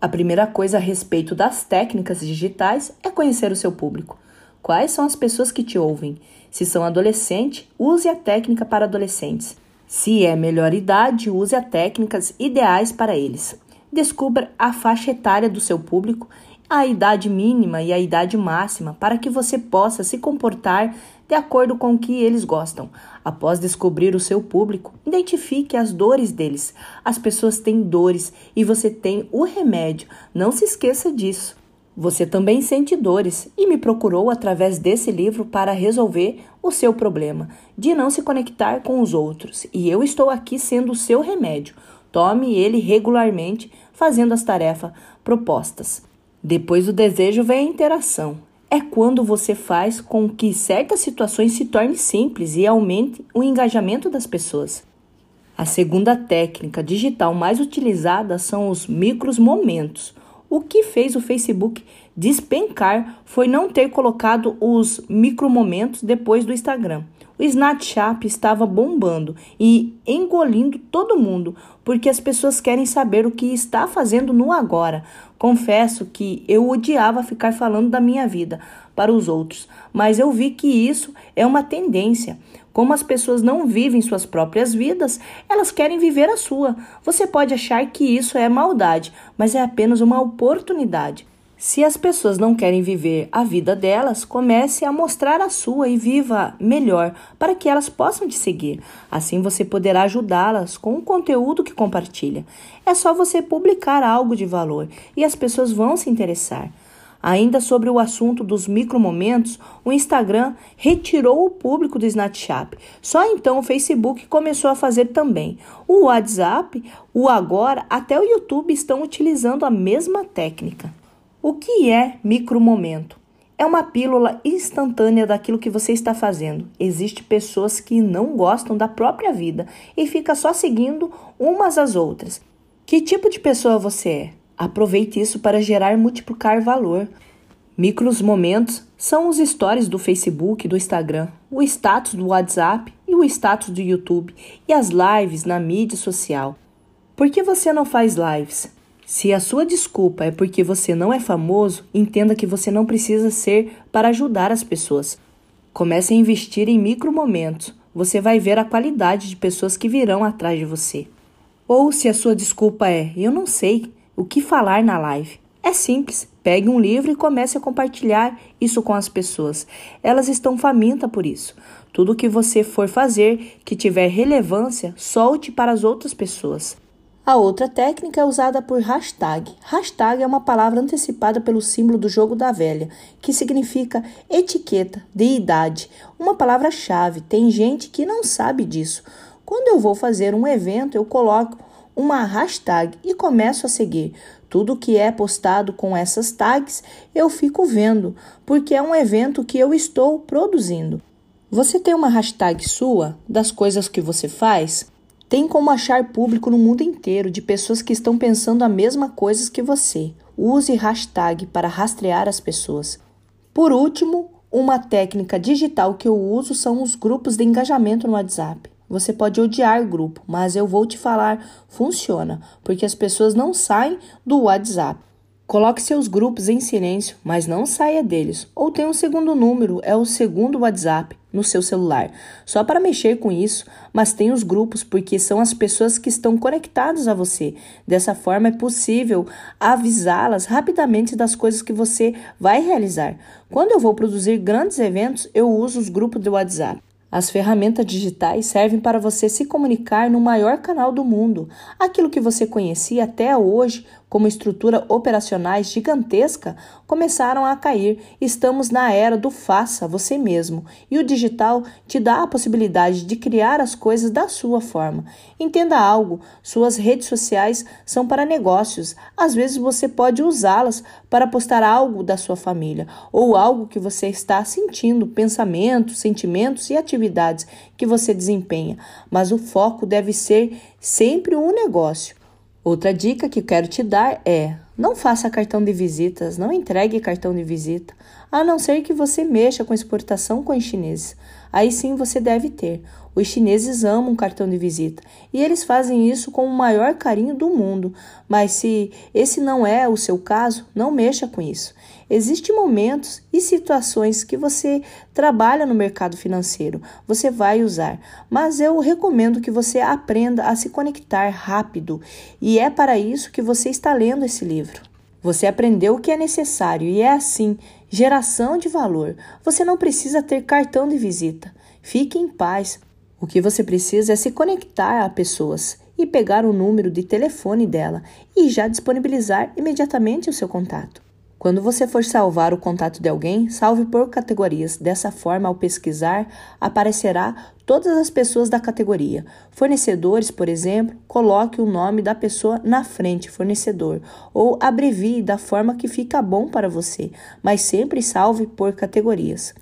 A primeira coisa a respeito das técnicas digitais é conhecer o seu público. Quais são as pessoas que te ouvem? Se são adolescentes, use a técnica para adolescentes. Se é melhor idade, use as técnicas ideais para eles. Descubra a faixa etária do seu público a idade mínima e a idade máxima para que você possa se comportar de acordo com o que eles gostam. Após descobrir o seu público, identifique as dores deles. As pessoas têm dores e você tem o remédio. Não se esqueça disso. Você também sente dores e me procurou através desse livro para resolver o seu problema de não se conectar com os outros. E eu estou aqui sendo o seu remédio. Tome ele regularmente, fazendo as tarefas propostas. Depois do desejo vem a interação. É quando você faz com que certas situações se tornem simples e aumente o engajamento das pessoas. A segunda técnica digital mais utilizada são os micros momentos. O que fez o Facebook despencar foi não ter colocado os micromomentos depois do Instagram. O Snapchat estava bombando e engolindo todo mundo, porque as pessoas querem saber o que está fazendo no agora. Confesso que eu odiava ficar falando da minha vida para os outros, mas eu vi que isso é uma tendência. Como as pessoas não vivem suas próprias vidas, elas querem viver a sua. Você pode achar que isso é maldade, mas é apenas uma oportunidade. Se as pessoas não querem viver a vida delas, comece a mostrar a sua e viva melhor para que elas possam te seguir. Assim você poderá ajudá-las com o conteúdo que compartilha. É só você publicar algo de valor e as pessoas vão se interessar. Ainda sobre o assunto dos micromomentos, o Instagram retirou o público do Snapchat. Só então o Facebook começou a fazer também. O WhatsApp, o Agora, até o YouTube estão utilizando a mesma técnica. O que é micromomento? É uma pílula instantânea daquilo que você está fazendo. Existem pessoas que não gostam da própria vida e fica só seguindo umas às outras. Que tipo de pessoa você é? Aproveite isso para gerar e multiplicar valor. Micros momentos são os stories do Facebook, do Instagram, o status do WhatsApp e o status do YouTube e as lives na mídia social. Por que você não faz lives? Se a sua desculpa é porque você não é famoso, entenda que você não precisa ser para ajudar as pessoas. Comece a investir em micro momentos. Você vai ver a qualidade de pessoas que virão atrás de você. Ou se a sua desculpa é eu não sei, o que falar na live? É simples. Pegue um livro e comece a compartilhar isso com as pessoas. Elas estão famintas por isso. Tudo que você for fazer que tiver relevância, solte para as outras pessoas. A outra técnica é usada por hashtag. Hashtag é uma palavra antecipada pelo símbolo do jogo da velha, que significa etiqueta, de idade, uma palavra-chave. Tem gente que não sabe disso. Quando eu vou fazer um evento, eu coloco uma hashtag e começo a seguir. Tudo que é postado com essas tags eu fico vendo, porque é um evento que eu estou produzindo. Você tem uma hashtag sua das coisas que você faz? Tem como achar público no mundo inteiro de pessoas que estão pensando a mesma coisa que você. Use hashtag para rastrear as pessoas. Por último, uma técnica digital que eu uso são os grupos de engajamento no WhatsApp. Você pode odiar grupo, mas eu vou te falar, funciona, porque as pessoas não saem do WhatsApp. Coloque seus grupos em silêncio, mas não saia deles. Ou tem um segundo número, é o segundo WhatsApp no seu celular, só para mexer com isso, mas tem os grupos porque são as pessoas que estão conectadas a você. Dessa forma é possível avisá-las rapidamente das coisas que você vai realizar. Quando eu vou produzir grandes eventos, eu uso os grupos do WhatsApp. As ferramentas digitais servem para você se comunicar no maior canal do mundo. Aquilo que você conhecia até hoje como estrutura operacionais gigantesca começaram a cair. Estamos na era do faça você mesmo e o digital te dá a possibilidade de criar as coisas da sua forma. Entenda algo: suas redes sociais são para negócios. Às vezes você pode usá-las para postar algo da sua família ou algo que você está sentindo, pensamentos, sentimentos e atividades que você desempenha, mas o foco deve ser sempre um negócio. Outra dica que quero te dar é: não faça cartão de visitas, não entregue cartão de visita, a não ser que você mexa com exportação com os chineses. Aí sim você deve ter. Os chineses amam cartão de visita e eles fazem isso com o maior carinho do mundo. Mas se esse não é o seu caso, não mexa com isso. Existem momentos e situações que você trabalha no mercado financeiro, você vai usar, mas eu recomendo que você aprenda a se conectar rápido e é para isso que você está lendo esse livro. Você aprendeu o que é necessário e é assim geração de valor. Você não precisa ter cartão de visita. Fique em paz. O que você precisa é se conectar a pessoas e pegar o número de telefone dela e já disponibilizar imediatamente o seu contato. Quando você for salvar o contato de alguém, salve por categorias. Dessa forma, ao pesquisar, aparecerá todas as pessoas da categoria. Fornecedores, por exemplo, coloque o nome da pessoa na frente, fornecedor, ou abrevie da forma que fica bom para você, mas sempre salve por categorias.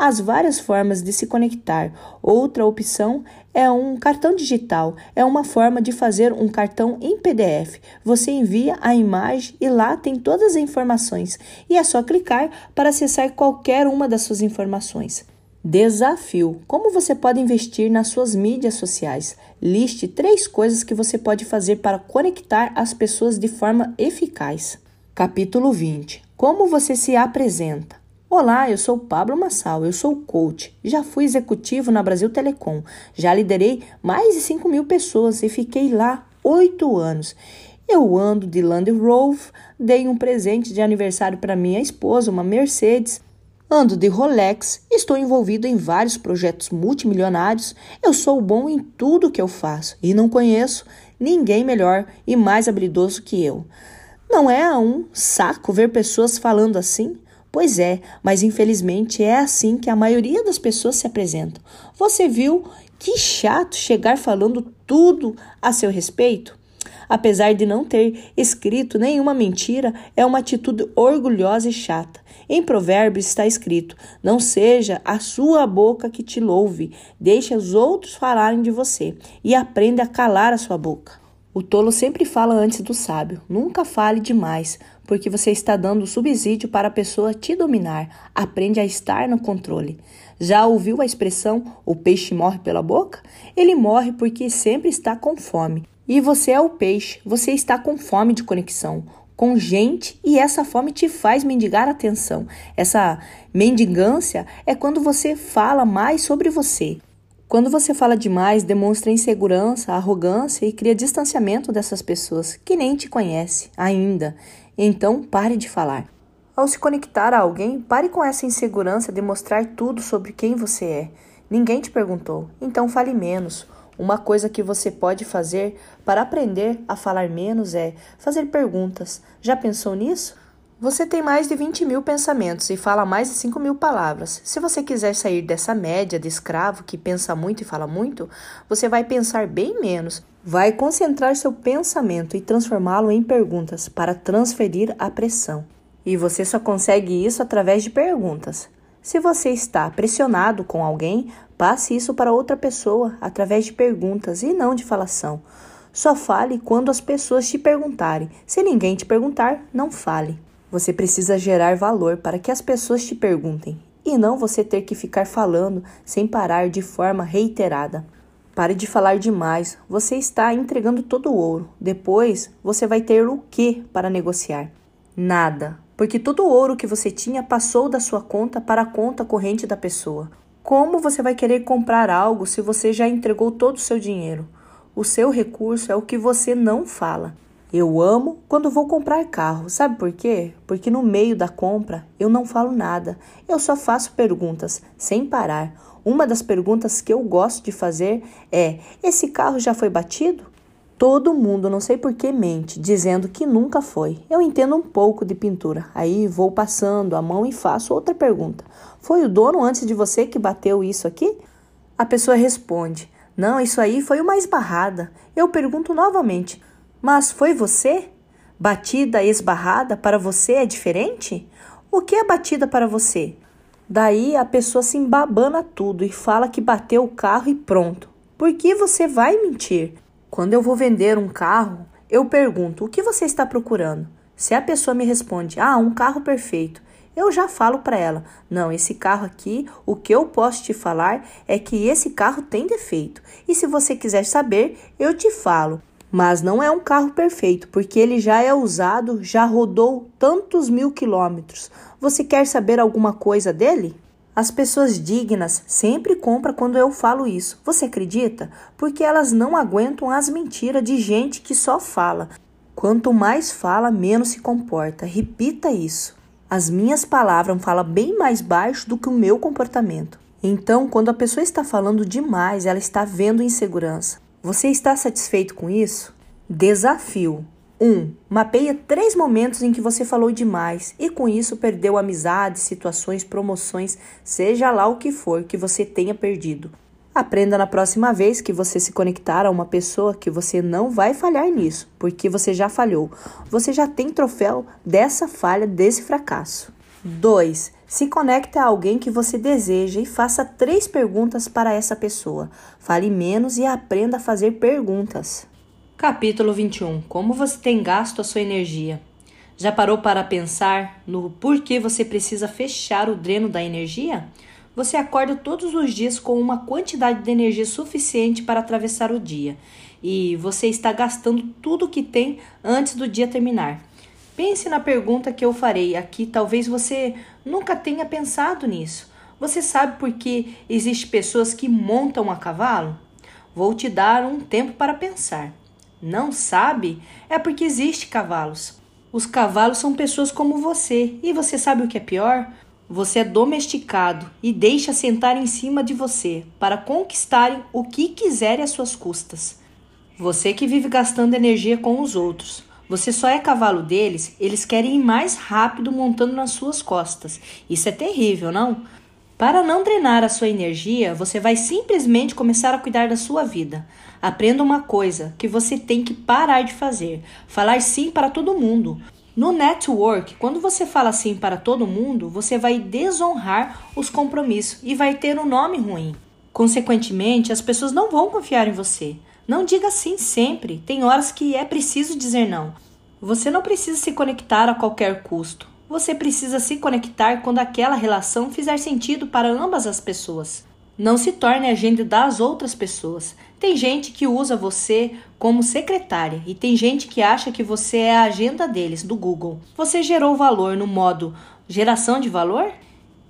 As várias formas de se conectar. Outra opção é um cartão digital, é uma forma de fazer um cartão em PDF. Você envia a imagem e lá tem todas as informações e é só clicar para acessar qualquer uma das suas informações. Desafio: Como você pode investir nas suas mídias sociais? Liste três coisas que você pode fazer para conectar as pessoas de forma eficaz. Capítulo 20: Como você se apresenta? Olá, eu sou Pablo Massal, eu sou coach, já fui executivo na Brasil Telecom, já liderei mais de 5 mil pessoas e fiquei lá oito anos. Eu ando de Land Rover, dei um presente de aniversário para minha esposa, uma Mercedes, ando de Rolex, estou envolvido em vários projetos multimilionários, eu sou bom em tudo que eu faço e não conheço ninguém melhor e mais habilidoso que eu. Não é um saco ver pessoas falando assim? Pois é, mas infelizmente é assim que a maioria das pessoas se apresentam. Você viu que chato chegar falando tudo a seu respeito? Apesar de não ter escrito nenhuma mentira, é uma atitude orgulhosa e chata. Em Provérbios está escrito: Não seja a sua boca que te louve, deixe os outros falarem de você e aprenda a calar a sua boca. O tolo sempre fala antes do sábio. Nunca fale demais, porque você está dando subsídio para a pessoa te dominar. Aprende a estar no controle. Já ouviu a expressão o peixe morre pela boca? Ele morre porque sempre está com fome. E você é o peixe, você está com fome de conexão, com gente, e essa fome te faz mendigar atenção. Essa mendigância é quando você fala mais sobre você. Quando você fala demais, demonstra insegurança, arrogância e cria distanciamento dessas pessoas que nem te conhecem ainda. Então, pare de falar. Ao se conectar a alguém, pare com essa insegurança de mostrar tudo sobre quem você é. Ninguém te perguntou, então fale menos. Uma coisa que você pode fazer para aprender a falar menos é fazer perguntas. Já pensou nisso? Você tem mais de 20 mil pensamentos e fala mais de 5 mil palavras. Se você quiser sair dessa média de escravo que pensa muito e fala muito, você vai pensar bem menos. Vai concentrar seu pensamento e transformá-lo em perguntas para transferir a pressão. E você só consegue isso através de perguntas. Se você está pressionado com alguém, passe isso para outra pessoa através de perguntas e não de falação. Só fale quando as pessoas te perguntarem. Se ninguém te perguntar, não fale. Você precisa gerar valor para que as pessoas te perguntem e não você ter que ficar falando sem parar de forma reiterada. Pare de falar demais, você está entregando todo o ouro. Depois você vai ter o que para negociar? Nada, porque todo o ouro que você tinha passou da sua conta para a conta corrente da pessoa. Como você vai querer comprar algo se você já entregou todo o seu dinheiro? O seu recurso é o que você não fala. Eu amo quando vou comprar carro. Sabe por quê? Porque no meio da compra eu não falo nada. Eu só faço perguntas sem parar. Uma das perguntas que eu gosto de fazer é: esse carro já foi batido? Todo mundo, não sei por que mente, dizendo que nunca foi. Eu entendo um pouco de pintura. Aí vou passando a mão e faço outra pergunta. Foi o dono antes de você que bateu isso aqui? A pessoa responde: Não, isso aí foi uma esbarrada. Eu pergunto novamente: mas foi você? Batida esbarrada para você é diferente? O que é batida para você? Daí a pessoa se embabana tudo e fala que bateu o carro e pronto. Por que você vai mentir? Quando eu vou vender um carro, eu pergunto: o que você está procurando? Se a pessoa me responde: ah, um carro perfeito, eu já falo para ela: não, esse carro aqui, o que eu posso te falar é que esse carro tem defeito. E se você quiser saber, eu te falo mas não é um carro perfeito, porque ele já é usado, já rodou tantos mil quilômetros. Você quer saber alguma coisa dele? As pessoas dignas sempre compram quando eu falo isso. Você acredita? Porque elas não aguentam as mentiras de gente que só fala. Quanto mais fala, menos se comporta. Repita isso. As minhas palavras falam bem mais baixo do que o meu comportamento. Então, quando a pessoa está falando demais, ela está vendo insegurança. Você está satisfeito com isso? Desafio 1. Um, mapeia três momentos em que você falou demais e com isso perdeu amizades, situações, promoções, seja lá o que for que você tenha perdido. Aprenda na próxima vez que você se conectar a uma pessoa que você não vai falhar nisso, porque você já falhou. Você já tem troféu dessa falha, desse fracasso. 2. Se conecte a alguém que você deseja e faça três perguntas para essa pessoa. Fale menos e aprenda a fazer perguntas. Capítulo 21 Como você tem gasto a sua energia? Já parou para pensar no porquê você precisa fechar o dreno da energia? Você acorda todos os dias com uma quantidade de energia suficiente para atravessar o dia e você está gastando tudo o que tem antes do dia terminar. Pense na pergunta que eu farei aqui, talvez você nunca tenha pensado nisso. Você sabe por que existem pessoas que montam a cavalo? Vou te dar um tempo para pensar. Não sabe? É porque existem cavalos. Os cavalos são pessoas como você. E você sabe o que é pior? Você é domesticado e deixa sentar em cima de você para conquistarem o que quiserem às suas custas. Você que vive gastando energia com os outros. Você só é cavalo deles, eles querem ir mais rápido montando nas suas costas. Isso é terrível, não? Para não drenar a sua energia, você vai simplesmente começar a cuidar da sua vida. Aprenda uma coisa que você tem que parar de fazer: falar sim para todo mundo. No network, quando você fala sim para todo mundo, você vai desonrar os compromissos e vai ter um nome ruim. Consequentemente, as pessoas não vão confiar em você. Não diga sim sempre, tem horas que é preciso dizer não. Você não precisa se conectar a qualquer custo. Você precisa se conectar quando aquela relação fizer sentido para ambas as pessoas. Não se torne agente das outras pessoas. Tem gente que usa você como secretária e tem gente que acha que você é a agenda deles, do Google. Você gerou valor no modo geração de valor?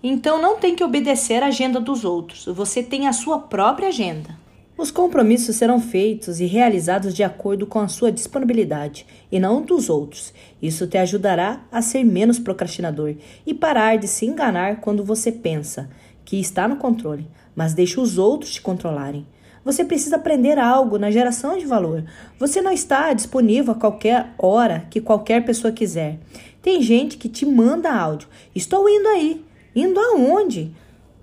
Então não tem que obedecer à agenda dos outros. Você tem a sua própria agenda. Os compromissos serão feitos e realizados de acordo com a sua disponibilidade e não dos outros. Isso te ajudará a ser menos procrastinador e parar de se enganar quando você pensa que está no controle, mas deixa os outros te controlarem. Você precisa aprender algo na geração de valor. Você não está disponível a qualquer hora que qualquer pessoa quiser. Tem gente que te manda áudio. Estou indo aí. Indo aonde?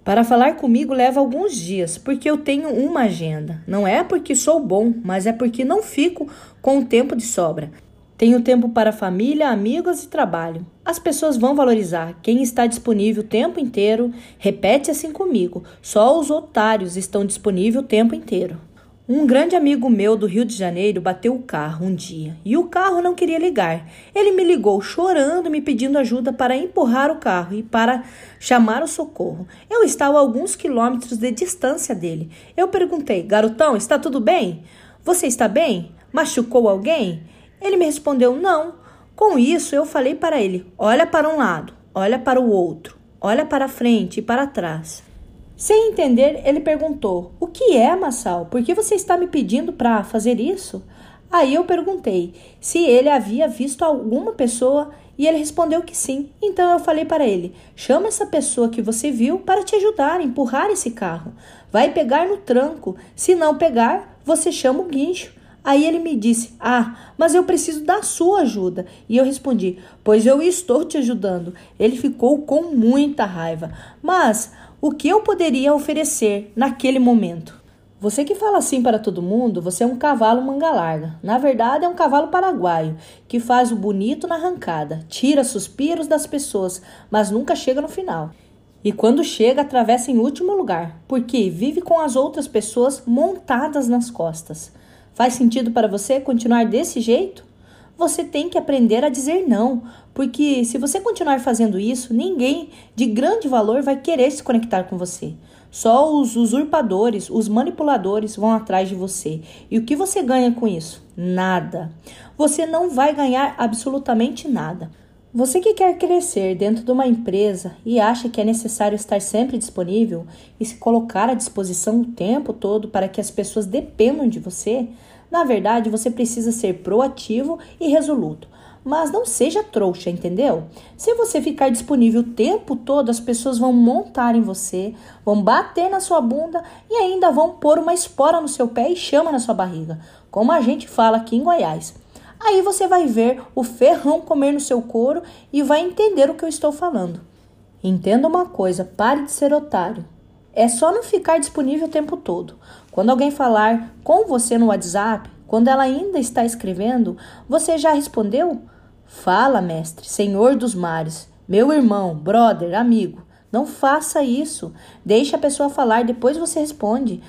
Para falar comigo leva alguns dias, porque eu tenho uma agenda. Não é porque sou bom, mas é porque não fico com o tempo de sobra. Tenho tempo para família, amigos e trabalho. As pessoas vão valorizar quem está disponível o tempo inteiro. Repete assim comigo: só os otários estão disponíveis o tempo inteiro. Um grande amigo meu do Rio de Janeiro bateu o carro um dia e o carro não queria ligar. Ele me ligou chorando, me pedindo ajuda para empurrar o carro e para chamar o socorro. Eu estava a alguns quilômetros de distância dele. Eu perguntei: Garotão, está tudo bem? Você está bem? Machucou alguém? Ele me respondeu: Não. Com isso, eu falei para ele: Olha para um lado, olha para o outro, olha para frente e para trás. Sem entender, ele perguntou: O que é, Massal? Por que você está me pedindo para fazer isso? Aí eu perguntei se ele havia visto alguma pessoa e ele respondeu que sim. Então eu falei para ele: chama essa pessoa que você viu para te ajudar a empurrar esse carro. Vai pegar no tranco. Se não pegar, você chama o guincho. Aí ele me disse: Ah, mas eu preciso da sua ajuda. E eu respondi: Pois eu estou te ajudando. Ele ficou com muita raiva. Mas o que eu poderia oferecer naquele momento? Você que fala assim para todo mundo, você é um cavalo manga larga. Na verdade, é um cavalo paraguaio que faz o bonito na arrancada, tira suspiros das pessoas, mas nunca chega no final. E quando chega, atravessa em último lugar, porque vive com as outras pessoas montadas nas costas. Faz sentido para você continuar desse jeito? você tem que aprender a dizer não, porque se você continuar fazendo isso, ninguém de grande valor vai querer se conectar com você. Só os usurpadores, os manipuladores vão atrás de você. E o que você ganha com isso? Nada. Você não vai ganhar absolutamente nada. Você que quer crescer dentro de uma empresa e acha que é necessário estar sempre disponível e se colocar à disposição o tempo todo para que as pessoas dependam de você, na verdade, você precisa ser proativo e resoluto. Mas não seja trouxa, entendeu? Se você ficar disponível o tempo todo, as pessoas vão montar em você, vão bater na sua bunda e ainda vão pôr uma espora no seu pé e chama na sua barriga, como a gente fala aqui em Goiás. Aí você vai ver o ferrão comer no seu couro e vai entender o que eu estou falando. Entenda uma coisa, pare de ser otário. É só não ficar disponível o tempo todo. Quando alguém falar com você no WhatsApp, quando ela ainda está escrevendo, você já respondeu? Fala, mestre, senhor dos mares, meu irmão, brother, amigo. Não faça isso. Deixe a pessoa falar, depois você responde.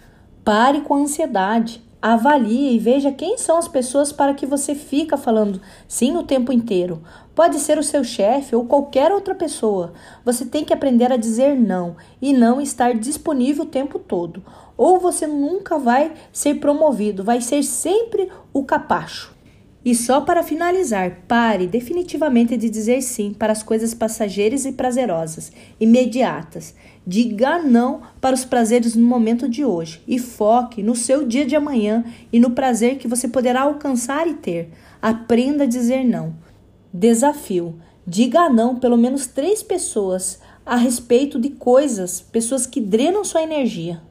Pare com a ansiedade. Avalie e veja quem são as pessoas para que você fica falando sim o tempo inteiro. Pode ser o seu chefe ou qualquer outra pessoa. Você tem que aprender a dizer não e não estar disponível o tempo todo. Ou você nunca vai ser promovido, vai ser sempre o capacho. E só para finalizar, pare definitivamente de dizer sim para as coisas passageiras e prazerosas, imediatas. Diga não para os prazeres no momento de hoje e foque no seu dia de amanhã e no prazer que você poderá alcançar e ter. Aprenda a dizer não. Desafio: diga não pelo menos três pessoas a respeito de coisas, pessoas que drenam sua energia.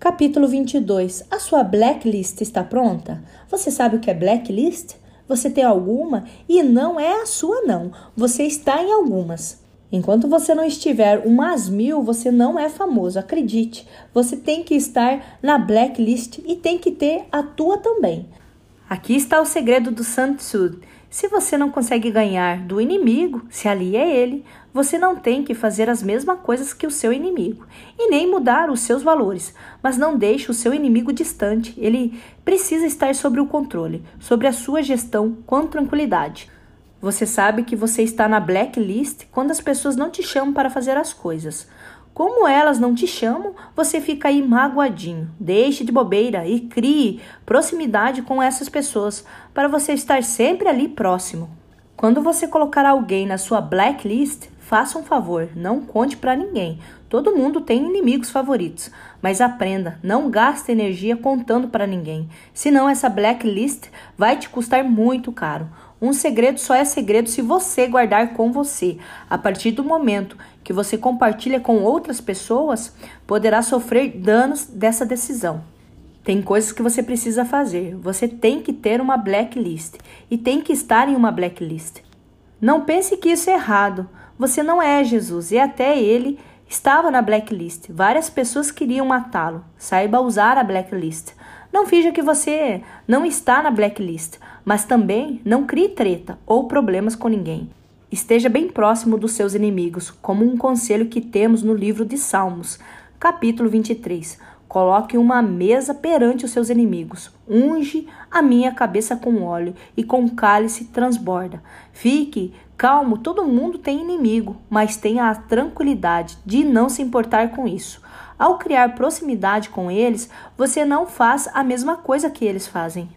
Capítulo 22. A sua blacklist está pronta? Você sabe o que é blacklist? Você tem alguma? E não é a sua, não. Você está em algumas. Enquanto você não estiver umas mil, você não é famoso, acredite. Você tem que estar na blacklist e tem que ter a tua também. Aqui está o segredo do Sun. Se você não consegue ganhar do inimigo, se ali é ele, você não tem que fazer as mesmas coisas que o seu inimigo e nem mudar os seus valores, mas não deixe o seu inimigo distante. Ele precisa estar sob o controle, sobre a sua gestão com tranquilidade. Você sabe que você está na blacklist quando as pessoas não te chamam para fazer as coisas. Como elas não te chamam, você fica aí magoadinho. Deixe de bobeira e crie proximidade com essas pessoas para você estar sempre ali próximo. Quando você colocar alguém na sua blacklist, faça um favor, não conte para ninguém. Todo mundo tem inimigos favoritos, mas aprenda, não gaste energia contando para ninguém, senão essa blacklist vai te custar muito caro. Um segredo só é segredo se você guardar com você. A partir do momento que você compartilha com outras pessoas, poderá sofrer danos dessa decisão. Tem coisas que você precisa fazer. Você tem que ter uma blacklist e tem que estar em uma blacklist. Não pense que isso é errado. Você não é Jesus e até ele estava na blacklist. Várias pessoas queriam matá-lo. Saiba usar a blacklist. Não finja que você não está na blacklist, mas também não crie treta ou problemas com ninguém. Esteja bem próximo dos seus inimigos, como um conselho que temos no livro de Salmos, capítulo 23. Coloque uma mesa perante os seus inimigos. Unge a minha cabeça com óleo e com cálice transborda. Fique calmo, todo mundo tem inimigo, mas tenha a tranquilidade de não se importar com isso. Ao criar proximidade com eles, você não faz a mesma coisa que eles fazem.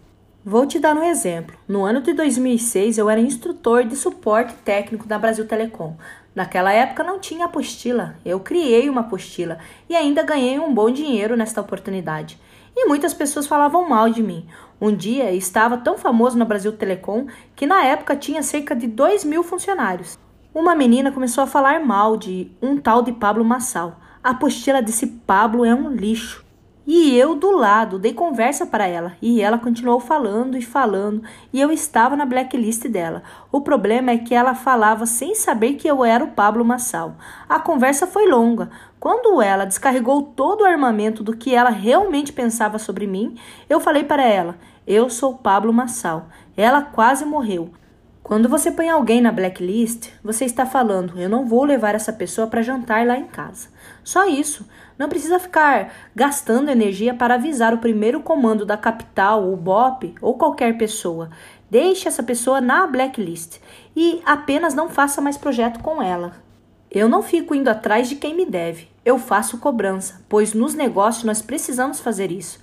Vou te dar um exemplo. No ano de 2006, eu era instrutor de suporte técnico da Brasil Telecom. Naquela época não tinha apostila. Eu criei uma apostila e ainda ganhei um bom dinheiro nesta oportunidade. E muitas pessoas falavam mal de mim. Um dia estava tão famoso na Brasil Telecom que na época tinha cerca de 2 mil funcionários. Uma menina começou a falar mal de um tal de Pablo Massal. A apostila desse Pablo é um lixo. E eu do lado dei conversa para ela e ela continuou falando e falando e eu estava na blacklist dela. O problema é que ela falava sem saber que eu era o Pablo Massal. A conversa foi longa. Quando ela descarregou todo o armamento do que ela realmente pensava sobre mim, eu falei para ela: "Eu sou Pablo Massal". Ela quase morreu. Quando você põe alguém na blacklist, você está falando: eu não vou levar essa pessoa para jantar lá em casa. Só isso. Não precisa ficar gastando energia para avisar o primeiro comando da capital, o BOP ou qualquer pessoa. Deixe essa pessoa na blacklist e apenas não faça mais projeto com ela. Eu não fico indo atrás de quem me deve. Eu faço cobrança, pois nos negócios nós precisamos fazer isso.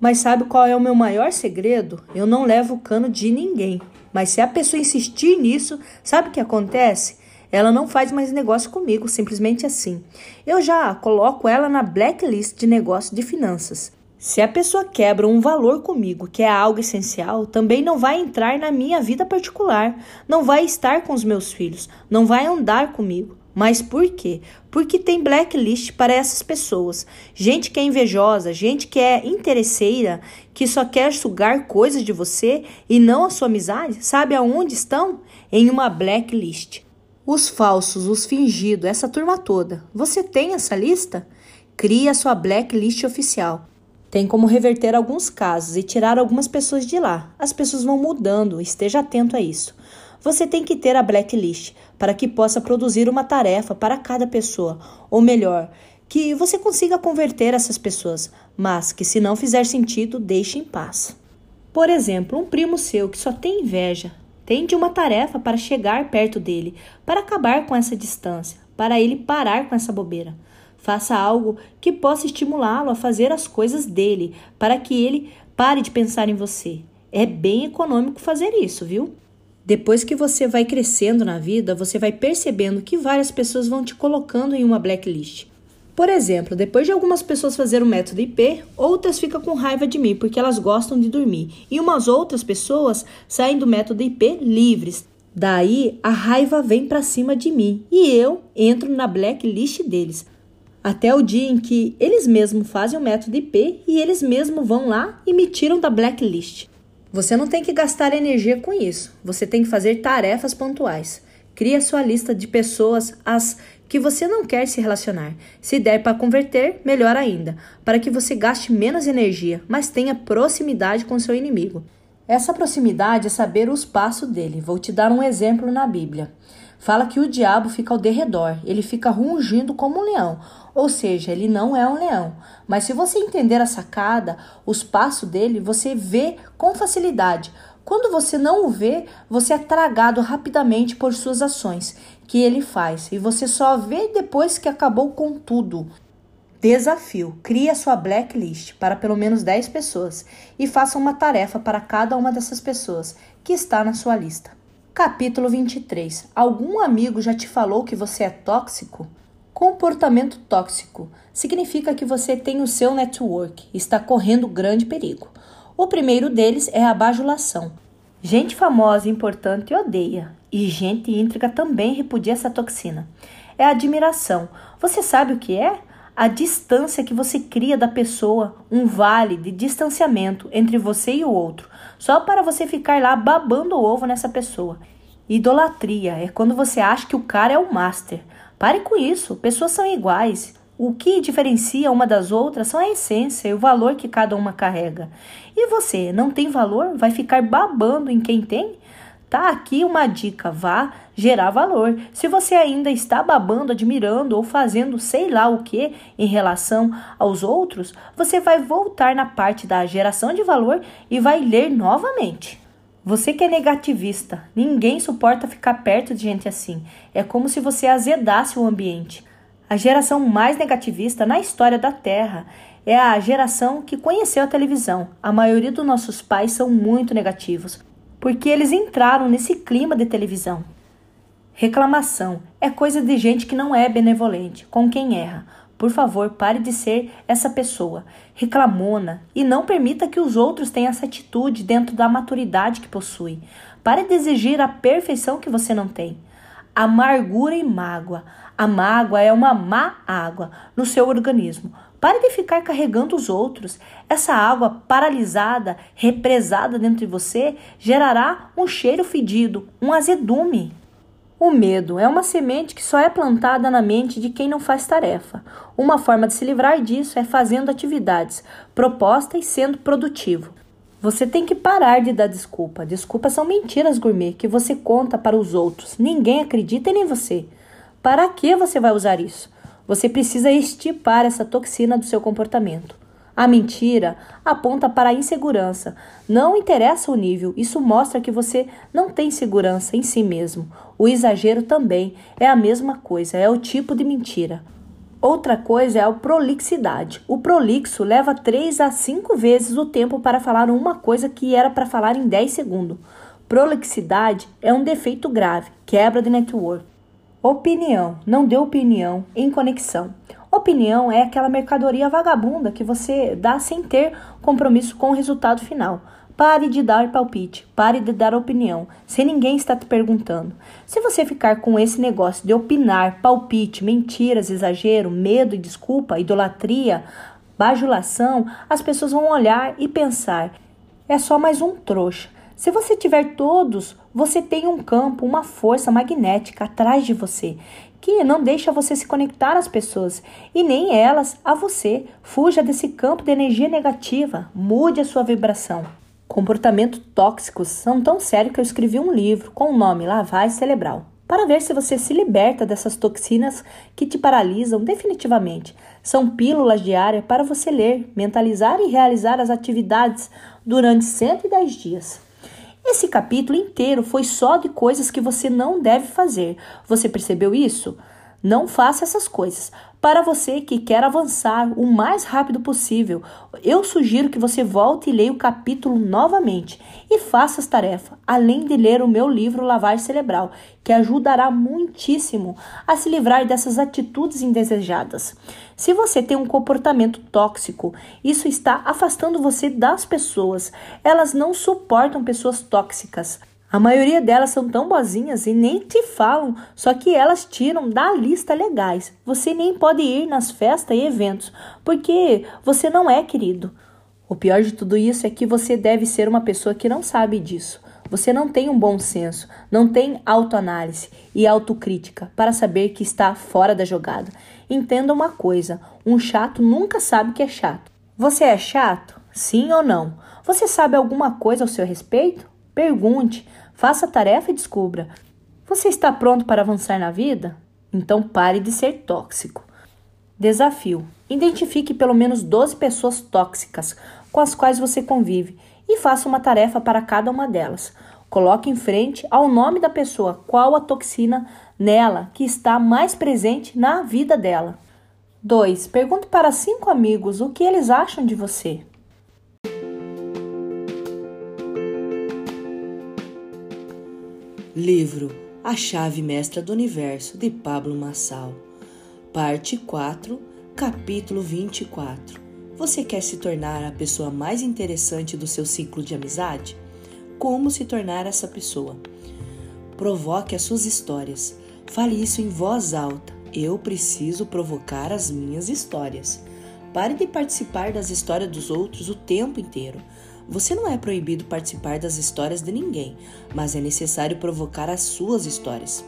Mas sabe qual é o meu maior segredo? Eu não levo o cano de ninguém. Mas se a pessoa insistir nisso, sabe o que acontece? Ela não faz mais negócio comigo, simplesmente assim. Eu já coloco ela na blacklist de negócio de finanças. Se a pessoa quebra um valor comigo, que é algo essencial, também não vai entrar na minha vida particular, não vai estar com os meus filhos, não vai andar comigo. Mas por quê? Porque tem blacklist para essas pessoas. Gente que é invejosa, gente que é interesseira, que só quer sugar coisas de você e não a sua amizade. Sabe aonde estão? Em uma blacklist. Os falsos, os fingidos, essa turma toda. Você tem essa lista? Crie a sua blacklist oficial. Tem como reverter alguns casos e tirar algumas pessoas de lá. As pessoas vão mudando, esteja atento a isso. você tem que ter a blacklist para que possa produzir uma tarefa para cada pessoa, ou melhor, que você consiga converter essas pessoas, mas que se não fizer sentido, deixe em paz. Por exemplo, um primo seu que só tem inveja, tende uma tarefa para chegar perto dele, para acabar com essa distância, para ele parar com essa bobeira. Faça algo que possa estimulá-lo a fazer as coisas dele, para que ele pare de pensar em você. É bem econômico fazer isso, viu? Depois que você vai crescendo na vida, você vai percebendo que várias pessoas vão te colocando em uma blacklist. Por exemplo, depois de algumas pessoas fazerem o método IP, outras ficam com raiva de mim porque elas gostam de dormir, e umas outras pessoas saem do método IP livres. Daí a raiva vem para cima de mim e eu entro na blacklist deles. Até o dia em que eles mesmos fazem o método IP e eles mesmos vão lá e me tiram da blacklist. Você não tem que gastar energia com isso. Você tem que fazer tarefas pontuais. Crie a sua lista de pessoas as que você não quer se relacionar. Se der para converter, melhor ainda, para que você gaste menos energia, mas tenha proximidade com seu inimigo. Essa proximidade é saber os passos dele. Vou te dar um exemplo na Bíblia. Fala que o diabo fica ao derredor, ele fica rungindo como um leão, ou seja, ele não é um leão. Mas se você entender a sacada, os passos dele, você vê com facilidade. Quando você não o vê, você é tragado rapidamente por suas ações que ele faz e você só vê depois que acabou com tudo. Desafio: crie a sua blacklist para pelo menos 10 pessoas e faça uma tarefa para cada uma dessas pessoas que está na sua lista. Capítulo 23. Algum amigo já te falou que você é tóxico? Comportamento tóxico significa que você tem o seu network e está correndo grande perigo. O primeiro deles é a bajulação. Gente famosa e importante odeia, e gente íntriga também repudia essa toxina. É admiração. Você sabe o que é? A distância que você cria da pessoa, um vale de distanciamento entre você e o outro, só para você ficar lá babando o ovo nessa pessoa. Idolatria é quando você acha que o cara é o master. Pare com isso, pessoas são iguais. O que diferencia uma das outras são a essência e o valor que cada uma carrega. E você não tem valor? Vai ficar babando em quem tem? Tá aqui uma dica, vá gerar valor. Se você ainda está babando, admirando ou fazendo sei lá o que em relação aos outros, você vai voltar na parte da geração de valor e vai ler novamente. Você que é negativista, ninguém suporta ficar perto de gente assim. É como se você azedasse o ambiente. A geração mais negativista na história da Terra é a geração que conheceu a televisão. A maioria dos nossos pais são muito negativos, porque eles entraram nesse clima de televisão. Reclamação é coisa de gente que não é benevolente com quem erra. Por favor, pare de ser essa pessoa reclamona e não permita que os outros tenham essa atitude dentro da maturidade que possui. Pare de exigir a perfeição que você não tem. Amargura e mágoa. A mágoa é uma má água no seu organismo. Pare de ficar carregando os outros. Essa água paralisada, represada dentro de você, gerará um cheiro fedido, um azedume. O medo é uma semente que só é plantada na mente de quem não faz tarefa. Uma forma de se livrar disso é fazendo atividades propostas e sendo produtivo. Você tem que parar de dar desculpa. Desculpas são mentiras gourmet que você conta para os outros. Ninguém acredita nem você. Para que você vai usar isso? Você precisa estipar essa toxina do seu comportamento. A mentira aponta para a insegurança. Não interessa o nível, isso mostra que você não tem segurança em si mesmo. O exagero também é a mesma coisa, é o tipo de mentira. Outra coisa é a prolixidade. O prolixo leva 3 a 5 vezes o tempo para falar uma coisa que era para falar em 10 segundos. Prolixidade é um defeito grave, quebra de network. Opinião. Não dê opinião em conexão. Opinião é aquela mercadoria vagabunda que você dá sem ter compromisso com o resultado final. Pare de dar palpite, pare de dar opinião, se ninguém está te perguntando. Se você ficar com esse negócio de opinar, palpite, mentiras, exagero, medo e desculpa, idolatria, bajulação, as pessoas vão olhar e pensar: é só mais um trouxa. Se você tiver todos, você tem um campo, uma força magnética atrás de você que não deixa você se conectar às pessoas e nem elas a você. Fuja desse campo de energia negativa, mude a sua vibração. Comportamentos tóxicos são tão sérios que eu escrevi um livro com o nome Lavagem Cerebral, para ver se você se liberta dessas toxinas que te paralisam definitivamente. São pílulas diárias para você ler, mentalizar e realizar as atividades durante 110 dias. Esse capítulo inteiro foi só de coisas que você não deve fazer. Você percebeu isso? Não faça essas coisas. Para você que quer avançar o mais rápido possível, eu sugiro que você volte e leia o capítulo novamente e faça as tarefas, além de ler o meu livro Lavagem Cerebral, que ajudará muitíssimo a se livrar dessas atitudes indesejadas. Se você tem um comportamento tóxico, isso está afastando você das pessoas. Elas não suportam pessoas tóxicas. A maioria delas são tão boazinhas e nem te falam, só que elas tiram da lista legais. Você nem pode ir nas festas e eventos, porque você não é querido. O pior de tudo isso é que você deve ser uma pessoa que não sabe disso. Você não tem um bom senso, não tem autoanálise e autocrítica para saber que está fora da jogada. Entenda uma coisa: um chato nunca sabe que é chato. Você é chato? Sim ou não? Você sabe alguma coisa ao seu respeito? Pergunte. Faça a tarefa e descubra. Você está pronto para avançar na vida? Então pare de ser tóxico. Desafio: identifique pelo menos 12 pessoas tóxicas com as quais você convive e faça uma tarefa para cada uma delas. Coloque em frente ao nome da pessoa qual a toxina nela que está mais presente na vida dela. 2. Pergunte para cinco amigos o que eles acham de você. Livro A Chave Mestra do Universo, de Pablo Massal. Parte 4, capítulo 24. Você quer se tornar a pessoa mais interessante do seu ciclo de amizade? Como se tornar essa pessoa? Provoque as suas histórias. Fale isso em voz alta. Eu preciso provocar as minhas histórias. Pare de participar das histórias dos outros o tempo inteiro. Você não é proibido participar das histórias de ninguém, mas é necessário provocar as suas histórias.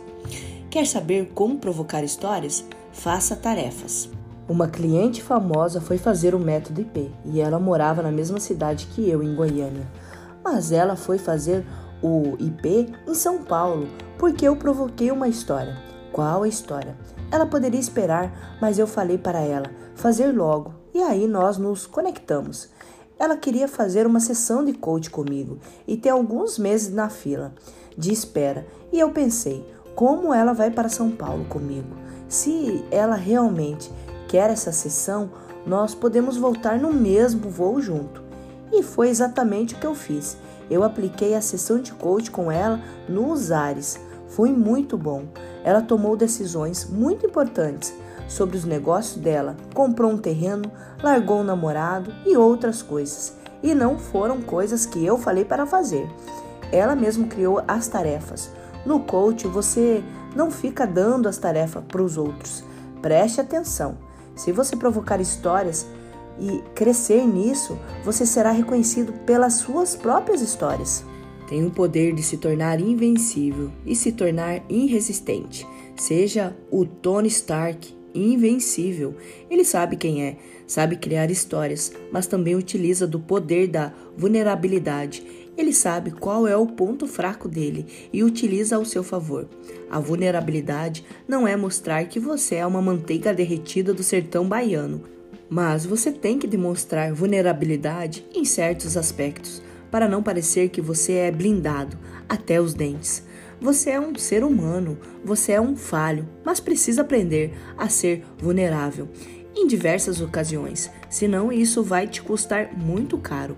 Quer saber como provocar histórias? Faça tarefas. Uma cliente famosa foi fazer o método IP e ela morava na mesma cidade que eu, em Goiânia. Mas ela foi fazer o IP em São Paulo porque eu provoquei uma história. Qual a história? Ela poderia esperar, mas eu falei para ela fazer logo e aí nós nos conectamos. Ela queria fazer uma sessão de coach comigo e ter alguns meses na fila de espera. E eu pensei, como ela vai para São Paulo comigo? Se ela realmente quer essa sessão, nós podemos voltar no mesmo voo junto. E foi exatamente o que eu fiz. Eu apliquei a sessão de coach com ela nos ares. Foi muito bom. Ela tomou decisões muito importantes sobre os negócios dela, comprou um terreno, largou um namorado e outras coisas. E não foram coisas que eu falei para fazer. Ela mesma criou as tarefas. No coach, você não fica dando as tarefas para os outros. Preste atenção. Se você provocar histórias e crescer nisso, você será reconhecido pelas suas próprias histórias. Tem o poder de se tornar invencível e se tornar irresistente. Seja o Tony Stark invencível. Ele sabe quem é, sabe criar histórias, mas também utiliza do poder da vulnerabilidade. Ele sabe qual é o ponto fraco dele e utiliza ao seu favor. A vulnerabilidade não é mostrar que você é uma manteiga derretida do sertão baiano, mas você tem que demonstrar vulnerabilidade em certos aspectos para não parecer que você é blindado até os dentes. Você é um ser humano, você é um falho, mas precisa aprender a ser vulnerável em diversas ocasiões, senão isso vai te custar muito caro.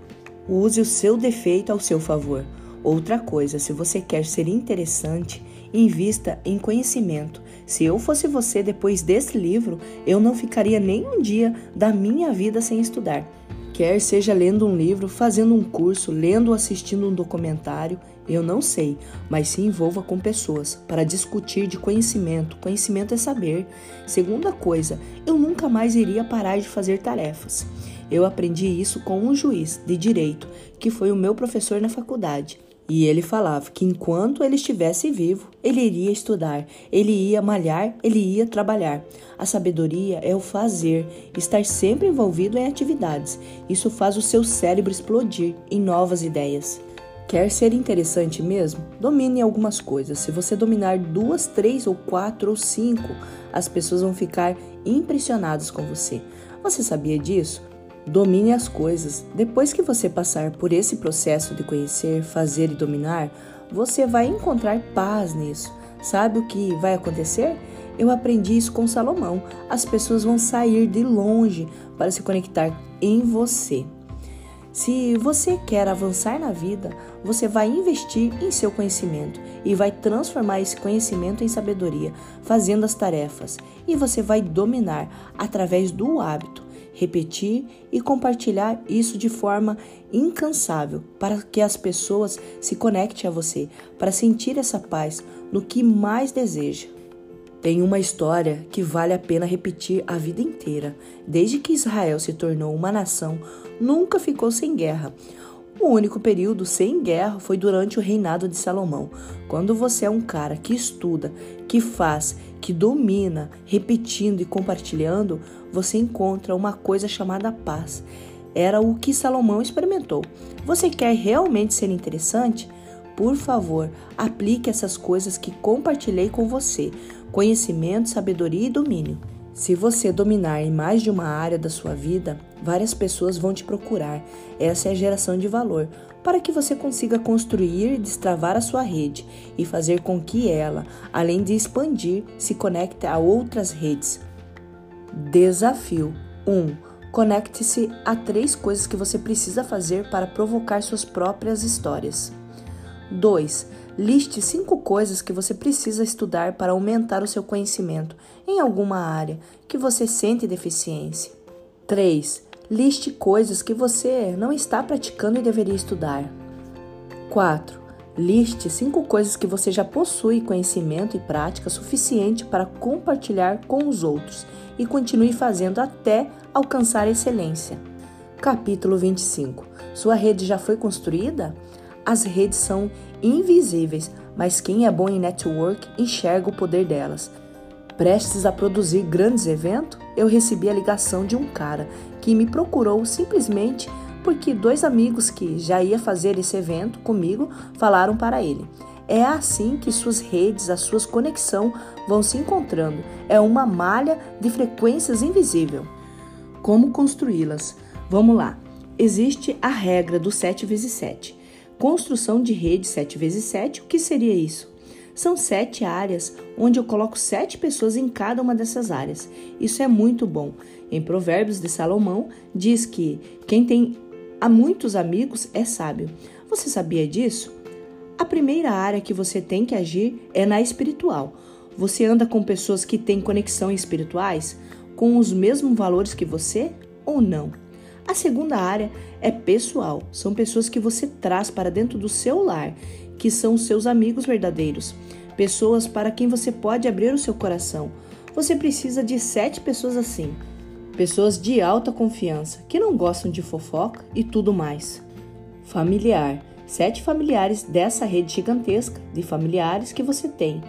Use o seu defeito ao seu favor. Outra coisa, se você quer ser interessante, invista em conhecimento. Se eu fosse você depois desse livro, eu não ficaria nem um dia da minha vida sem estudar. Quer seja lendo um livro, fazendo um curso, lendo ou assistindo um documentário, eu não sei, mas se envolva com pessoas para discutir de conhecimento. Conhecimento é saber. Segunda coisa, eu nunca mais iria parar de fazer tarefas. Eu aprendi isso com um juiz de direito, que foi o meu professor na faculdade. E ele falava que enquanto ele estivesse vivo, ele iria estudar, ele ia malhar, ele ia trabalhar. A sabedoria é o fazer, estar sempre envolvido em atividades. Isso faz o seu cérebro explodir em novas ideias. Quer ser interessante mesmo? Domine algumas coisas. Se você dominar duas, três ou quatro ou cinco, as pessoas vão ficar impressionadas com você. Você sabia disso? Domine as coisas. Depois que você passar por esse processo de conhecer, fazer e dominar, você vai encontrar paz nisso. Sabe o que vai acontecer? Eu aprendi isso com Salomão. As pessoas vão sair de longe para se conectar em você. Se você quer avançar na vida, você vai investir em seu conhecimento e vai transformar esse conhecimento em sabedoria, fazendo as tarefas, e você vai dominar através do hábito repetir e compartilhar isso de forma incansável para que as pessoas se conectem a você, para sentir essa paz no que mais deseja. Tem uma história que vale a pena repetir a vida inteira. Desde que Israel se tornou uma nação, nunca ficou sem guerra. O único período sem guerra foi durante o reinado de Salomão. Quando você é um cara que estuda, que faz, que domina, repetindo e compartilhando, você encontra uma coisa chamada paz. Era o que Salomão experimentou. Você quer realmente ser interessante? Por favor, aplique essas coisas que compartilhei com você: conhecimento, sabedoria e domínio. Se você dominar em mais de uma área da sua vida, várias pessoas vão te procurar. Essa é a geração de valor, para que você consiga construir e destravar a sua rede e fazer com que ela, além de expandir, se conecte a outras redes. Desafio 1. Um, Conecte-se a três coisas que você precisa fazer para provocar suas próprias histórias. 2. Liste cinco coisas que você precisa estudar para aumentar o seu conhecimento em alguma área que você sente deficiência. 3. Liste coisas que você não está praticando e deveria estudar. 4. Liste cinco coisas que você já possui conhecimento e prática suficiente para compartilhar com os outros e continue fazendo até alcançar excelência. Capítulo 25. Sua rede já foi construída? As redes são invisíveis, mas quem é bom em network enxerga o poder delas. Prestes a produzir grandes eventos, eu recebi a ligação de um cara que me procurou simplesmente porque dois amigos que já ia fazer esse evento comigo falaram para ele. É assim que suas redes, a sua conexão vão se encontrando. É uma malha de frequências invisível. Como construí-las? Vamos lá. Existe a regra do 7 vezes 7 construção de rede 7 vezes 7, o que seria isso? São sete áreas onde eu coloco sete pessoas em cada uma dessas áreas. Isso é muito bom. Em Provérbios de Salomão diz que quem tem a muitos amigos é sábio. Você sabia disso? A primeira área que você tem que agir é na espiritual. Você anda com pessoas que têm conexões espirituais, com os mesmos valores que você ou não? A segunda área é pessoal, são pessoas que você traz para dentro do seu lar, que são seus amigos verdadeiros, pessoas para quem você pode abrir o seu coração. Você precisa de sete pessoas assim, pessoas de alta confiança, que não gostam de fofoca e tudo mais. Familiar, sete familiares dessa rede gigantesca de familiares que você tem,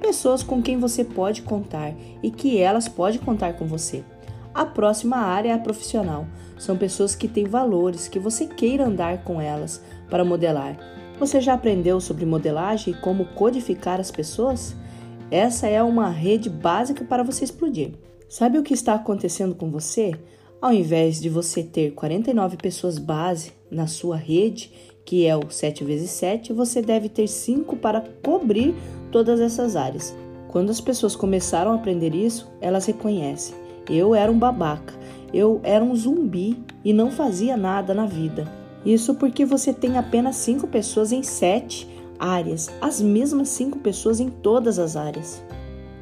pessoas com quem você pode contar e que elas podem contar com você. A próxima área é a profissional. São pessoas que têm valores, que você queira andar com elas para modelar. Você já aprendeu sobre modelagem e como codificar as pessoas? Essa é uma rede básica para você explodir. Sabe o que está acontecendo com você? Ao invés de você ter 49 pessoas base na sua rede, que é o 7 vezes 7, você deve ter 5 para cobrir todas essas áreas. Quando as pessoas começaram a aprender isso, elas reconhecem eu era um babaca, eu era um zumbi e não fazia nada na vida. Isso porque você tem apenas cinco pessoas em sete áreas, as mesmas cinco pessoas em todas as áreas.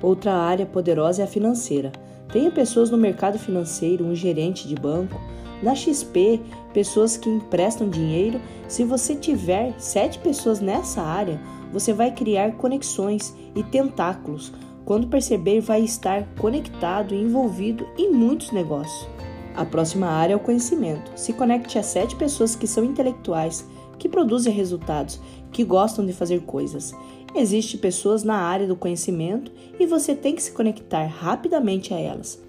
Outra área poderosa é a financeira. Tenha pessoas no mercado financeiro, um gerente de banco. Na XP, pessoas que emprestam dinheiro. Se você tiver sete pessoas nessa área, você vai criar conexões e tentáculos quando perceber, vai estar conectado e envolvido em muitos negócios. A próxima área é o conhecimento. Se conecte a sete pessoas que são intelectuais, que produzem resultados, que gostam de fazer coisas. Existem pessoas na área do conhecimento e você tem que se conectar rapidamente a elas.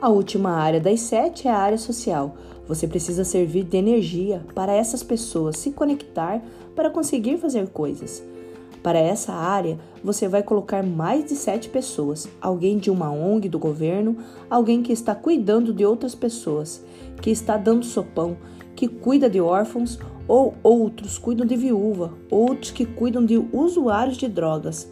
A última área das sete é a área social. Você precisa servir de energia para essas pessoas se conectar para conseguir fazer coisas. Para essa área, você vai colocar mais de sete pessoas: alguém de uma ONG do governo, alguém que está cuidando de outras pessoas, que está dando sopão, que cuida de órfãos, ou outros cuidam de viúva, outros que cuidam de usuários de drogas.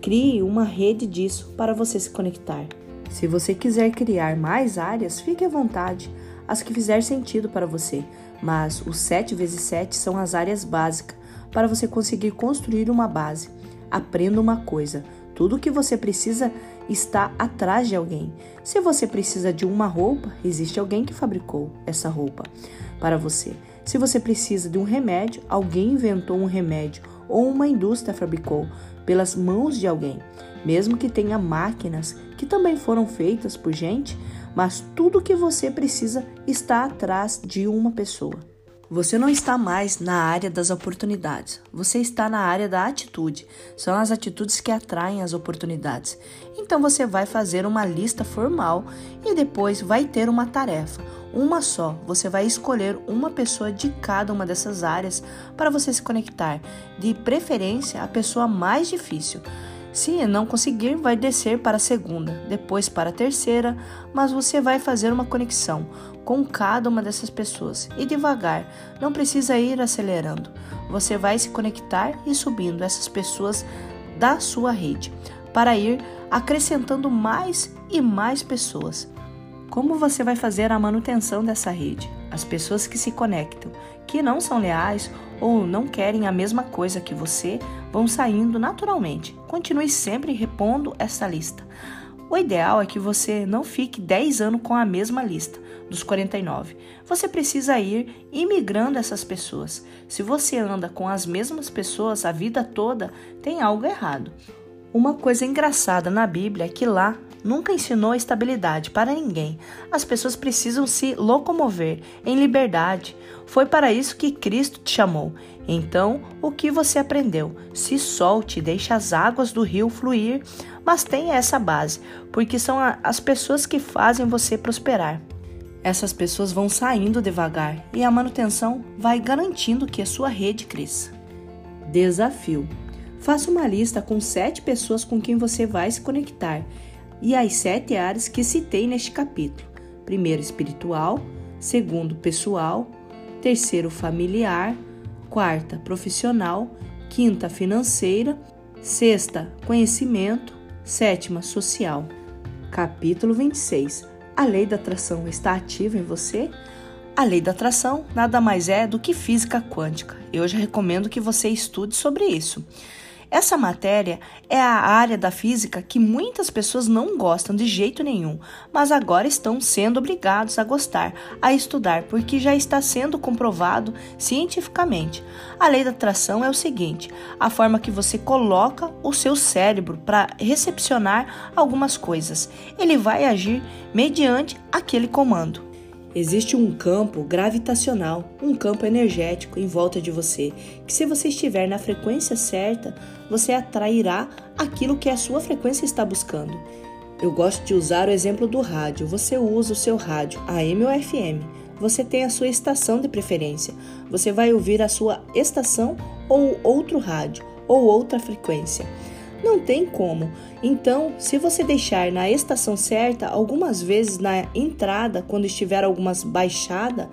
Crie uma rede disso para você se conectar. Se você quiser criar mais áreas, fique à vontade, as que fizer sentido para você, mas os 7 vezes 7 são as áreas básicas para você conseguir construir uma base. Aprenda uma coisa: tudo o que você precisa está atrás de alguém. Se você precisa de uma roupa, existe alguém que fabricou essa roupa para você. Se você precisa de um remédio, alguém inventou um remédio ou uma indústria fabricou pelas mãos de alguém. Mesmo que tenha máquinas que também foram feitas por gente, mas tudo o que você precisa está atrás de uma pessoa. Você não está mais na área das oportunidades, você está na área da atitude. São as atitudes que atraem as oportunidades. Então você vai fazer uma lista formal e depois vai ter uma tarefa, uma só. Você vai escolher uma pessoa de cada uma dessas áreas para você se conectar, de preferência a pessoa mais difícil. Se não conseguir, vai descer para a segunda, depois para a terceira, mas você vai fazer uma conexão com cada uma dessas pessoas e devagar, não precisa ir acelerando. Você vai se conectar e subindo essas pessoas da sua rede para ir acrescentando mais e mais pessoas. Como você vai fazer a manutenção dessa rede? As pessoas que se conectam, que não são leais ou não querem a mesma coisa que você, vão saindo naturalmente. Continue sempre repondo essa lista. O ideal é que você não fique 10 anos com a mesma lista dos 49. Você precisa ir imigrando essas pessoas. Se você anda com as mesmas pessoas a vida toda, tem algo errado. Uma coisa engraçada na Bíblia é que lá nunca ensinou estabilidade para ninguém. As pessoas precisam se locomover em liberdade. Foi para isso que Cristo te chamou. Então, o que você aprendeu? Se solte, deixe as águas do rio fluir, mas tenha essa base, porque são as pessoas que fazem você prosperar. Essas pessoas vão saindo devagar e a manutenção vai garantindo que a sua rede cresça. Desafio: Faça uma lista com sete pessoas com quem você vai se conectar e as sete áreas que citei neste capítulo: primeiro, espiritual, segundo, pessoal, terceiro, familiar, quarta, profissional, quinta, financeira, sexta, conhecimento, sétima, social. Capítulo 26. A lei da atração está ativa em você? A lei da atração nada mais é do que física quântica. Eu já recomendo que você estude sobre isso. Essa matéria é a área da física que muitas pessoas não gostam de jeito nenhum, mas agora estão sendo obrigados a gostar, a estudar, porque já está sendo comprovado cientificamente. A lei da atração é o seguinte: a forma que você coloca o seu cérebro para recepcionar algumas coisas, ele vai agir mediante aquele comando. Existe um campo gravitacional, um campo energético em volta de você, que se você estiver na frequência certa, você atrairá aquilo que a sua frequência está buscando. Eu gosto de usar o exemplo do rádio. Você usa o seu rádio, AM ou FM. Você tem a sua estação de preferência. Você vai ouvir a sua estação ou outro rádio ou outra frequência. Não tem como. Então, se você deixar na estação certa, algumas vezes na entrada, quando estiver algumas baixada,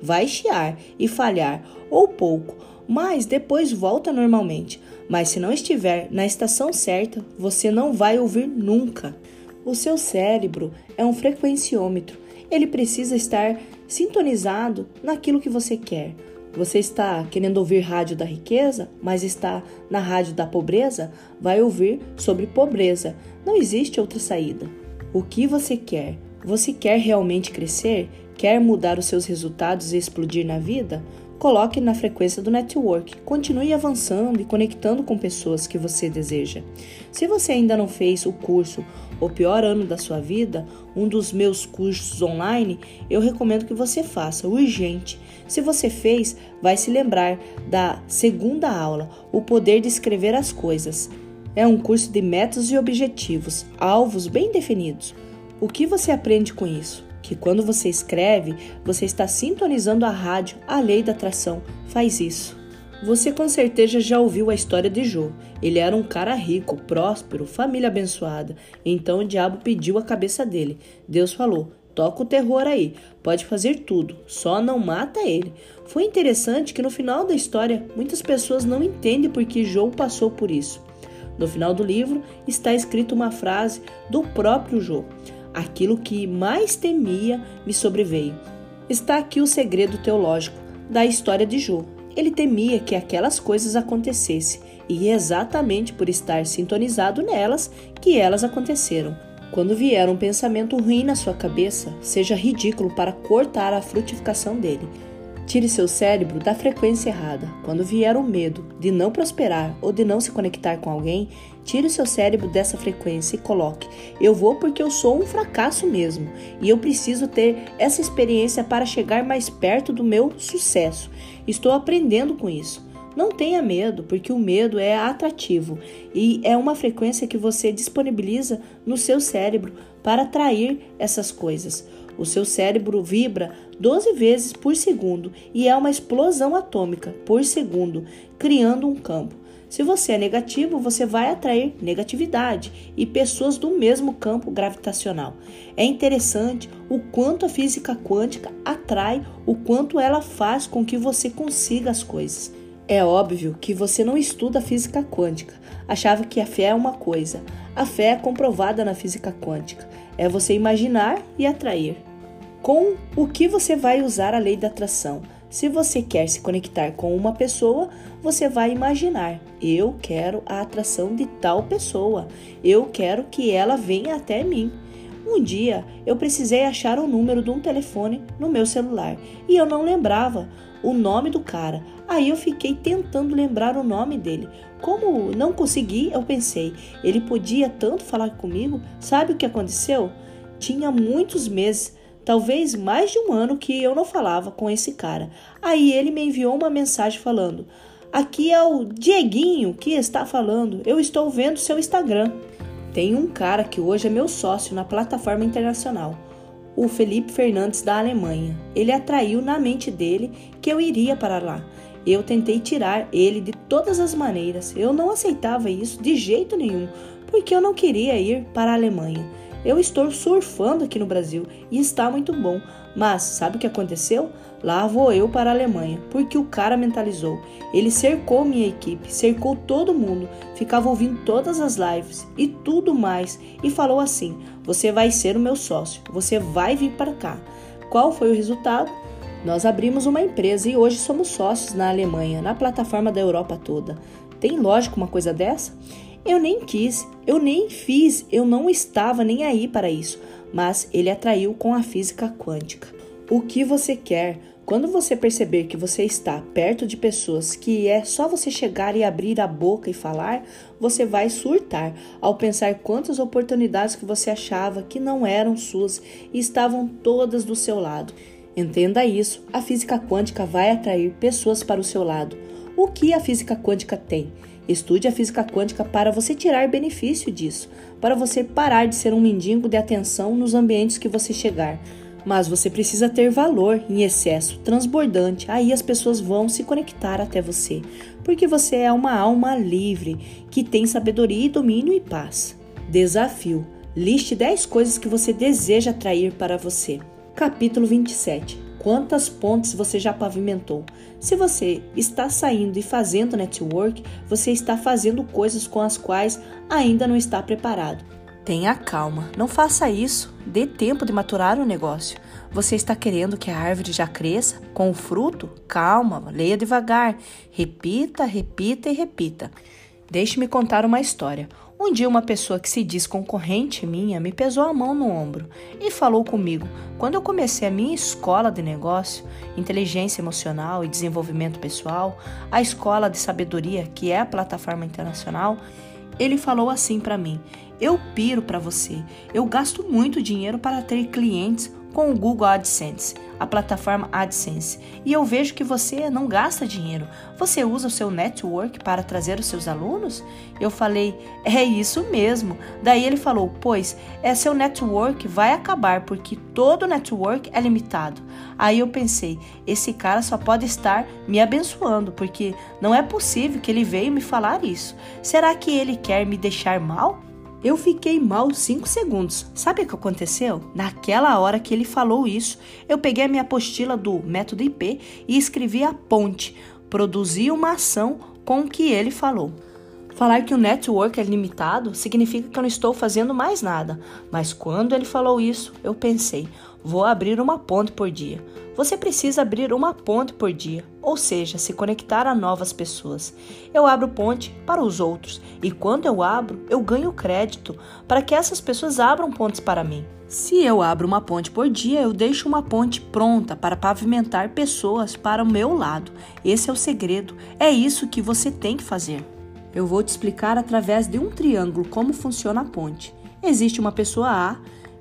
vai chiar e falhar ou pouco, mas depois volta normalmente. Mas se não estiver na estação certa, você não vai ouvir nunca. O seu cérebro é um frequenciômetro. Ele precisa estar sintonizado naquilo que você quer. Você está querendo ouvir rádio da riqueza, mas está na rádio da pobreza? Vai ouvir sobre pobreza. Não existe outra saída. O que você quer? Você quer realmente crescer? Quer mudar os seus resultados e explodir na vida? Coloque na frequência do network. Continue avançando e conectando com pessoas que você deseja. Se você ainda não fez o curso O Pior Ano da Sua Vida, um dos meus cursos online, eu recomendo que você faça, urgente. Se você fez, vai se lembrar da segunda aula, O Poder de Escrever as Coisas. É um curso de métodos e objetivos, alvos bem definidos. O que você aprende com isso? Que quando você escreve, você está sintonizando a rádio, a lei da atração. Faz isso. Você com certeza já ouviu a história de Jô. Ele era um cara rico, próspero, família abençoada. Então o diabo pediu a cabeça dele. Deus falou: toca o terror aí, pode fazer tudo, só não mata ele. Foi interessante que no final da história muitas pessoas não entendem por que Jô passou por isso. No final do livro está escrita uma frase do próprio Jô: Aquilo que mais temia me sobreveio. Está aqui o segredo teológico da história de Jô. Ele temia que aquelas coisas acontecessem, e é exatamente por estar sintonizado nelas que elas aconteceram. Quando vier um pensamento ruim na sua cabeça, seja ridículo para cortar a frutificação dele. Tire seu cérebro da frequência errada. Quando vier o medo de não prosperar ou de não se conectar com alguém, tire seu cérebro dessa frequência e coloque: Eu vou porque eu sou um fracasso mesmo e eu preciso ter essa experiência para chegar mais perto do meu sucesso. Estou aprendendo com isso. Não tenha medo, porque o medo é atrativo e é uma frequência que você disponibiliza no seu cérebro para atrair essas coisas. O seu cérebro vibra 12 vezes por segundo e é uma explosão atômica por segundo, criando um campo. Se você é negativo, você vai atrair negatividade e pessoas do mesmo campo gravitacional. É interessante o quanto a física quântica atrai, o quanto ela faz com que você consiga as coisas. É óbvio que você não estuda física quântica. Achava que a fé é uma coisa. A fé é comprovada na física quântica. É você imaginar e atrair. Com o que você vai usar a lei da atração? Se você quer se conectar com uma pessoa, você vai imaginar: eu quero a atração de tal pessoa, eu quero que ela venha até mim. Um dia eu precisei achar o número de um telefone no meu celular e eu não lembrava o nome do cara. Aí eu fiquei tentando lembrar o nome dele. Como não consegui, eu pensei, ele podia tanto falar comigo. Sabe o que aconteceu? Tinha muitos meses, talvez mais de um ano que eu não falava com esse cara. Aí ele me enviou uma mensagem falando: Aqui é o Dieguinho que está falando. Eu estou vendo seu Instagram. Tem um cara que hoje é meu sócio na plataforma internacional o Felipe Fernandes da Alemanha. Ele atraiu na mente dele que eu iria para lá. Eu tentei tirar ele de todas as maneiras. Eu não aceitava isso de jeito nenhum, porque eu não queria ir para a Alemanha. Eu estou surfando aqui no Brasil e está muito bom, mas sabe o que aconteceu? Lá vou eu para a Alemanha, porque o cara mentalizou. Ele cercou minha equipe, cercou todo mundo, ficava ouvindo todas as lives e tudo mais e falou assim: Você vai ser o meu sócio, você vai vir para cá. Qual foi o resultado? Nós abrimos uma empresa e hoje somos sócios na Alemanha, na plataforma da Europa toda. Tem lógico uma coisa dessa? Eu nem quis, eu nem fiz, eu não estava nem aí para isso, mas ele atraiu com a física quântica. O que você quer? Quando você perceber que você está perto de pessoas que é só você chegar e abrir a boca e falar, você vai surtar ao pensar quantas oportunidades que você achava que não eram suas e estavam todas do seu lado. Entenda isso, a física quântica vai atrair pessoas para o seu lado. O que a física quântica tem? Estude a física quântica para você tirar benefício disso, para você parar de ser um mendigo de atenção nos ambientes que você chegar. Mas você precisa ter valor em excesso, transbordante, aí as pessoas vão se conectar até você, porque você é uma alma livre, que tem sabedoria e domínio e paz. Desafio: liste 10 coisas que você deseja atrair para você. Capítulo 27 Quantas pontes você já pavimentou? Se você está saindo e fazendo network, você está fazendo coisas com as quais ainda não está preparado. Tenha calma, não faça isso. Dê tempo de maturar o negócio. Você está querendo que a árvore já cresça com o fruto? Calma, leia devagar. Repita, repita e repita. Deixe-me contar uma história. Um dia, uma pessoa que se diz concorrente minha me pesou a mão no ombro e falou comigo. Quando eu comecei a minha escola de negócio, inteligência emocional e desenvolvimento pessoal, a escola de sabedoria, que é a plataforma internacional, ele falou assim para mim: Eu piro para você. Eu gasto muito dinheiro para ter clientes com o Google AdSense, a plataforma AdSense, e eu vejo que você não gasta dinheiro. Você usa o seu network para trazer os seus alunos? Eu falei: "É isso mesmo". Daí ele falou: "Pois, é seu network vai acabar porque todo network é limitado". Aí eu pensei: esse cara só pode estar me abençoando, porque não é possível que ele veio me falar isso. Será que ele quer me deixar mal? Eu fiquei mal cinco segundos. Sabe o que aconteceu? Naquela hora que ele falou isso, eu peguei a minha apostila do método IP e escrevi a ponte. Produzi uma ação com o que ele falou. Falar que o network é limitado significa que eu não estou fazendo mais nada. Mas quando ele falou isso, eu pensei: vou abrir uma ponte por dia. Você precisa abrir uma ponte por dia, ou seja, se conectar a novas pessoas. Eu abro ponte para os outros e quando eu abro, eu ganho crédito para que essas pessoas abram pontes para mim. Se eu abro uma ponte por dia, eu deixo uma ponte pronta para pavimentar pessoas para o meu lado. Esse é o segredo. É isso que você tem que fazer. Eu vou te explicar através de um triângulo como funciona a ponte. Existe uma pessoa A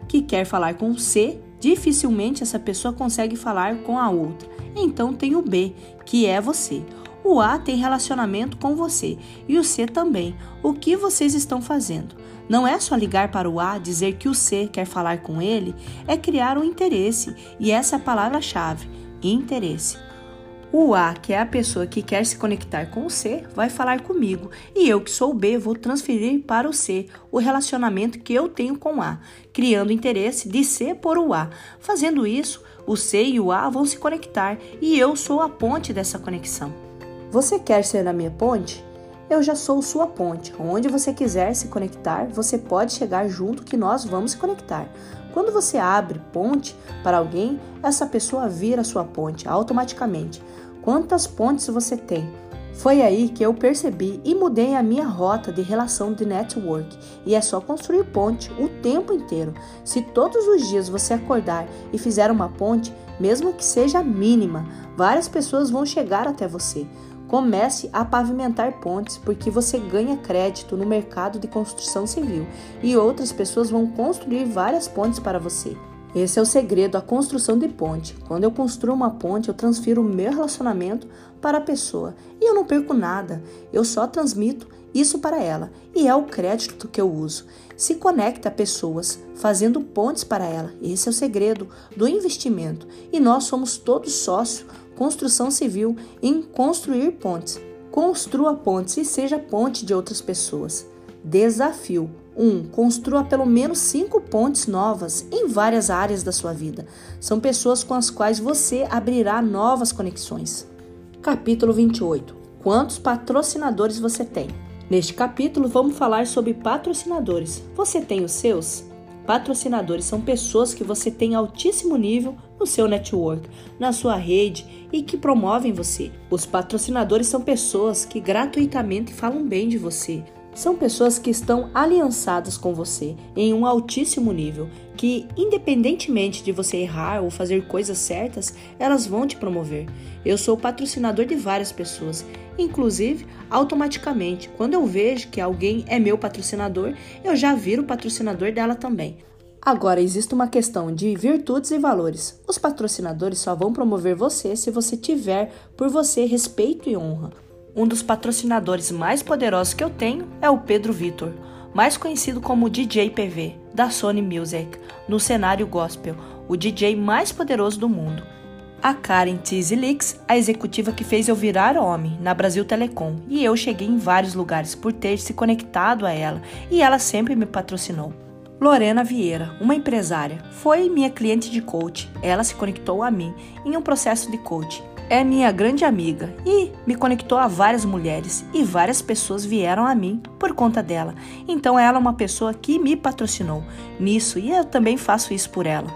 que quer falar com C Dificilmente essa pessoa consegue falar com a outra. Então tem o B, que é você. O A tem relacionamento com você e o C também. O que vocês estão fazendo? Não é só ligar para o A, dizer que o C quer falar com ele, é criar um interesse, e essa é a palavra-chave: interesse. O A, que é a pessoa que quer se conectar com o C, vai falar comigo, e eu, que sou o B, vou transferir para o C o relacionamento que eu tenho com o A, criando interesse de C por o A. Fazendo isso, o C e o A vão se conectar e eu sou a ponte dessa conexão. Você quer ser a minha ponte? Eu já sou sua ponte. Onde você quiser se conectar, você pode chegar junto que nós vamos se conectar. Quando você abre ponte para alguém, essa pessoa vira sua ponte automaticamente. Quantas pontes você tem? Foi aí que eu percebi e mudei a minha rota de relação de network. E é só construir ponte o tempo inteiro. Se todos os dias você acordar e fizer uma ponte, mesmo que seja mínima, várias pessoas vão chegar até você. Comece a pavimentar pontes porque você ganha crédito no mercado de construção civil e outras pessoas vão construir várias pontes para você. Esse é o segredo, a construção de ponte. Quando eu construo uma ponte, eu transfiro o meu relacionamento para a pessoa e eu não perco nada, eu só transmito isso para ela e é o crédito que eu uso. Se conecta a pessoas, fazendo pontes para ela. Esse é o segredo do investimento e nós somos todos sócios, construção civil, em construir pontes. Construa pontes e seja ponte de outras pessoas. Desafio 1. Um, construa pelo menos cinco pontes novas em várias áreas da sua vida. São pessoas com as quais você abrirá novas conexões. Capítulo 28. Quantos patrocinadores você tem? Neste capítulo, vamos falar sobre patrocinadores. Você tem os seus? Patrocinadores são pessoas que você tem altíssimo nível no seu network, na sua rede e que promovem você. Os patrocinadores são pessoas que gratuitamente falam bem de você, são pessoas que estão aliançadas com você em um altíssimo nível, que independentemente de você errar ou fazer coisas certas, elas vão te promover. Eu sou patrocinador de várias pessoas, inclusive automaticamente, quando eu vejo que alguém é meu patrocinador, eu já viro patrocinador dela também. Agora, existe uma questão de virtudes e valores. Os patrocinadores só vão promover você se você tiver por você respeito e honra. Um dos patrocinadores mais poderosos que eu tenho é o Pedro Vitor, mais conhecido como DJ PV, da Sony Music, no cenário gospel, o DJ mais poderoso do mundo. A Karen Tizilix, a executiva que fez eu virar homem na Brasil Telecom, e eu cheguei em vários lugares por ter se conectado a ela, e ela sempre me patrocinou. Lorena Vieira, uma empresária, foi minha cliente de coach. Ela se conectou a mim em um processo de coach é minha grande amiga e me conectou a várias mulheres e várias pessoas vieram a mim por conta dela. Então ela é uma pessoa que me patrocinou nisso e eu também faço isso por ela.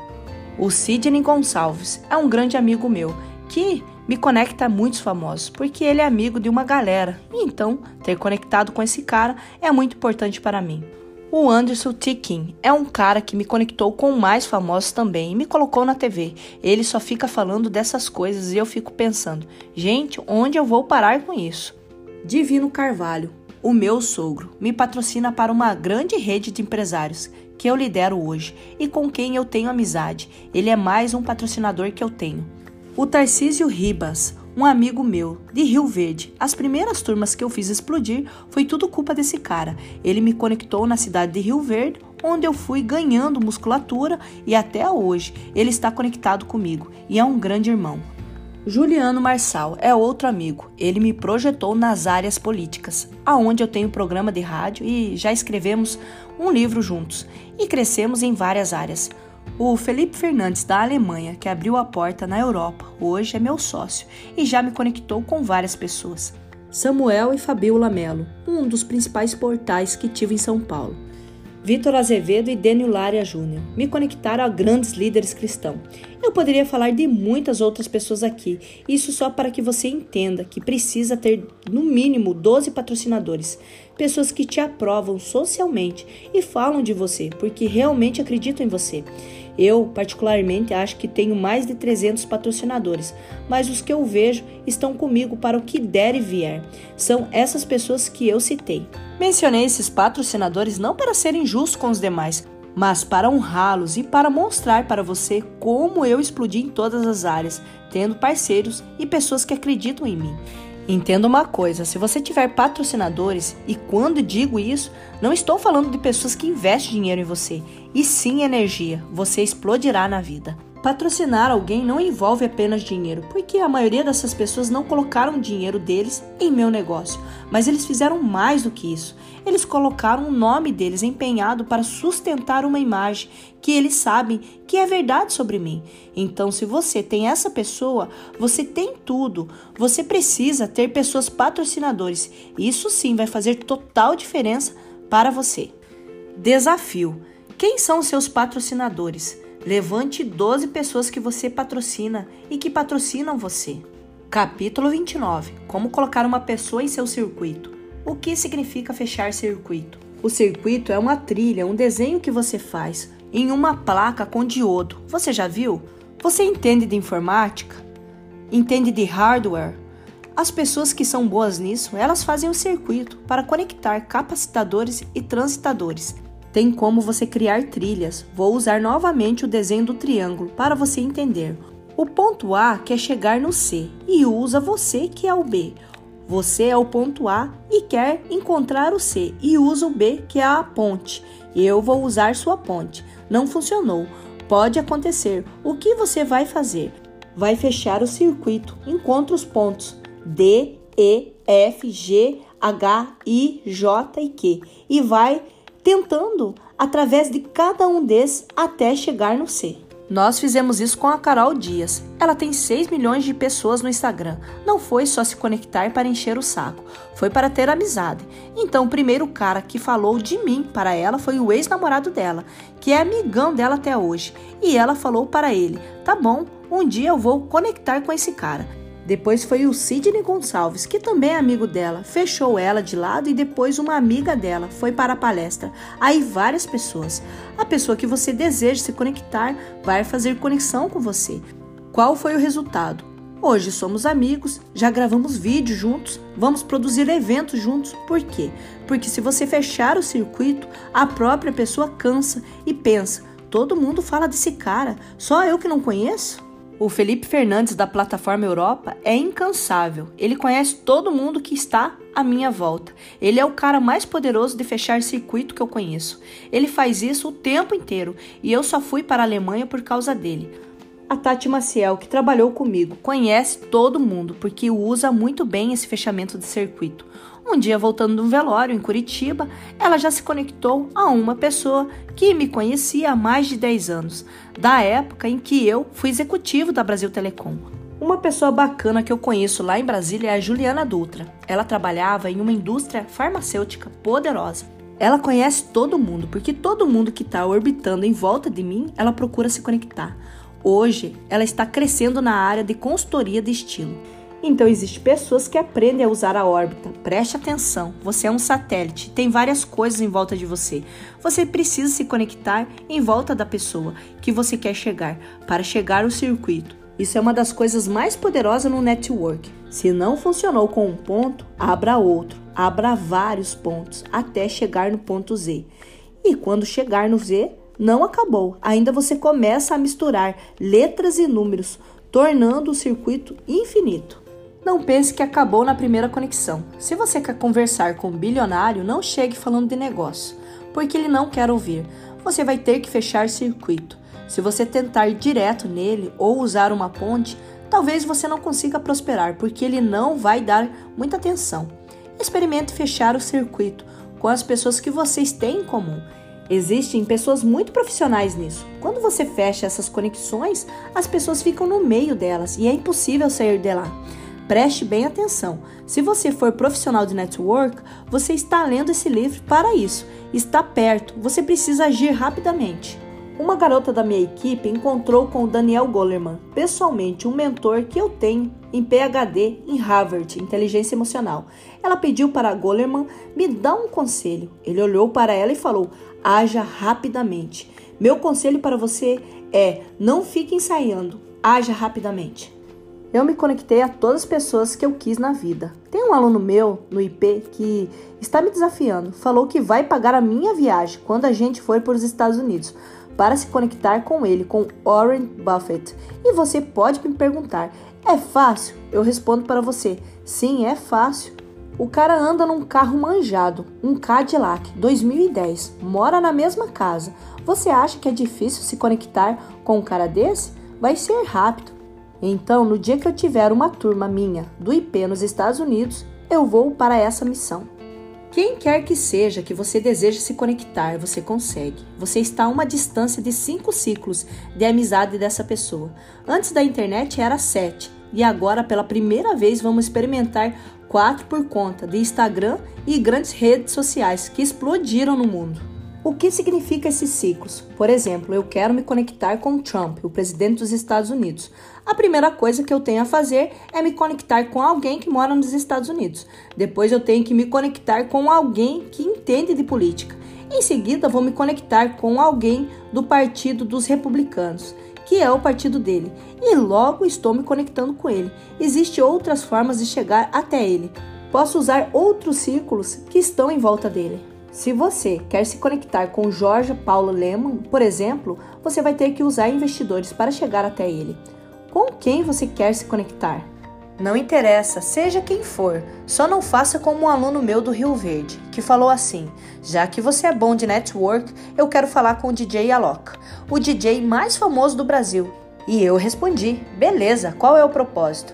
O Sidney Gonçalves é um grande amigo meu que me conecta a muitos famosos, porque ele é amigo de uma galera. Então, ter conectado com esse cara é muito importante para mim. O Anderson Tikin é um cara que me conectou com mais famosos também e me colocou na TV. Ele só fica falando dessas coisas e eu fico pensando, gente, onde eu vou parar com isso? Divino Carvalho, o meu sogro, me patrocina para uma grande rede de empresários que eu lidero hoje e com quem eu tenho amizade. Ele é mais um patrocinador que eu tenho. O Tarcísio Ribas, um amigo meu, de Rio Verde. As primeiras turmas que eu fiz explodir foi tudo culpa desse cara. Ele me conectou na cidade de Rio Verde, onde eu fui ganhando musculatura e até hoje ele está conectado comigo e é um grande irmão. Juliano Marçal é outro amigo. Ele me projetou nas áreas políticas, aonde eu tenho programa de rádio e já escrevemos um livro juntos e crescemos em várias áreas. O Felipe Fernandes, da Alemanha, que abriu a porta na Europa, hoje é meu sócio e já me conectou com várias pessoas. Samuel e Fabiola Melo, um dos principais portais que tive em São Paulo. Vitor Azevedo e Dênio Lária Júnior me conectaram a grandes líderes cristãos. Eu poderia falar de muitas outras pessoas aqui, isso só para que você entenda que precisa ter no mínimo 12 patrocinadores, pessoas que te aprovam socialmente e falam de você porque realmente acreditam em você. Eu, particularmente, acho que tenho mais de 300 patrocinadores, mas os que eu vejo estão comigo para o que der e vier. São essas pessoas que eu citei. Mencionei esses patrocinadores não para ser injusto com os demais, mas para honrá-los e para mostrar para você como eu explodi em todas as áreas, tendo parceiros e pessoas que acreditam em mim. Entenda uma coisa: se você tiver patrocinadores, e quando digo isso, não estou falando de pessoas que investem dinheiro em você, e sim energia, você explodirá na vida. Patrocinar alguém não envolve apenas dinheiro, porque a maioria dessas pessoas não colocaram dinheiro deles em meu negócio, mas eles fizeram mais do que isso. Eles colocaram o nome deles empenhado para sustentar uma imagem que eles sabem que é verdade sobre mim. Então, se você tem essa pessoa, você tem tudo. Você precisa ter pessoas patrocinadores. Isso sim vai fazer total diferença para você. Desafio: quem são seus patrocinadores? Levante 12 pessoas que você patrocina e que patrocinam você. Capítulo 29 Como colocar uma pessoa em seu circuito. O que significa fechar circuito? O circuito é uma trilha, um desenho que você faz em uma placa com diodo. Você já viu? Você entende de informática? Entende de hardware? As pessoas que são boas nisso, elas fazem o circuito para conectar capacitadores e transitadores tem como você criar trilhas. Vou usar novamente o desenho do triângulo para você entender. O ponto A quer chegar no C e usa você que é o B. Você é o ponto A e quer encontrar o C e usa o B que é a ponte. Eu vou usar sua ponte. Não funcionou. Pode acontecer. O que você vai fazer? Vai fechar o circuito. Encontra os pontos D, E, F, G, H, I, J e Q e vai tentando através de cada um desses até chegar no C. Nós fizemos isso com a Carol Dias. Ela tem 6 milhões de pessoas no Instagram. Não foi só se conectar para encher o saco, foi para ter amizade. Então, o primeiro cara que falou de mim para ela foi o ex-namorado dela, que é amigão dela até hoje. E ela falou para ele: "Tá bom, um dia eu vou conectar com esse cara". Depois foi o Sidney Gonçalves, que também é amigo dela, fechou ela de lado e depois uma amiga dela foi para a palestra. Aí várias pessoas. A pessoa que você deseja se conectar vai fazer conexão com você. Qual foi o resultado? Hoje somos amigos, já gravamos vídeos juntos, vamos produzir eventos juntos. Por quê? Porque se você fechar o circuito, a própria pessoa cansa e pensa: todo mundo fala desse cara, só eu que não conheço? O Felipe Fernandes da plataforma Europa é incansável. Ele conhece todo mundo que está à minha volta. Ele é o cara mais poderoso de fechar circuito que eu conheço. Ele faz isso o tempo inteiro e eu só fui para a Alemanha por causa dele. A Tati Maciel, que trabalhou comigo, conhece todo mundo porque usa muito bem esse fechamento de circuito. Um dia, voltando de um velório em Curitiba, ela já se conectou a uma pessoa que me conhecia há mais de 10 anos, da época em que eu fui executivo da Brasil Telecom. Uma pessoa bacana que eu conheço lá em Brasília é a Juliana Dutra. Ela trabalhava em uma indústria farmacêutica poderosa. Ela conhece todo mundo, porque todo mundo que está orbitando em volta de mim, ela procura se conectar. Hoje, ela está crescendo na área de consultoria de estilo. Então, existem pessoas que aprendem a usar a órbita. Preste atenção, você é um satélite, tem várias coisas em volta de você. Você precisa se conectar em volta da pessoa que você quer chegar para chegar ao circuito. Isso é uma das coisas mais poderosas no network. Se não funcionou com um ponto, abra outro, abra vários pontos até chegar no ponto Z. E quando chegar no Z, não acabou. Ainda você começa a misturar letras e números, tornando o circuito infinito. Não pense que acabou na primeira conexão. Se você quer conversar com um bilionário, não chegue falando de negócio, porque ele não quer ouvir. Você vai ter que fechar circuito. Se você tentar direto nele ou usar uma ponte, talvez você não consiga prosperar, porque ele não vai dar muita atenção. Experimente fechar o circuito com as pessoas que vocês têm em comum. Existem pessoas muito profissionais nisso. Quando você fecha essas conexões, as pessoas ficam no meio delas e é impossível sair de lá. Preste bem atenção. Se você for profissional de network, você está lendo esse livro para isso. Está perto, você precisa agir rapidamente. Uma garota da minha equipe encontrou com o Daniel Goleman, pessoalmente um mentor que eu tenho em PhD em Harvard, Inteligência Emocional. Ela pediu para Goleman me dar um conselho. Ele olhou para ela e falou: haja rapidamente. Meu conselho para você é: não fique ensaiando, haja rapidamente. Eu me conectei a todas as pessoas que eu quis na vida. Tem um aluno meu no IP que está me desafiando. Falou que vai pagar a minha viagem quando a gente for para os Estados Unidos para se conectar com ele, com Warren Buffett. E você pode me perguntar: é fácil? Eu respondo para você: sim, é fácil. O cara anda num carro manjado, um Cadillac 2010, mora na mesma casa. Você acha que é difícil se conectar com um cara desse? Vai ser rápido. Então, no dia que eu tiver uma turma minha do IP nos Estados Unidos, eu vou para essa missão. Quem quer que seja que você deseja se conectar, você consegue. Você está a uma distância de cinco ciclos de amizade dessa pessoa. Antes da internet era sete, e agora, pela primeira vez, vamos experimentar quatro por conta de Instagram e grandes redes sociais que explodiram no mundo. O que significa esses ciclos? Por exemplo, eu quero me conectar com Trump, o presidente dos Estados Unidos. A primeira coisa que eu tenho a fazer é me conectar com alguém que mora nos Estados Unidos. Depois eu tenho que me conectar com alguém que entende de política. Em seguida, vou me conectar com alguém do Partido dos Republicanos, que é o partido dele, e logo estou me conectando com ele. Existem outras formas de chegar até ele. Posso usar outros círculos que estão em volta dele. Se você quer se conectar com Jorge Paulo Lehmann, por exemplo, você vai ter que usar investidores para chegar até ele. Com quem você quer se conectar? Não interessa, seja quem for, só não faça como um aluno meu do Rio Verde, que falou assim: já que você é bom de network, eu quero falar com o DJ Alok, o DJ mais famoso do Brasil. E eu respondi: beleza, qual é o propósito?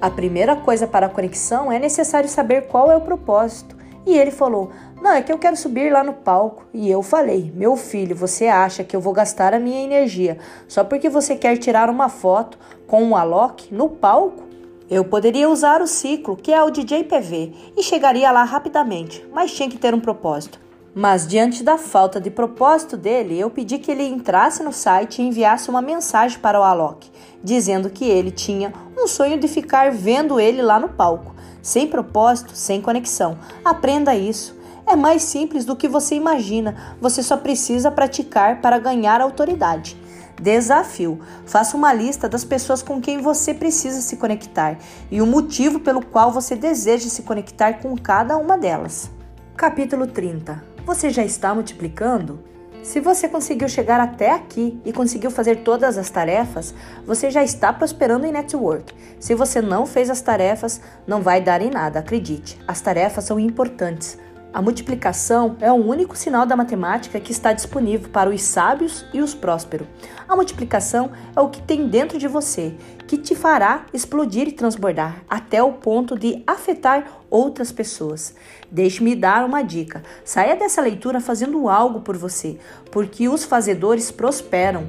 A primeira coisa para a conexão é necessário saber qual é o propósito. E ele falou: Não, é que eu quero subir lá no palco. E eu falei: Meu filho, você acha que eu vou gastar a minha energia só porque você quer tirar uma foto com um Alok no palco? Eu poderia usar o ciclo, que é o DJ PV, e chegaria lá rapidamente, mas tinha que ter um propósito. Mas diante da falta de propósito dele, eu pedi que ele entrasse no site e enviasse uma mensagem para o Alok, dizendo que ele tinha um sonho de ficar vendo ele lá no palco sem propósito, sem conexão. Aprenda isso. É mais simples do que você imagina. Você só precisa praticar para ganhar autoridade. Desafio: faça uma lista das pessoas com quem você precisa se conectar e o motivo pelo qual você deseja se conectar com cada uma delas. Capítulo 30 Você já está multiplicando? Se você conseguiu chegar até aqui e conseguiu fazer todas as tarefas, você já está prosperando em network. Se você não fez as tarefas, não vai dar em nada, acredite. As tarefas são importantes. A multiplicação é o único sinal da matemática que está disponível para os sábios e os prósperos. A multiplicação é o que tem dentro de você, que te fará explodir e transbordar até o ponto de afetar outras pessoas. Deixe-me dar uma dica: saia dessa leitura fazendo algo por você, porque os fazedores prosperam.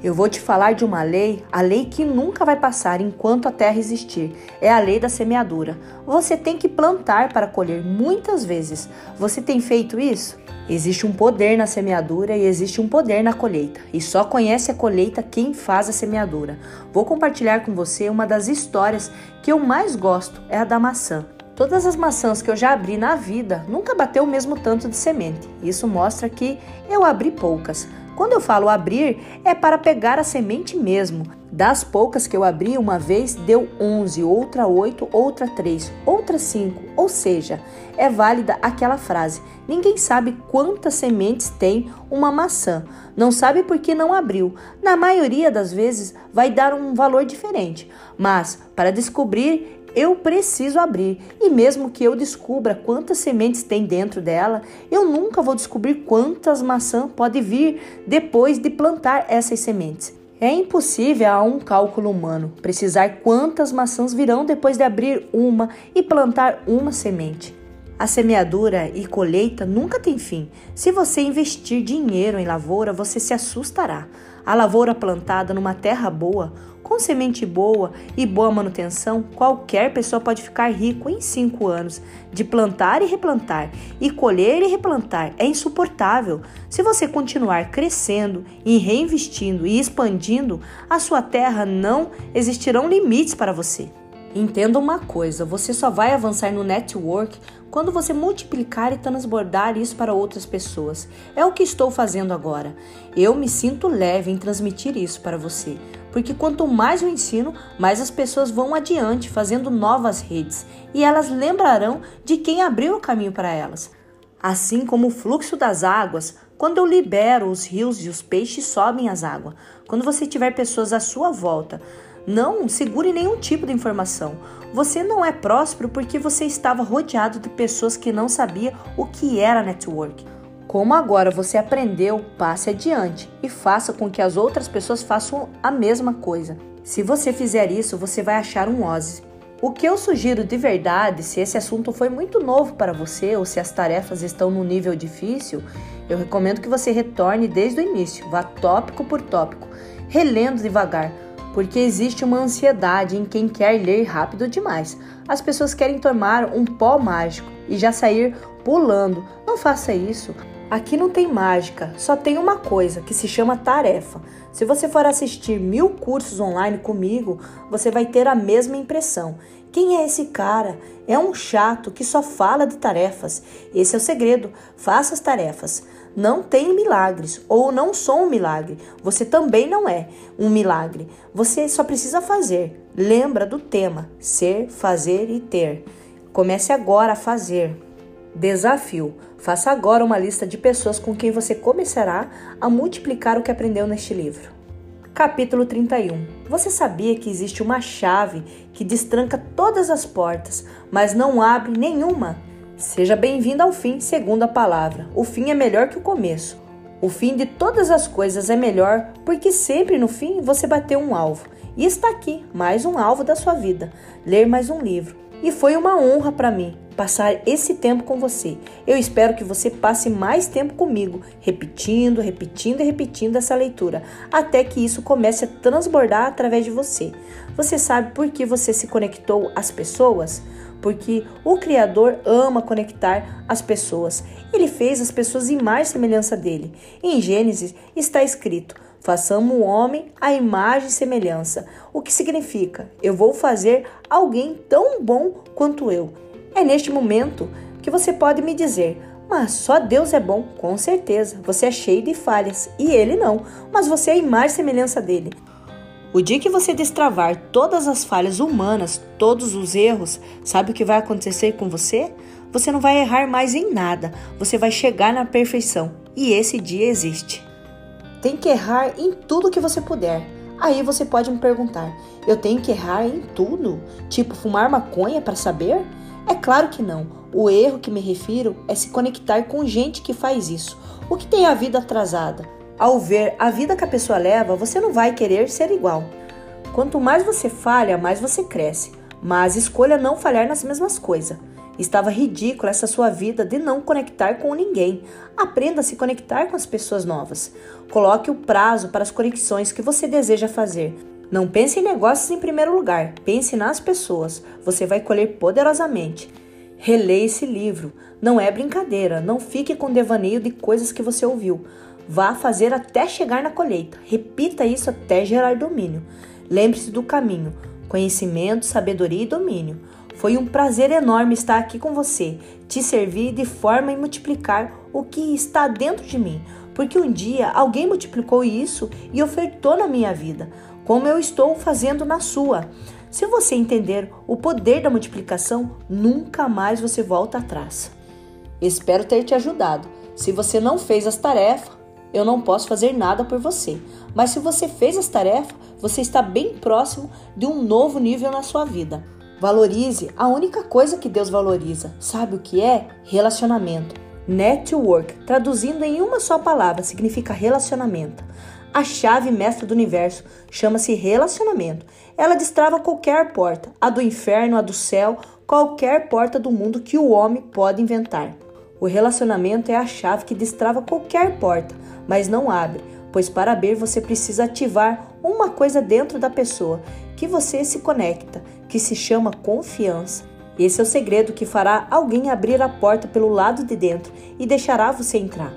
Eu vou te falar de uma lei, a lei que nunca vai passar enquanto a terra existir. É a lei da semeadura. Você tem que plantar para colher muitas vezes. Você tem feito isso? Existe um poder na semeadura e existe um poder na colheita, e só conhece a colheita quem faz a semeadura. Vou compartilhar com você uma das histórias que eu mais gosto, é a da maçã. Todas as maçãs que eu já abri na vida nunca bateu o mesmo tanto de semente. Isso mostra que eu abri poucas. Quando eu falo abrir, é para pegar a semente mesmo. Das poucas que eu abri uma vez, deu 11, outra 8, outra 3, outra 5. Ou seja, é válida aquela frase: ninguém sabe quantas sementes tem uma maçã. Não sabe porque não abriu. Na maioria das vezes vai dar um valor diferente, mas para descobrir eu preciso abrir. E mesmo que eu descubra quantas sementes tem dentro dela, eu nunca vou descobrir quantas maçãs pode vir depois de plantar essas sementes. É impossível a um cálculo humano precisar quantas maçãs virão depois de abrir uma e plantar uma semente. A semeadura e colheita nunca tem fim. Se você investir dinheiro em lavoura, você se assustará. A lavoura plantada numa terra boa com semente boa e boa manutenção, qualquer pessoa pode ficar rico em 5 anos. De plantar e replantar, e colher e replantar é insuportável. Se você continuar crescendo e reinvestindo e expandindo, a sua terra não existirão limites para você. Entenda uma coisa: você só vai avançar no network quando você multiplicar e transbordar isso para outras pessoas. É o que estou fazendo agora. Eu me sinto leve em transmitir isso para você, porque quanto mais eu ensino, mais as pessoas vão adiante fazendo novas redes e elas lembrarão de quem abriu o caminho para elas. Assim como o fluxo das águas, quando eu libero os rios e os peixes sobem as águas. Quando você tiver pessoas à sua volta, não segure nenhum tipo de informação. Você não é próspero porque você estava rodeado de pessoas que não sabiam o que era network. Como agora você aprendeu, passe adiante e faça com que as outras pessoas façam a mesma coisa. Se você fizer isso, você vai achar um Ozzy. O que eu sugiro de verdade, se esse assunto foi muito novo para você ou se as tarefas estão no nível difícil, eu recomendo que você retorne desde o início, vá tópico por tópico, relendo devagar porque existe uma ansiedade em quem quer ler rápido demais. As pessoas querem tomar um pó mágico e já sair pulando. Não faça isso. Aqui não tem mágica, só tem uma coisa que se chama tarefa. Se você for assistir mil cursos online comigo, você vai ter a mesma impressão. Quem é esse cara? É um chato que só fala de tarefas. Esse é o segredo. Faça as tarefas não tem milagres ou não sou um milagre. Você também não é um milagre. Você só precisa fazer. Lembra do tema: ser, fazer e ter. Comece agora a fazer. Desafio: faça agora uma lista de pessoas com quem você começará a multiplicar o que aprendeu neste livro. Capítulo 31 Você sabia que existe uma chave que destranca todas as portas, mas não abre nenhuma? Seja bem-vindo ao fim, segundo a palavra. O fim é melhor que o começo. O fim de todas as coisas é melhor porque sempre no fim você bateu um alvo. E está aqui, mais um alvo da sua vida: ler mais um livro. E foi uma honra para mim passar esse tempo com você. Eu espero que você passe mais tempo comigo, repetindo, repetindo e repetindo essa leitura, até que isso comece a transbordar através de você. Você sabe por que você se conectou às pessoas? porque o Criador ama conectar as pessoas. Ele fez as pessoas em mais semelhança dele. Em Gênesis está escrito: façamos o homem à imagem e semelhança. O que significa? Eu vou fazer alguém tão bom quanto eu. É neste momento que você pode me dizer: mas só Deus é bom, com certeza. Você é cheio de falhas e ele não, mas você é a imagem e semelhança dele. O dia que você destravar todas as falhas humanas, todos os erros, sabe o que vai acontecer com você? Você não vai errar mais em nada, você vai chegar na perfeição. E esse dia existe. Tem que errar em tudo que você puder. Aí você pode me perguntar: eu tenho que errar em tudo? Tipo fumar maconha para saber? É claro que não. O erro que me refiro é se conectar com gente que faz isso. O que tem a vida atrasada? Ao ver a vida que a pessoa leva, você não vai querer ser igual. Quanto mais você falha, mais você cresce. Mas escolha não falhar nas mesmas coisas. Estava ridícula essa sua vida de não conectar com ninguém. Aprenda a se conectar com as pessoas novas. Coloque o prazo para as conexões que você deseja fazer. Não pense em negócios em primeiro lugar, pense nas pessoas. Você vai colher poderosamente. Releia esse livro. Não é brincadeira. Não fique com devaneio de coisas que você ouviu. Vá fazer até chegar na colheita. Repita isso até gerar domínio. Lembre-se do caminho: conhecimento, sabedoria e domínio. Foi um prazer enorme estar aqui com você, te servir de forma a multiplicar o que está dentro de mim, porque um dia alguém multiplicou isso e ofertou na minha vida, como eu estou fazendo na sua. Se você entender o poder da multiplicação, nunca mais você volta atrás. Espero ter te ajudado. Se você não fez as tarefas, eu não posso fazer nada por você. Mas se você fez as tarefas, você está bem próximo de um novo nível na sua vida. Valorize a única coisa que Deus valoriza. Sabe o que é? Relacionamento. Network, traduzindo em uma só palavra, significa relacionamento. A chave mestra do universo chama-se relacionamento. Ela destrava qualquer porta, a do inferno, a do céu, qualquer porta do mundo que o homem pode inventar. O relacionamento é a chave que destrava qualquer porta, mas não abre, pois para abrir você precisa ativar uma coisa dentro da pessoa que você se conecta, que se chama confiança. Esse é o segredo que fará alguém abrir a porta pelo lado de dentro e deixará você entrar.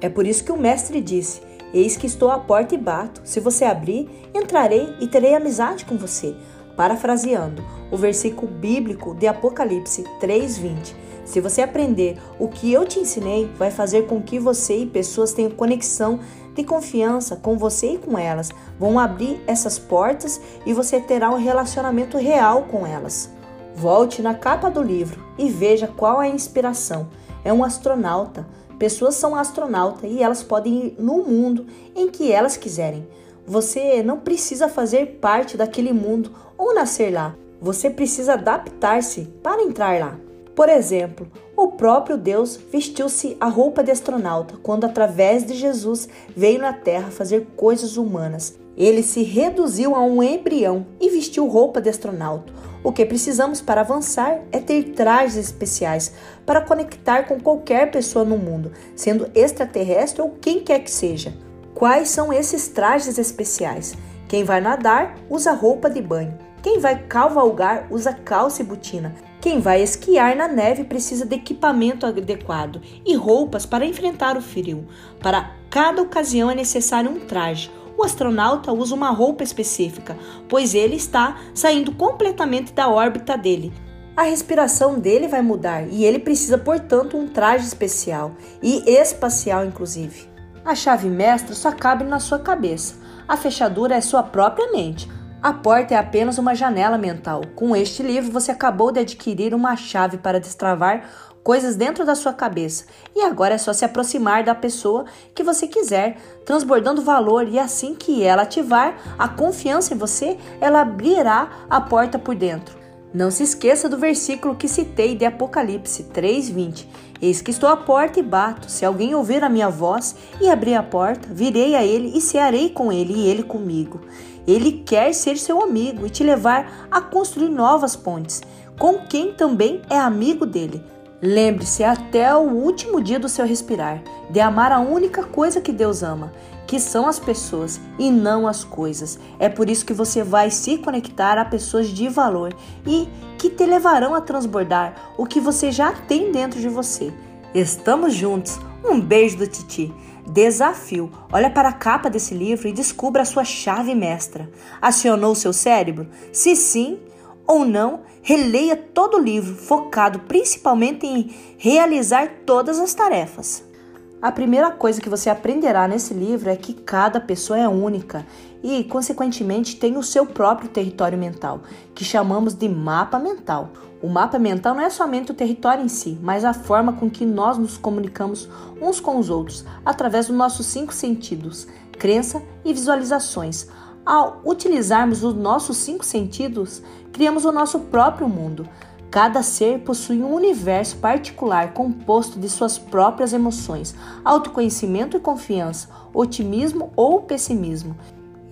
É por isso que o mestre disse: Eis que estou à porta e bato. Se você abrir, entrarei e terei amizade com você. Parafraseando o versículo bíblico de Apocalipse 3:20. Se você aprender o que eu te ensinei, vai fazer com que você e pessoas tenham conexão de confiança com você e com elas. Vão abrir essas portas e você terá um relacionamento real com elas. Volte na capa do livro e veja qual é a inspiração. É um astronauta. Pessoas são astronautas e elas podem ir no mundo em que elas quiserem. Você não precisa fazer parte daquele mundo ou nascer lá. Você precisa adaptar-se para entrar lá. Por exemplo, o próprio Deus vestiu-se a roupa de astronauta quando, através de Jesus, veio na Terra fazer coisas humanas. Ele se reduziu a um embrião e vestiu roupa de astronauta. O que precisamos para avançar é ter trajes especiais para conectar com qualquer pessoa no mundo, sendo extraterrestre ou quem quer que seja. Quais são esses trajes especiais? Quem vai nadar usa roupa de banho. Quem vai cavalgar usa calça e botina. Quem vai esquiar na neve precisa de equipamento adequado e roupas para enfrentar o frio. Para cada ocasião é necessário um traje. O astronauta usa uma roupa específica, pois ele está saindo completamente da órbita dele. A respiração dele vai mudar e ele precisa, portanto, um traje especial e espacial, inclusive. A chave mestra só cabe na sua cabeça. A fechadura é sua própria mente. A porta é apenas uma janela mental. Com este livro, você acabou de adquirir uma chave para destravar coisas dentro da sua cabeça. E agora é só se aproximar da pessoa que você quiser, transbordando valor, e assim que ela ativar a confiança em você, ela abrirá a porta por dentro. Não se esqueça do versículo que citei de Apocalipse 3:20. Eis que estou à porta e bato. Se alguém ouvir a minha voz e abrir a porta, virei a ele e cearei com ele e ele comigo. Ele quer ser seu amigo e te levar a construir novas pontes com quem também é amigo dele. Lembre-se até o último dia do seu respirar de amar a única coisa que Deus ama, que são as pessoas e não as coisas. É por isso que você vai se conectar a pessoas de valor e que te levarão a transbordar o que você já tem dentro de você. Estamos juntos. Um beijo do Titi. Desafio. Olha para a capa desse livro e descubra a sua chave mestra. Acionou seu cérebro? Se sim ou não, releia todo o livro, focado principalmente em realizar todas as tarefas. A primeira coisa que você aprenderá nesse livro é que cada pessoa é única e, consequentemente, tem o seu próprio território mental, que chamamos de mapa mental. O mapa mental não é somente o território em si, mas a forma com que nós nos comunicamos uns com os outros, através dos nossos cinco sentidos, crença e visualizações. Ao utilizarmos os nossos cinco sentidos, criamos o nosso próprio mundo. Cada ser possui um universo particular composto de suas próprias emoções, autoconhecimento e confiança, otimismo ou pessimismo.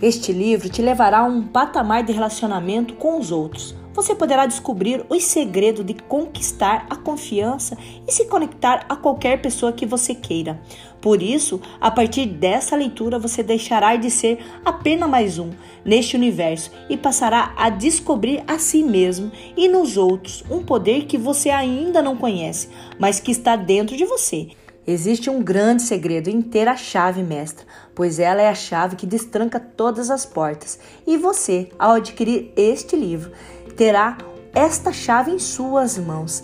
Este livro te levará a um patamar de relacionamento com os outros você poderá descobrir os segredos de conquistar a confiança e se conectar a qualquer pessoa que você queira. Por isso, a partir dessa leitura, você deixará de ser apenas mais um neste universo e passará a descobrir a si mesmo e nos outros um poder que você ainda não conhece, mas que está dentro de você. Existe um grande segredo em ter a chave mestra, pois ela é a chave que destranca todas as portas. E você, ao adquirir este livro, terá esta chave em suas mãos.